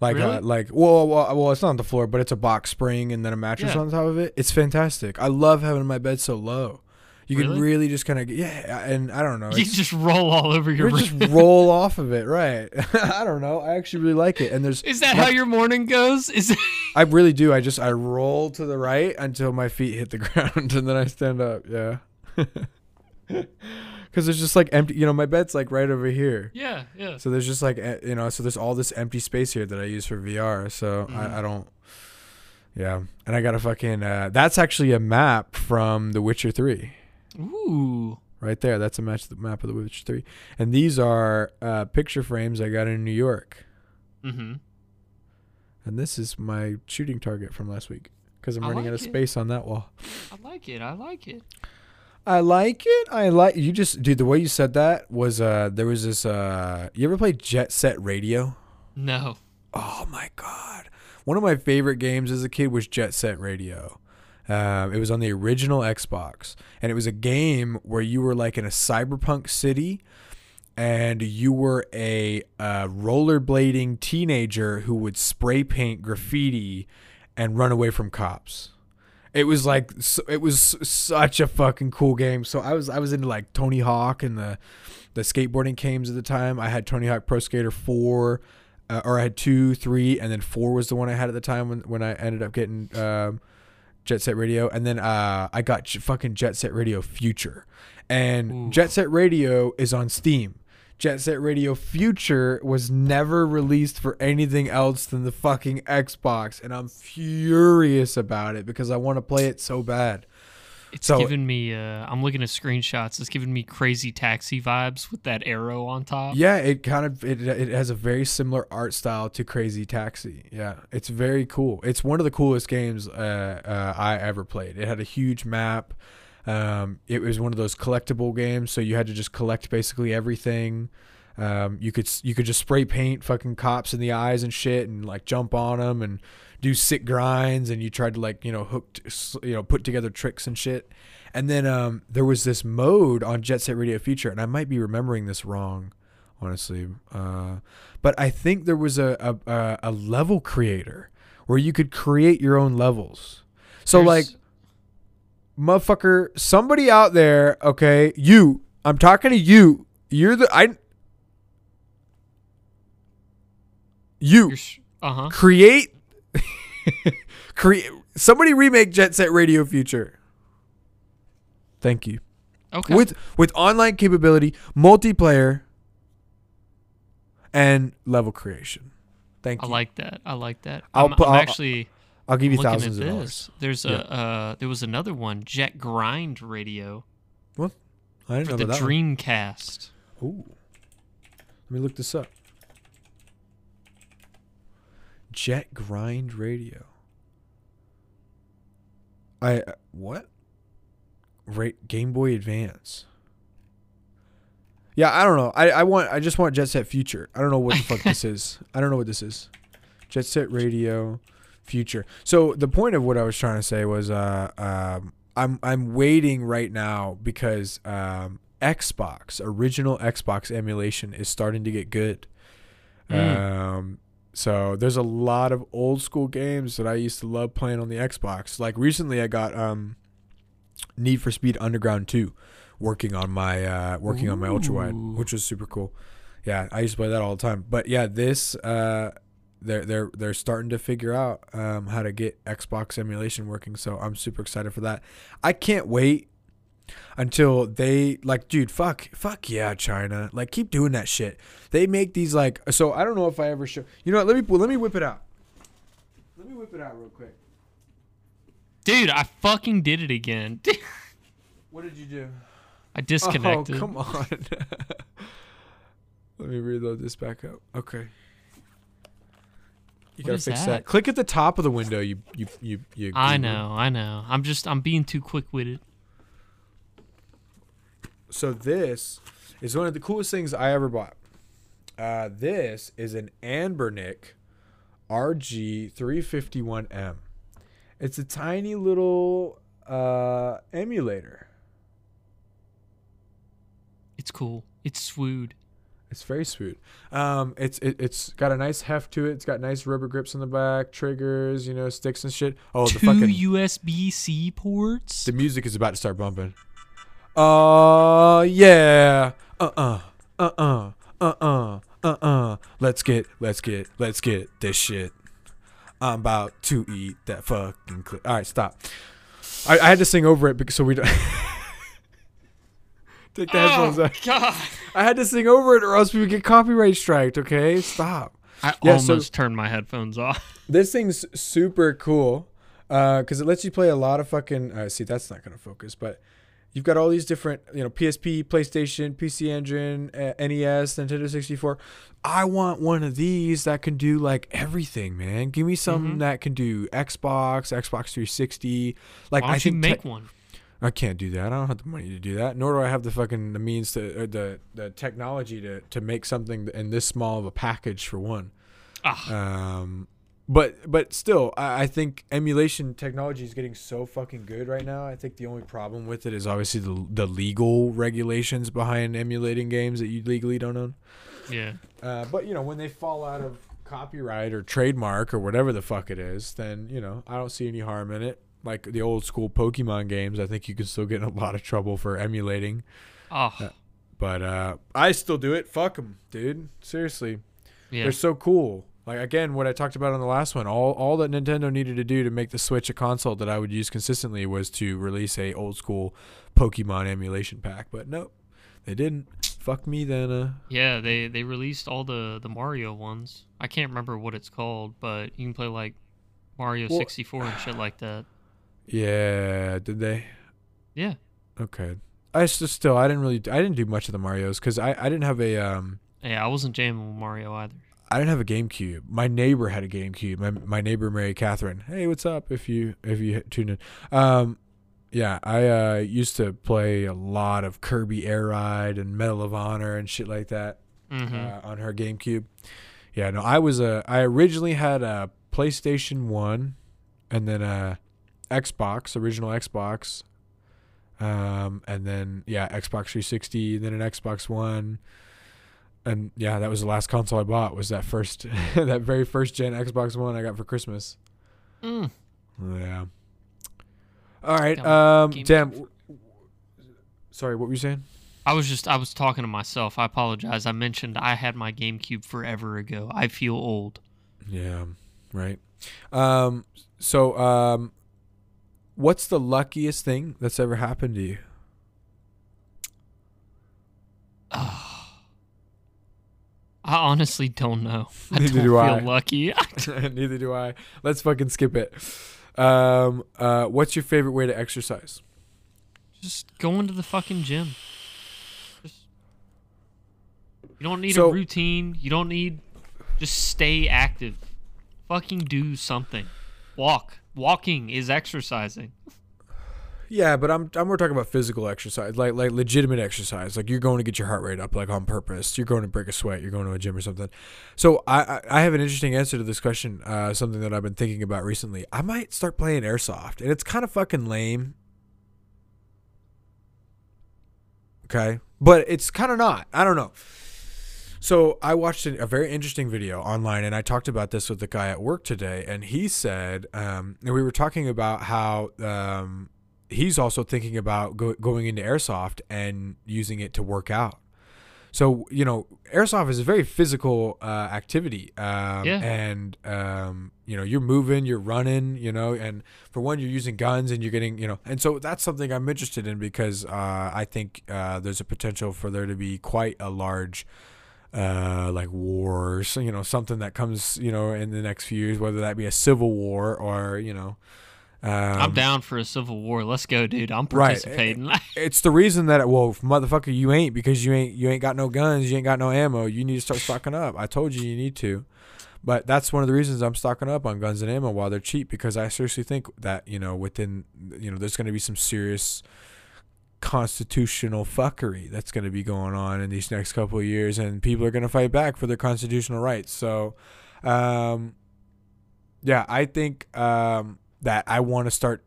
Like, Really? uh, like, well, well, well, it's not on the floor, but it's a box spring and then a mattress Yeah. on top of it. It's fantastic. I love having my bed so low. You can Really? really just kind of, yeah, and I don't know. You just roll all over your you just roll off of it, right? I don't know. I actually really like it, and there's Is that how your morning goes? Is it, I really do. I just I roll to the right until my feet hit the ground, and then I stand up. Yeah, because there's just like empty. You know, my bed's like right over here, yeah, yeah. so there's just like you know, so there's all this empty space here that I use for VR. So Mhm. I, I don't. Yeah, and I got a fucking. Uh, that's actually a map from The Witcher Three. Ooh. Right there, that's a match the map of The Witcher Three, and these are uh, picture frames I got in New York. Mm-hmm. And this is my shooting target from last week because I'm I running out of it. space on that wall. I like it. I like it. I like it. I like you just dude. The way you said that was uh there was this uh you ever played Jet Set Radio? No. Oh my god, one of my favorite games as a kid was Jet Set Radio. Um, it was on the original Xbox, and it was a game where you were like in a cyberpunk city, and you were a uh, rollerblading teenager who would spray paint graffiti and run away from cops. It was like it was such a fucking cool game. So I was I was into like Tony Hawk and the the skateboarding games at the time. I had Tony Hawk Pro Skater four, uh, or I had two, three, and then four was the one I had at the time when when I ended up getting um, Jet Set Radio, and then uh, I got fucking Jet Set Radio Future, and Ooh. Jet Set Radio is on Steam. Jet Set Radio Future was never released for anything else than the fucking Xbox, and I'm furious about it because I want to play it so bad. It's So- giving me. Uh, I'm looking at screenshots. It's giving me crazy taxi vibes with that arrow on top. Yeah, it kind of it, it has a very similar art style to Crazy Taxi. Yeah, it's very cool. It's one of the coolest games uh, uh, I ever played. It had a huge map. Um, it was one of those collectible games, so you had to just collect basically everything. Um, you could you could just spray paint fucking cops in the eyes and shit, and like jump on them and do sick grinds, and you tried to like you know hook t- s- you know put together tricks and shit. And then um, there was this mode on Jet Set Radio Future, and I might be remembering this wrong, honestly. Uh, but I think there was a, a a level creator where you could create your own levels. So like There's- motherfucker, somebody out there, okay, you, I'm talking to you. You're the I you sh- uh-huh. create create somebody remake Jet Set Radio Future. Thank you. Okay. With with online capability, multiplayer and level creation. Thank I you. I like that. I like that. I'll I'm, put- I'm I'll- actually I'll give you looking thousands at of dollars. There's Yeah. a uh, there was another one, Jet Grind Radio What? I didn't for know the about that. one. Dreamcast. Ooh. Let me look this up. Jet Grind Radio. I uh, what? Rate Game Boy Advance. Yeah, I don't know. I, I want I just want Jet Set Future. I don't know what the fuck this is. I don't know what this is. Jet Set Radio Future. So the point of what I was trying to say was uh um I'm I'm waiting right now because um Xbox, original Xbox emulation is starting to get good. Mm. Um, so there's a lot of old school games that I used to love playing on the Xbox. Like recently, I got um, Need for Speed Underground 2, working on my uh, working on my ultra wide, which was super cool. Yeah, I used to play that all the time. But yeah, this uh, they're they're they're starting to figure out um, how to get Xbox emulation working. So I'm super excited for that. I can't wait until they like dude fuck fuck yeah china like keep doing that shit they make these like so i don't know if i ever show you know what let me let me whip it out let me whip it out real quick Dude, I fucking did it again. what did you do I disconnected. oh come on let me reload this back up okay You What gotta fix that? that? Click at the top of the window. You you you you. I goober. know, I know. I'm just I'm being too quick witted. So this is one of the coolest things I ever bought. Uh, this is an Anbernic RG351M. It's a tiny little uh, emulator. It's cool. It's swood. It's very smooth. Um, it's it, it's got a nice heft to it. It's got nice rubber grips on the back, triggers, you know, sticks and shit. Oh, the Two fucking USB C ports. the music is about to start bumping. Uh yeah. Uh uh. Uh uh. Uh uh. Uh uh. Let's get let's get let's get this shit. I'm about to eat that fucking clip. All right, stop. I, I had to sing over it because so we don't take the headphones oh, out. God. I had to sing over it or else we would get copyright striked. Okay, stop. I Yeah, so- almost turned my headphones off. This thing's super cool because it lets you play a lot of fucking. Uh, see, that's not gonna focus, but you've got all these different, you know, PSP, PlayStation, PC Engine, uh, NES, Nintendo 64. I want one of these that can do like everything, man. Give me something Mhm. that can do Xbox, Xbox 360. Like I think make te- one? I can't do that. I don't have the money to do that. Nor do I have the fucking the means to the the technology to to make something in this small of a package for one. Ah, Um, but but still, I, I think emulation technology is getting so fucking good right now. I think the only problem with it is obviously the the legal regulations behind emulating games that you legally don't own. yeah. Uh, but you know, when they fall out of copyright or trademark or whatever the fuck it is, then you know I don't see any harm in it. Like the old school Pokemon games, I think you can still get in a lot of trouble for emulating. Oh, But uh, I still do it. Fuck them, dude. Seriously. yeah. They're so cool. Like again, what I talked about on the last one, all all that Nintendo needed to do to make the Switch a console that I would use consistently was to release a old school Pokemon emulation pack. But nope, they didn't. Fuck me then. Uh, Yeah, they they released all the the Mario ones. I can't remember what it's called, but you can play like Mario Well- 64 and shit like that. Yeah, did they? Yeah. Okay. I still I didn't really I didn't do much of the Mario's because I I didn't have a um Yeah, I wasn't jamming with Mario either. I didn't have a GameCube. My neighbor had a GameCube. My my neighbor Mary Catherine. Hey, what's up? If you if you tune in, um, yeah, I uh used to play a lot of Kirby Air Ride and Medal of Honor and shit like that Mm-hmm. uh, on her GameCube. Yeah, no, I was a I originally had a PlayStation One, and then a Xbox, original Xbox, um, and then yeah, Xbox 360, and then an Xbox One, and yeah, that was the last console I bought. Was that first that very first gen Xbox One I got for Christmas. mm. Yeah. All right, um, damn. for- Sorry, what were you saying? I was just I was talking to myself. I apologize. I mentioned I had my GameCube forever ago. I feel old. Yeah, right. Um, so, um, what's the luckiest thing that's ever happened to you? I honestly don't know. I Neither don't do feel I. lucky. Neither do I. Let's fucking skip it. Um, uh, what's your favorite way to exercise? just going to the fucking gym. Just you don't need So- a routine. You don't need just stay active. Fucking do something. Walk. Walking is exercising. Yeah, but I'm I'm more talking about physical exercise, like like legitimate exercise. Like you're going to get your heart rate up, like on purpose. You're going to break a sweat. You're going to a gym or something. So I I, have an interesting answer to this question. Uh, something that I've been thinking about recently. I might start playing airsoft, and it's kind of fucking lame. Okay, but it's kind of not. I don't know. So I watched a, very interesting video online, and I talked about this with the guy at work today, and he said, um, and we were talking about how um, he's also thinking about go, going into airsoft and using it to work out. So you know, airsoft is a very physical uh, activity, um, Yeah. and um, you know, you're moving, you're running, you know, and for one, you're using guns and you're getting, you know, and so that's something I'm interested in because uh, I think uh, there's a potential for there to be quite a large uh, like wars, you know, something that comes, you know, in the next few years, whether that be a civil war or, you know, um, I'm down for a civil war. Let's go, dude. I'm Right. participating. It's the reason that, it, well, motherfucker, you ain't because you ain't, you ain't got no guns, you ain't got no ammo. You need to start stocking up. I told you you need to. But that's one of the reasons I'm stocking up on guns and ammo while they're cheap because I seriously think that you know within you know there's going to be some serious constitutional fuckery that's going to be going on in these next couple of years, and people are going to fight back for their constitutional rights. So, um, yeah, I think um, that I want to start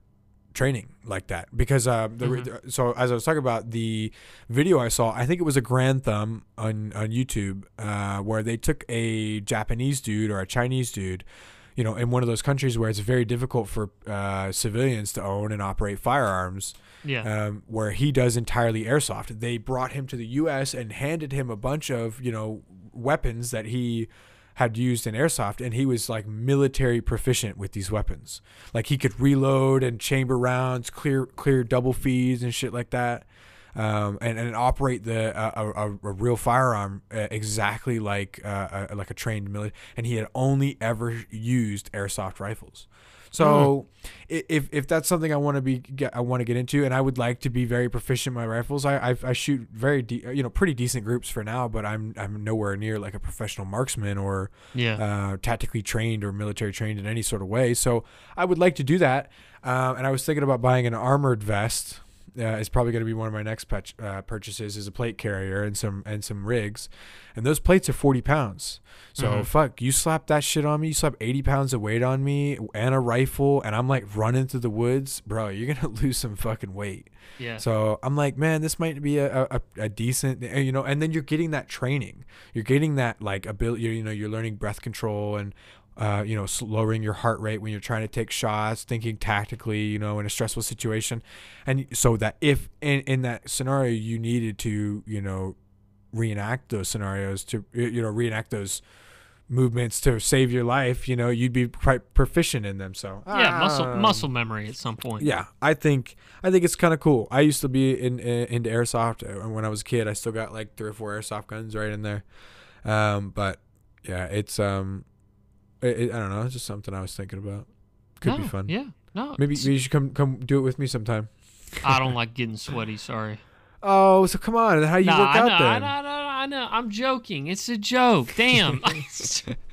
training like that because uh, the, Mhm. so as I was talking about the video I saw, I think it was a Garand Thumb on on YouTube uh, where they took a Japanese dude or a Chinese dude, you know, in one of those countries where it's very difficult for uh, civilians to own and operate firearms Yeah. um, where he does entirely airsoft. They brought him to the U.S. and handed him a bunch of you know weapons that he had used in airsoft, and he was like military proficient with these weapons. Like he could reload and chamber rounds, clear clear double feeds and shit like that. Um, and, and operate the uh, a, a, a real firearm uh, exactly like uh, uh, like a trained military, and he had only ever used airsoft rifles. So i if if that's something I want to be get, I want to get into, and I would like to be very proficient in my rifles. I I, I shoot very de- you know pretty decent groups for now, but I'm I'm nowhere near like a professional marksman or yeah. uh, tactically trained or military trained in any sort of way. So I would like to do that. Um, and I was thinking about buying an armored vest. Uh, it's probably going to be one of my next uh, purchases is a plate carrier and some and some rigs, and those plates are forty pounds. So Mhm. fuck, you slap that shit on me. You slap eighty pounds of weight on me and a rifle, and I'm like running through the woods, bro. You're gonna lose some fucking weight. yeah. So I'm like, man, this might be a, a, a decent, you know, and then you're getting that training. You're getting that like ability, you know, you're learning breath control and, uh, you know, lowering your heart rate when you're trying to take shots, thinking tactically, you know, in a stressful situation. And so that if in, in that scenario you needed to, you know, reenact those scenarios to, you know, reenact those movements to save your life, you know, you'd be quite proficient in them. So yeah. Muscle um, muscle memory at some point. yeah, I think I think it's kind of cool. I used to be in, in into airsoft uh, when I was a kid. I still got like three or four airsoft guns right in there. Um, but yeah, it's um, it, it- I don't know. It's just something I was thinking about. Could be fun. Yeah. No. Maybe maybe you should come come do it with me sometime. I don't like getting sweaty. Sorry. Oh, so come on. How you Nah, work I out know, I then? know, I know, I know. I'm joking. It's a joke. Damn. I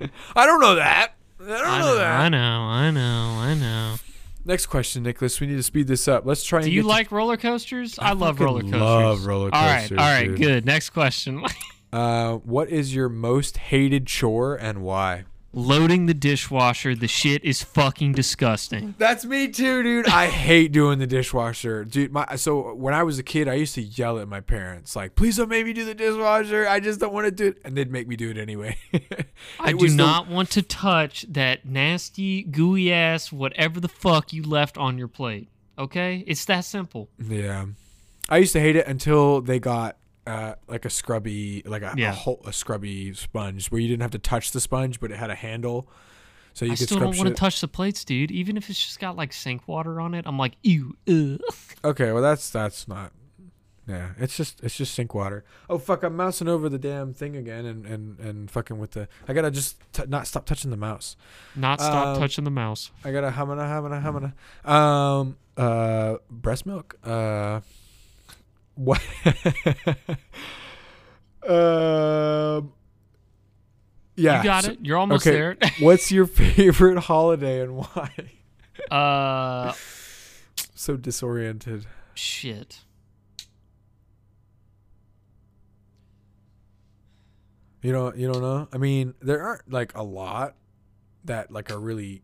I don't know that. I don't know, know, that. I know, I know, I know. Next question, Nicholas. We need to speed this up. Let's try. And Do you get to- like roller coasters? I, love roller coasters. love roller All right, coasters, all right, dude. good. Next question. Uh, what is your most hated chore and why? Loading the dishwasher. The shit is fucking disgusting. That's me too, dude. I hate doing the dishwasher, dude. My so when I was a kid, I used to yell at my parents like, "Please don't make me do the dishwasher. I just don't want to do it," and they'd make me do it anyway. I do was the- not want to touch that nasty, gooey ass, whatever the fuck you left on your plate. Okay? It's that simple. yeah, I used to hate it until they got uh, like a scrubby, like a, Yeah. a, whole, a scrubby sponge where you didn't have to touch the sponge, but it had a handle, so you I could still don't want to touch the plates, dude. Even if it's just got like sink water on it, I'm like, ew, ugh. Okay, well that's that's not. Yeah, it's just it's just sink water. Oh fuck! I'm mousing over the damn thing again and and and fucking with the. I gotta just t- not stop touching the mouse. Not stop Um, touching the mouse. I gotta hamana hamana hamana. Um, uh, breast milk. Uh, what? um. Yeah. you got so- it. You're almost okay. there. What's your favorite holiday and why? uh, so disoriented. shit. You don't you don't know? I mean, there aren't like a lot that like are really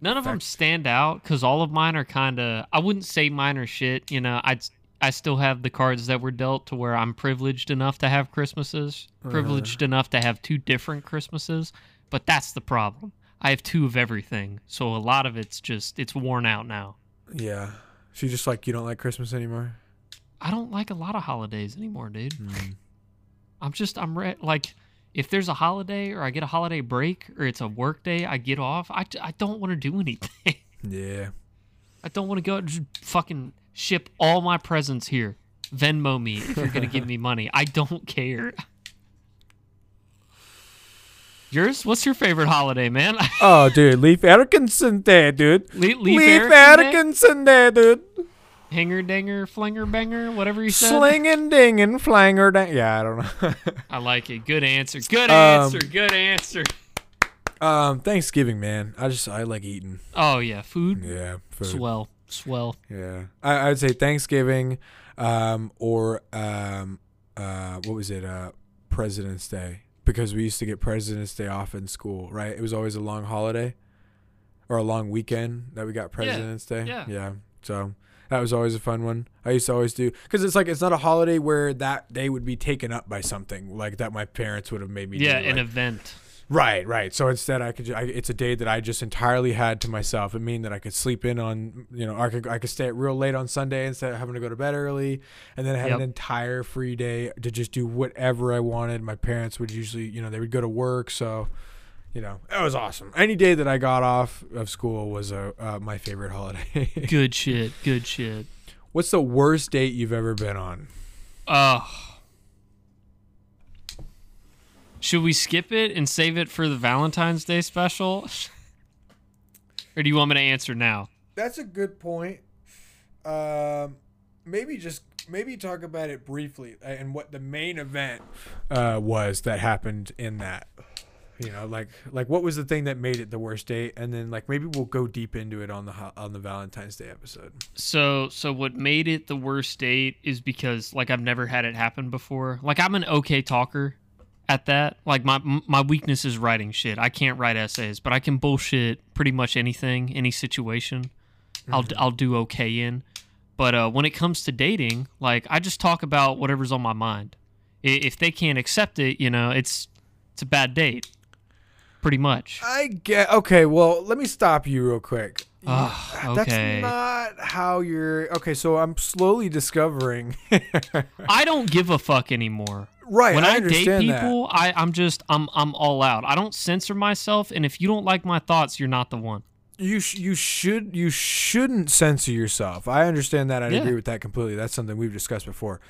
None of them stand out because all of mine are kind of. I wouldn't say mine are shit. You know, I I still have the cards that were dealt to where I'm privileged enough to have Christmases, privileged enough to have two different Christmases. But that's the problem. I have two of everything, so a lot of it's just it's worn out now. yeah. So you just like you don't like Christmas anymore? I don't like a lot of holidays anymore, dude. Hmm. I'm just I'm re- like if there's a holiday or I get a holiday break or it's a work day I get off, I, I don't want to do anything. Yeah. I don't want to go just fucking ship all my presents here. Venmo me if you're gonna give me money. I don't care. Yours? What's your favorite holiday, man? Oh, dude, Leaf Atkinson Day, dude. Le- Leif, Leif Erikson Day? Dude. Hanger dinger, flinger banger, whatever you said. Slinging, dinging, flanger, dang. Yeah, I don't know. I like it. Good answer. Good Um, answer. Good answer. Um, Thanksgiving, man. I just I like eating. Oh yeah, food. Yeah, food. Swell, swell. Yeah, I, I'd say Thanksgiving, um, or um, uh, what was it? Uh, President's Day because we used to get President's Day off in school, right? It was always a long holiday or a long weekend that we got President's Day. yeah. yeah. So that was always a fun one. I used to always do because it's like it's not a holiday where that day would be taken up by something like that my parents would have made me. Yeah, do, an like- event. Right, right. So instead, I could. I, it's a day that I just entirely had to myself. It mean that I could sleep in on, you know, I could I could stay at real late on Sunday instead of having to go to bed early, and then I had an entire free day to just do whatever I wanted. My parents would usually, you know, they would go to work, so, you know, it was awesome. Any day that I got off of school was a uh, my favorite holiday. Good shit. Good shit. What's the worst date you've ever been on? Oh. Should we skip it and save it for the Valentine's Day special? or do you want me to answer now? That's a good point. Um, maybe just maybe talk about it briefly and what the main event uh, was that happened in that. You know, like like what was the thing that made it the worst date, and then like maybe we'll go deep into it on the on the Valentine's Day episode. So, so what made it the worst date is because like I've never had it happen before. Like I'm an okay talker at that. Like my my weakness is writing shit. I can't write essays, but I can bullshit pretty much anything, any situation. I'll d- I'll do okay in. But uh, when it comes to dating, like I just talk about whatever's on my mind. If they can't accept it, you know, it's it's a bad date. Pretty much. I get okay. Well, let me stop you real quick. Ah, That's okay. not how you're. Okay, so I'm slowly discovering. I don't give a fuck anymore. Right, when I, I, date that. people, I, I'm just I'm I'm all out. I don't censor myself, and if you don't like my thoughts, you're not the one. you sh- you should you shouldn't censor yourself. I understand that. I Yeah. agree with that completely. That's something we've discussed before.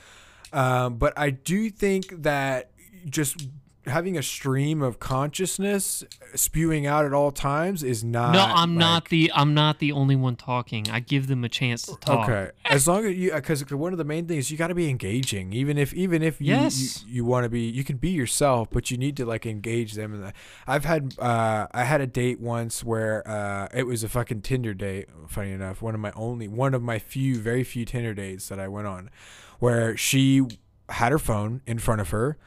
Um, but I do think that just having a stream of consciousness spewing out at all times is not. no, I'm like- not the I'm not the only one talking. I give them a chance to talk. Okay, as long as you, because one of the main things you got to be engaging. Even if even if you Yes. you, you want to be, you can be yourself, but you need to like engage them. And I've had uh, I had a date once where uh, it was a fucking Tinder date. Funny enough, one of my only one of my few very few Tinder dates that I went on, where she had her phone in front of her.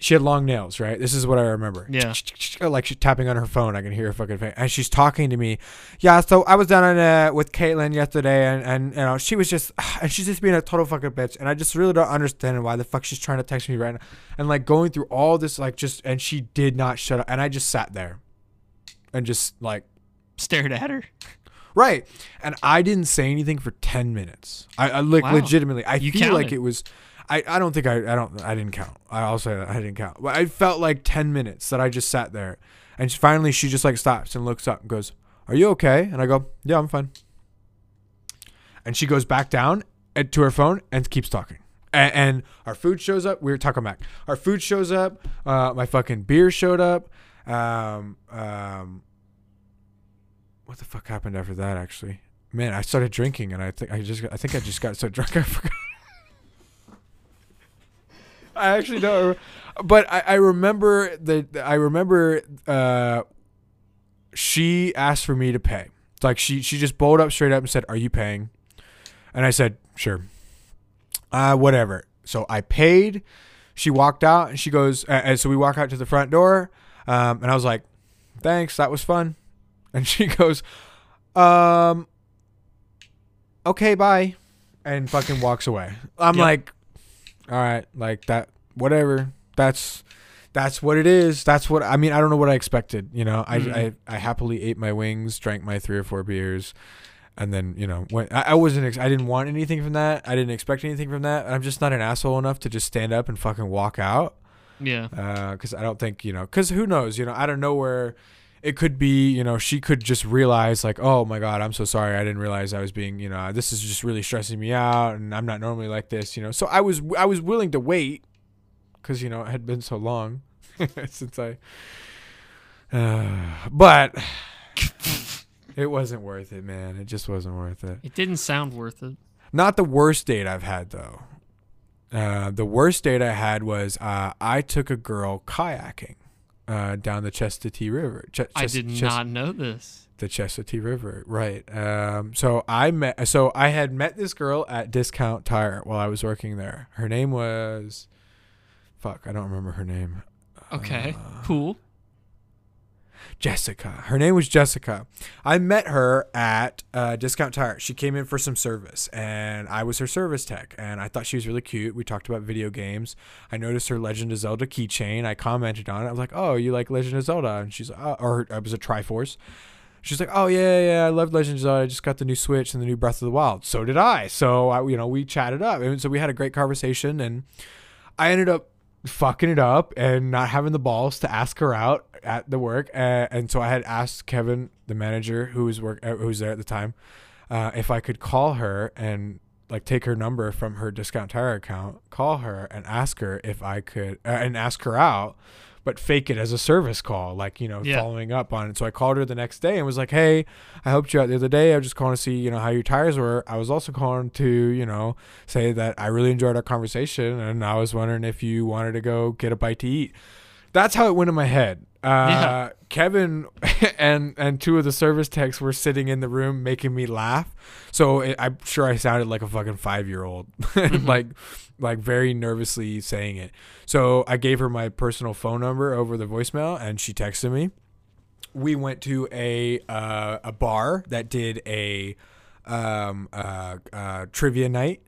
She had long nails, right? This is what I remember. Yeah. Like she's tapping on her phone. I can hear her fucking face. And she's talking to me. Yeah, so I was down in, uh, with Caitlin yesterday, and, and you know, she was just, and she's just being a total fucking bitch. And I just really don't understand why the fuck she's trying to text me right now. And like going through all this, like just, and she did not shut up. And I just sat there and just like, Stared at her. Right. And I didn't say anything for 10 minutes. I, I like Wow. legitimately, I You feel like it was, I, I don't think I, I don't, I didn't count. I'll say I didn't count. But I felt like 10 minutes that I just sat there. And she, finally she just like stops and looks up and goes, Are you okay? And I go, Yeah, I'm fine. And she goes back down to her phone and keeps talking. And, and our food shows up. We were talking back. Our food shows up. Uh, my fucking beer showed up. Um, um, what the fuck happened after that? Actually, man, I started drinking, and I think I just, I think I just got so drunk I forgot. I actually don't, but I, I remember that I remember uh, she asked for me to pay. Like she she just bowled up straight up and said, "Are you paying?" And I said, "Sure." Uh, whatever. So I paid. She walked out, and she goes, uh, and so we walk out to the front door, um, and I was like, "Thanks, that was fun." And she goes, um, okay, bye. And fucking walks away. I'm Yep. like, all right, like that, whatever. That's, that's what it is. That's what, I mean, I don't know what I expected. You know, I, Mhm. I, I happily ate my wings, drank my three or four beers. And then, you know, when I, I wasn't, ex- I didn't want anything from that. I didn't expect anything from that. I'm just not an asshole enough to just stand up and fucking walk out Yeah. because I don't think you know. Because who knows? You know, I don't know where it could be. You know, she could just realize like, oh my god, I'm so sorry. I didn't realize I was being. You know, this is just really stressing me out, and I'm not normally like this. You know, so I was I was willing to wait because you know it had been so long since I. Uh, but it wasn't worth it, man. It just wasn't worth it. It didn't sound worth it. Not the worst date I've had though. Uh, the worst date I had was uh, I took a girl kayaking uh, down the Chestatee River. Ch- I did Ches- not know this. the Chestatee River, right? Um, so I met, so I had met this girl at Discount Tire while I was working there. Her name was, fuck, I don't remember her name. Okay, Uh, cool. Jessica. Her name was Jessica. I met her at uh, Discount Tire. She came in for some service, and I was her service tech. And I thought she was really cute. We talked about video games. I noticed her Legend of Zelda keychain. I commented on it. I was like, "Oh, you like Legend of Zelda?" And she's, uh, or it was a Triforce. She's like, "Oh yeah, yeah, I love Legend of Zelda. I just got the new Switch and the new Breath of the Wild. So did I. So I, you know, we chatted up, and so we had a great conversation. And I ended up fucking it up and not having the balls to ask her out at the work. Uh, and so I had asked Kevin, the manager who was work, uh, who was there at the time, uh, if I could call her and like take her number from her discount tire account, call her and ask her if I could, uh, and ask her out, but fake it as a service call, like you know, Yeah. following up on it. So I called her the next day and was like, "Hey, I helped you out the other day. I was just calling to see, you know, how your tires were. I was also calling to, you know, say that I really enjoyed our conversation, and I was wondering if you wanted to go get a bite to eat." That's how it went in my head. Uh, Yeah. Kevin and and two of the service techs were sitting in the room making me laugh. So it, I'm sure I sounded like a fucking five year old, like like very nervously saying it. So I gave her my personal phone number over the voicemail, and she texted me. We went to a uh, a bar that did a um, uh, uh, trivia night.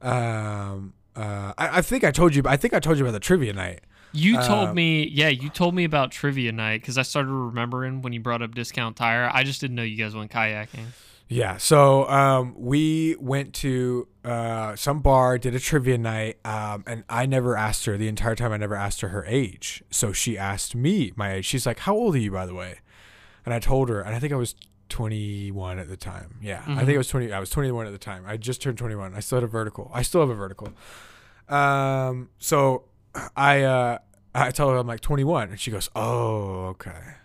Um, uh, I, I think I told you. I think I told you about the trivia night. You told Uh, me, yeah, you told me about trivia night because I started remembering when you brought up discount tire. I just didn't know you guys went kayaking. Yeah, so um, we went to uh, some bar, did a trivia night, um, and I never asked her the entire time. I never asked her her age. So she asked me my age. She's like, "How old are you, by the way?" And I told her, and I think I was 21 at the time. Yeah, I think I was 20. I was 21 at the time. I just turned 21. I still had a vertical. I still have a vertical. Um, so I uh, I tell her I'm like 21, and she goes, "Oh, okay."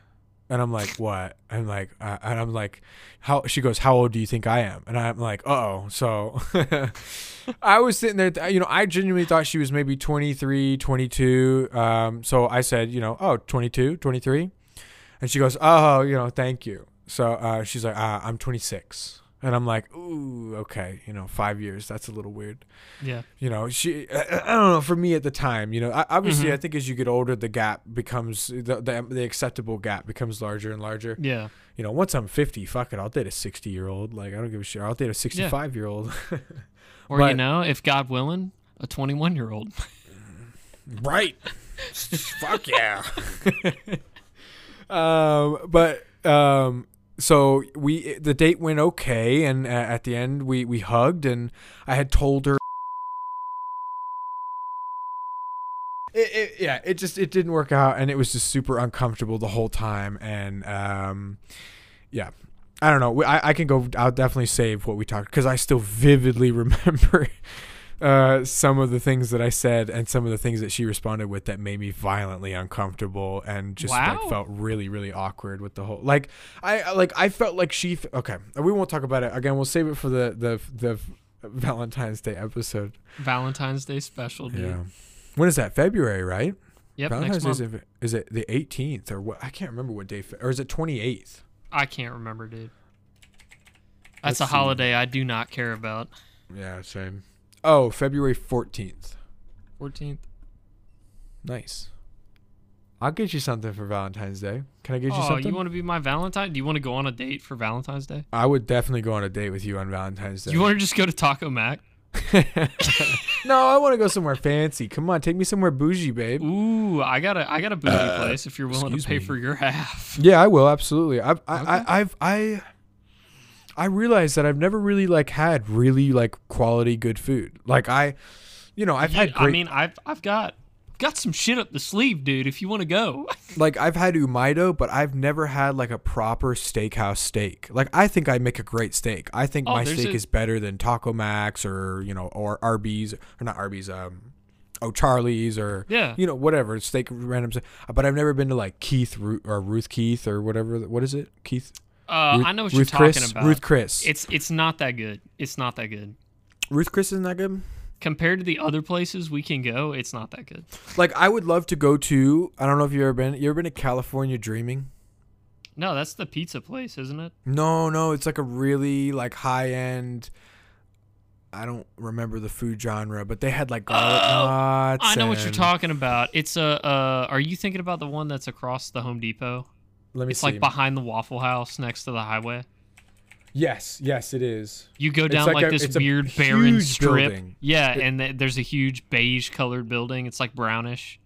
And I'm like, what? I'm like, uh, and I'm like, how? She goes, how old do you think I am? And I'm like, oh. So I was sitting there, you know, I genuinely thought she was maybe 23, 22. Um, so I said, you know, oh, 22, 23. And she goes, oh, you know, thank you. So uh, she's like, uh, I'm 26. And I'm like, ooh, okay, you know, five years. That's a little weird Yeah. you know she I, I don't know for me at the time you know I, obviously Mhm. i think as you get older the gap becomes the, the the acceptable gap becomes larger and larger Yeah. you know once i'm 50 fuck it i'll date a 60 year old like i don't give a shit i'll date a 65 year old Or, you know, if God willing, a 21 year old. right fuck yeah um but um so we the date went okay and uh, at the end we we hugged and i had told her it, it, yeah it just it didn't work out and it was just super uncomfortable the whole time and um yeah. I don't know. I, I can go i'll definitely save what we talked because i still vividly remember uh, some of the things that I said and some of the things that she responded with that made me violently uncomfortable and just like felt really really awkward with the whole like I like I felt like she okay we won't talk about it again we'll save it for the the the Valentine's Day episode Valentine's Day special, dude. yeah when is that February right Yep. Valentine's next Day month. is, it the 18th or what I can't remember what day or is it 28th I can't remember, dude. Let's That's a see. holiday I do not care about. yeah same oh February 14th 14th. nice I'll get you something for Valentine's Day can I get you something? Oh, something you want to be my Valentine? Do you want to go on a date for Valentine's Day? I would definitely go on a date with you on Valentine's Day. You want to just go to Taco Mac? no, I want to go somewhere fancy. Come on, take me somewhere bougie, babe. Ooh, I got a I got a bougie uh, place if you're willing to pay me. for your half. Yeah, I will absolutely. I've, I, Okay. I, I've, I, I realized that I've never really like had really like quality good food. Like I, you know, I've You- had great. I mean, I've I've got got some shit up the sleeve, dude. If you want to go, like I've had umaido, but I've never had like a proper steakhouse steak. Like I think I make a great steak. I think Oh, my steak a- is better than Taco Mac's or you know or Arby's or not Arby's. Um, oh Charlie's or Yeah. you know whatever steak random. But I've never been to like Keith or Ruth Keith or whatever. What is it? Keith. Uh, Ruth, I know what Ruth you're Chris? talking about. Ruth Chris. It's it's not that good. It's not that good. Ruth Chris isn't that good. compared to the other places we can go, it's not that good. Like I would love to go to. I don't know if you've ever been. You ever been to California Dreaming? No, that's the pizza place, isn't it? No, no, it's like a really like high end. I don't remember the food genre, but they had like garlic Oh, knots. I know what you're talking about. It's a. Uh, are you thinking about the one that's across the Home Depot? Let me It's see. like behind the Waffle House next to the highway. yes, yes, it is. You go down like like, this a weird barren strip. building. Yeah, and th- there's a huge beige colored building. It's like brownish.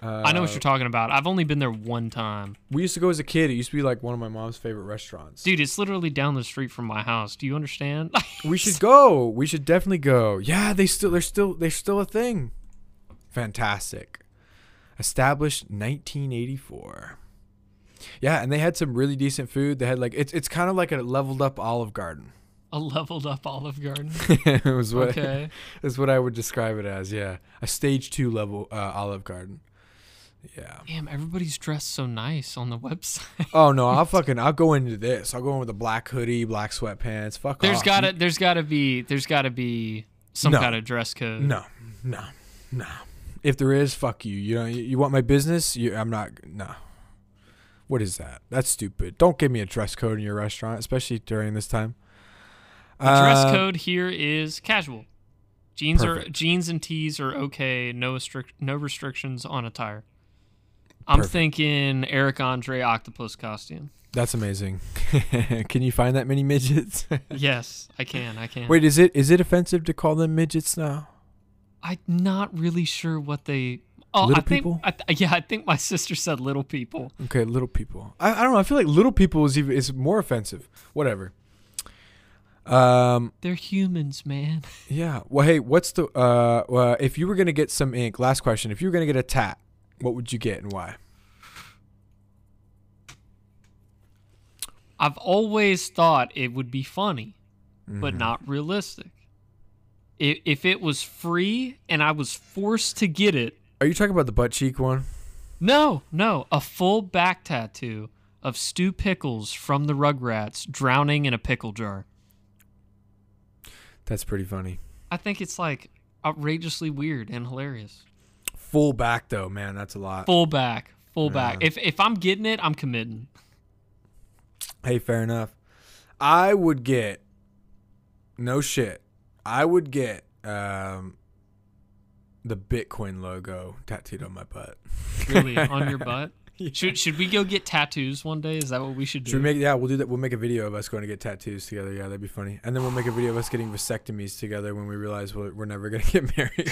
Uh, I know what you're talking about. I've only been there one time. We used to go as a kid. It used to be like one of my mom's favorite restaurants. Dude, it's literally down the street from my house. Do you understand? We should go. We should definitely go. Yeah, they still they're still they're still a thing. Fantastic. Established 1984. Yeah, and they had some really decent food. They had like it's it's kind of like a leveled up Olive Garden. a leveled up Olive Garden. it was what Okay. is what I would describe it as. Yeah, a stage two level uh, Olive Garden. Yeah. Damn, everybody's dressed so nice on the website. Oh no, I'll fucking I'll go into this. I'll go in with a black hoodie, black sweatpants. Fuck There's off. gotta there's gotta be there's gotta be some No. kind of dress code. No, no, no. If there is, fuck you. You know, you, you want my business? You, I'm not. No. What is that? That's stupid. Don't give me a dress code in your restaurant, especially during this time. The dress Uh, code here is casual. Jeans are jeans and tees are okay. No restric- no restrictions on attire. I'm Perfect. thinking Eric Andre octopus costume. That's amazing. can you find that many midgets? yes, I can. I can. Wait, is it is it offensive to call them midgets now? I'm not really sure what they. Oh, Little I think, people? I th- yeah, I think my sister said little people. Okay, little people. I, I don't know. I feel like little people is even is more offensive. Whatever. Um. They're humans, man. Yeah. Well, hey, what's the uh, uh? If you were gonna get some ink, last question. If you were gonna get a tat, what would you get and why? I've always thought it would be funny, but Mhm. not realistic. If, if it was free and I was forced to get it, Are you talking about the butt cheek one? no, no, a full back tattoo of Stu Pickles from the Rugrats drowning in a pickle jar. That's pretty funny. I think it's like outrageously weird and hilarious. Full back though, man. That's a lot. Full back, full back. Yeah. If if I'm getting it, I'm committing. Hey, fair enough. I would get no shit. I would get um the Bitcoin logo tattooed on my butt. Really on your butt. Yeah. Should should we go get tattoos one day? Is that what we should do? Should we make? Yeah, we'll do that. We'll make a video of us going to get tattoos together. Yeah, that'd be funny. And then we'll make a video of us getting vasectomies together when we realize we're, we're never gonna get married.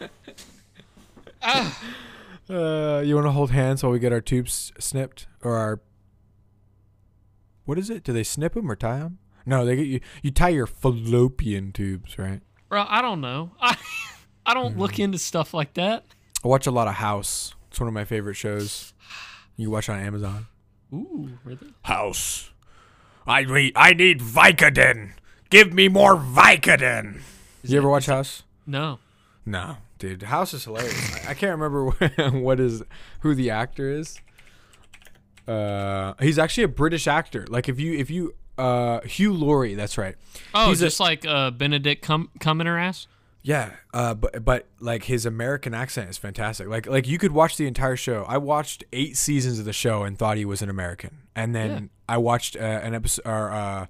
Ah. uh, you want to hold hands while we get our tubes snipped or our? What is it? Do they snip them or tie them? No, they get you. You tie your fallopian tubes, right? Bro, I don't know. I I don't look into stuff like that. I watch a lot of House. It's one of my favorite shows. You watch on Amazon. Ooh, really? House. I need, I need Vicodin. Give me more Vicodin. Is you ever watch is it- House? No. No, dude. House is hilarious. I, I can't remember what is who the actor is. Uh, he's actually a British actor. Like if you if you uh Hugh Laurie, that's right. Oh, He's a- just like uh, Benedict cum Cumbernass. Yeah, uh, but but like his American accent is fantastic. Like like you could watch the entire show. I watched eight seasons of the show and thought he was an American, and then Yeah. I watched uh, an episode. Or, uh,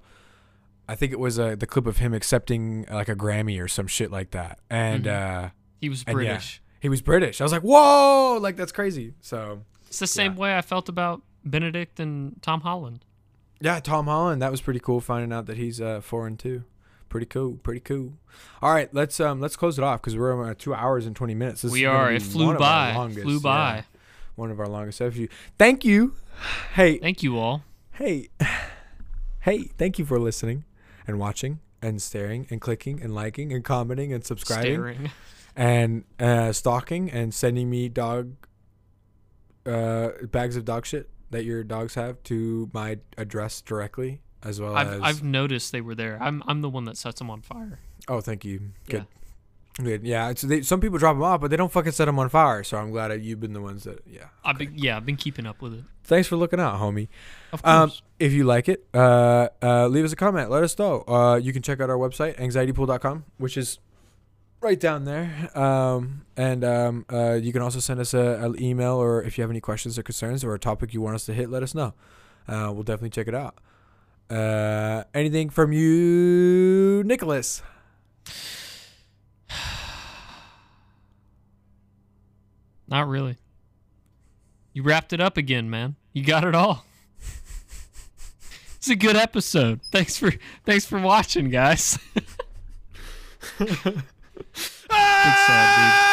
I think it was uh, the clip of him accepting like a Grammy or some shit like that, and Mhm. uh, He was And yeah. British. he was British. I was like, whoa, like that's crazy. So It's the same Yeah. way I felt about Benedict and Tom Holland. yeah, Tom Holland. That was pretty cool finding out that he's uh, foreign too. Pretty cool. Pretty cool. All right, let's um let's close it off because we're uh, two hours and twenty minutes. This we is are. It flew one of our by. longest, flew yeah. by. one of our longest episodes. Thank you. Hey, Thank you all. hey, hey, thank you for listening and watching and staring and clicking and liking and commenting and subscribing Staring. and uh, stalking and sending me dog uh, bags of dog shit that your dogs have to my address directly as well I've as I've noticed they were there. I'm I'm the one that sets them on fire. oh thank you good good yeah it's, they, some people drop them off but they don't fucking set them on fire so i'm glad that you've been the ones that yeah I've been yeah, I've been keeping up with it. thanks for looking out homie Of course. Um, if you like it, uh, uh, leave us a comment. Let us know. Uh, you can check out our website, anxietypool.com, which is right down there. Um, and um, uh, you can also send us a, an email, or if you have any questions or concerns or a topic you want us to hit, let us know. Uh, we'll definitely check it out. Uh, anything from you, Nicholas? Not really. You wrapped it up again, man. You got it all. it's a good episode. Thanks for thanks for watching, guys. it's sad, dude.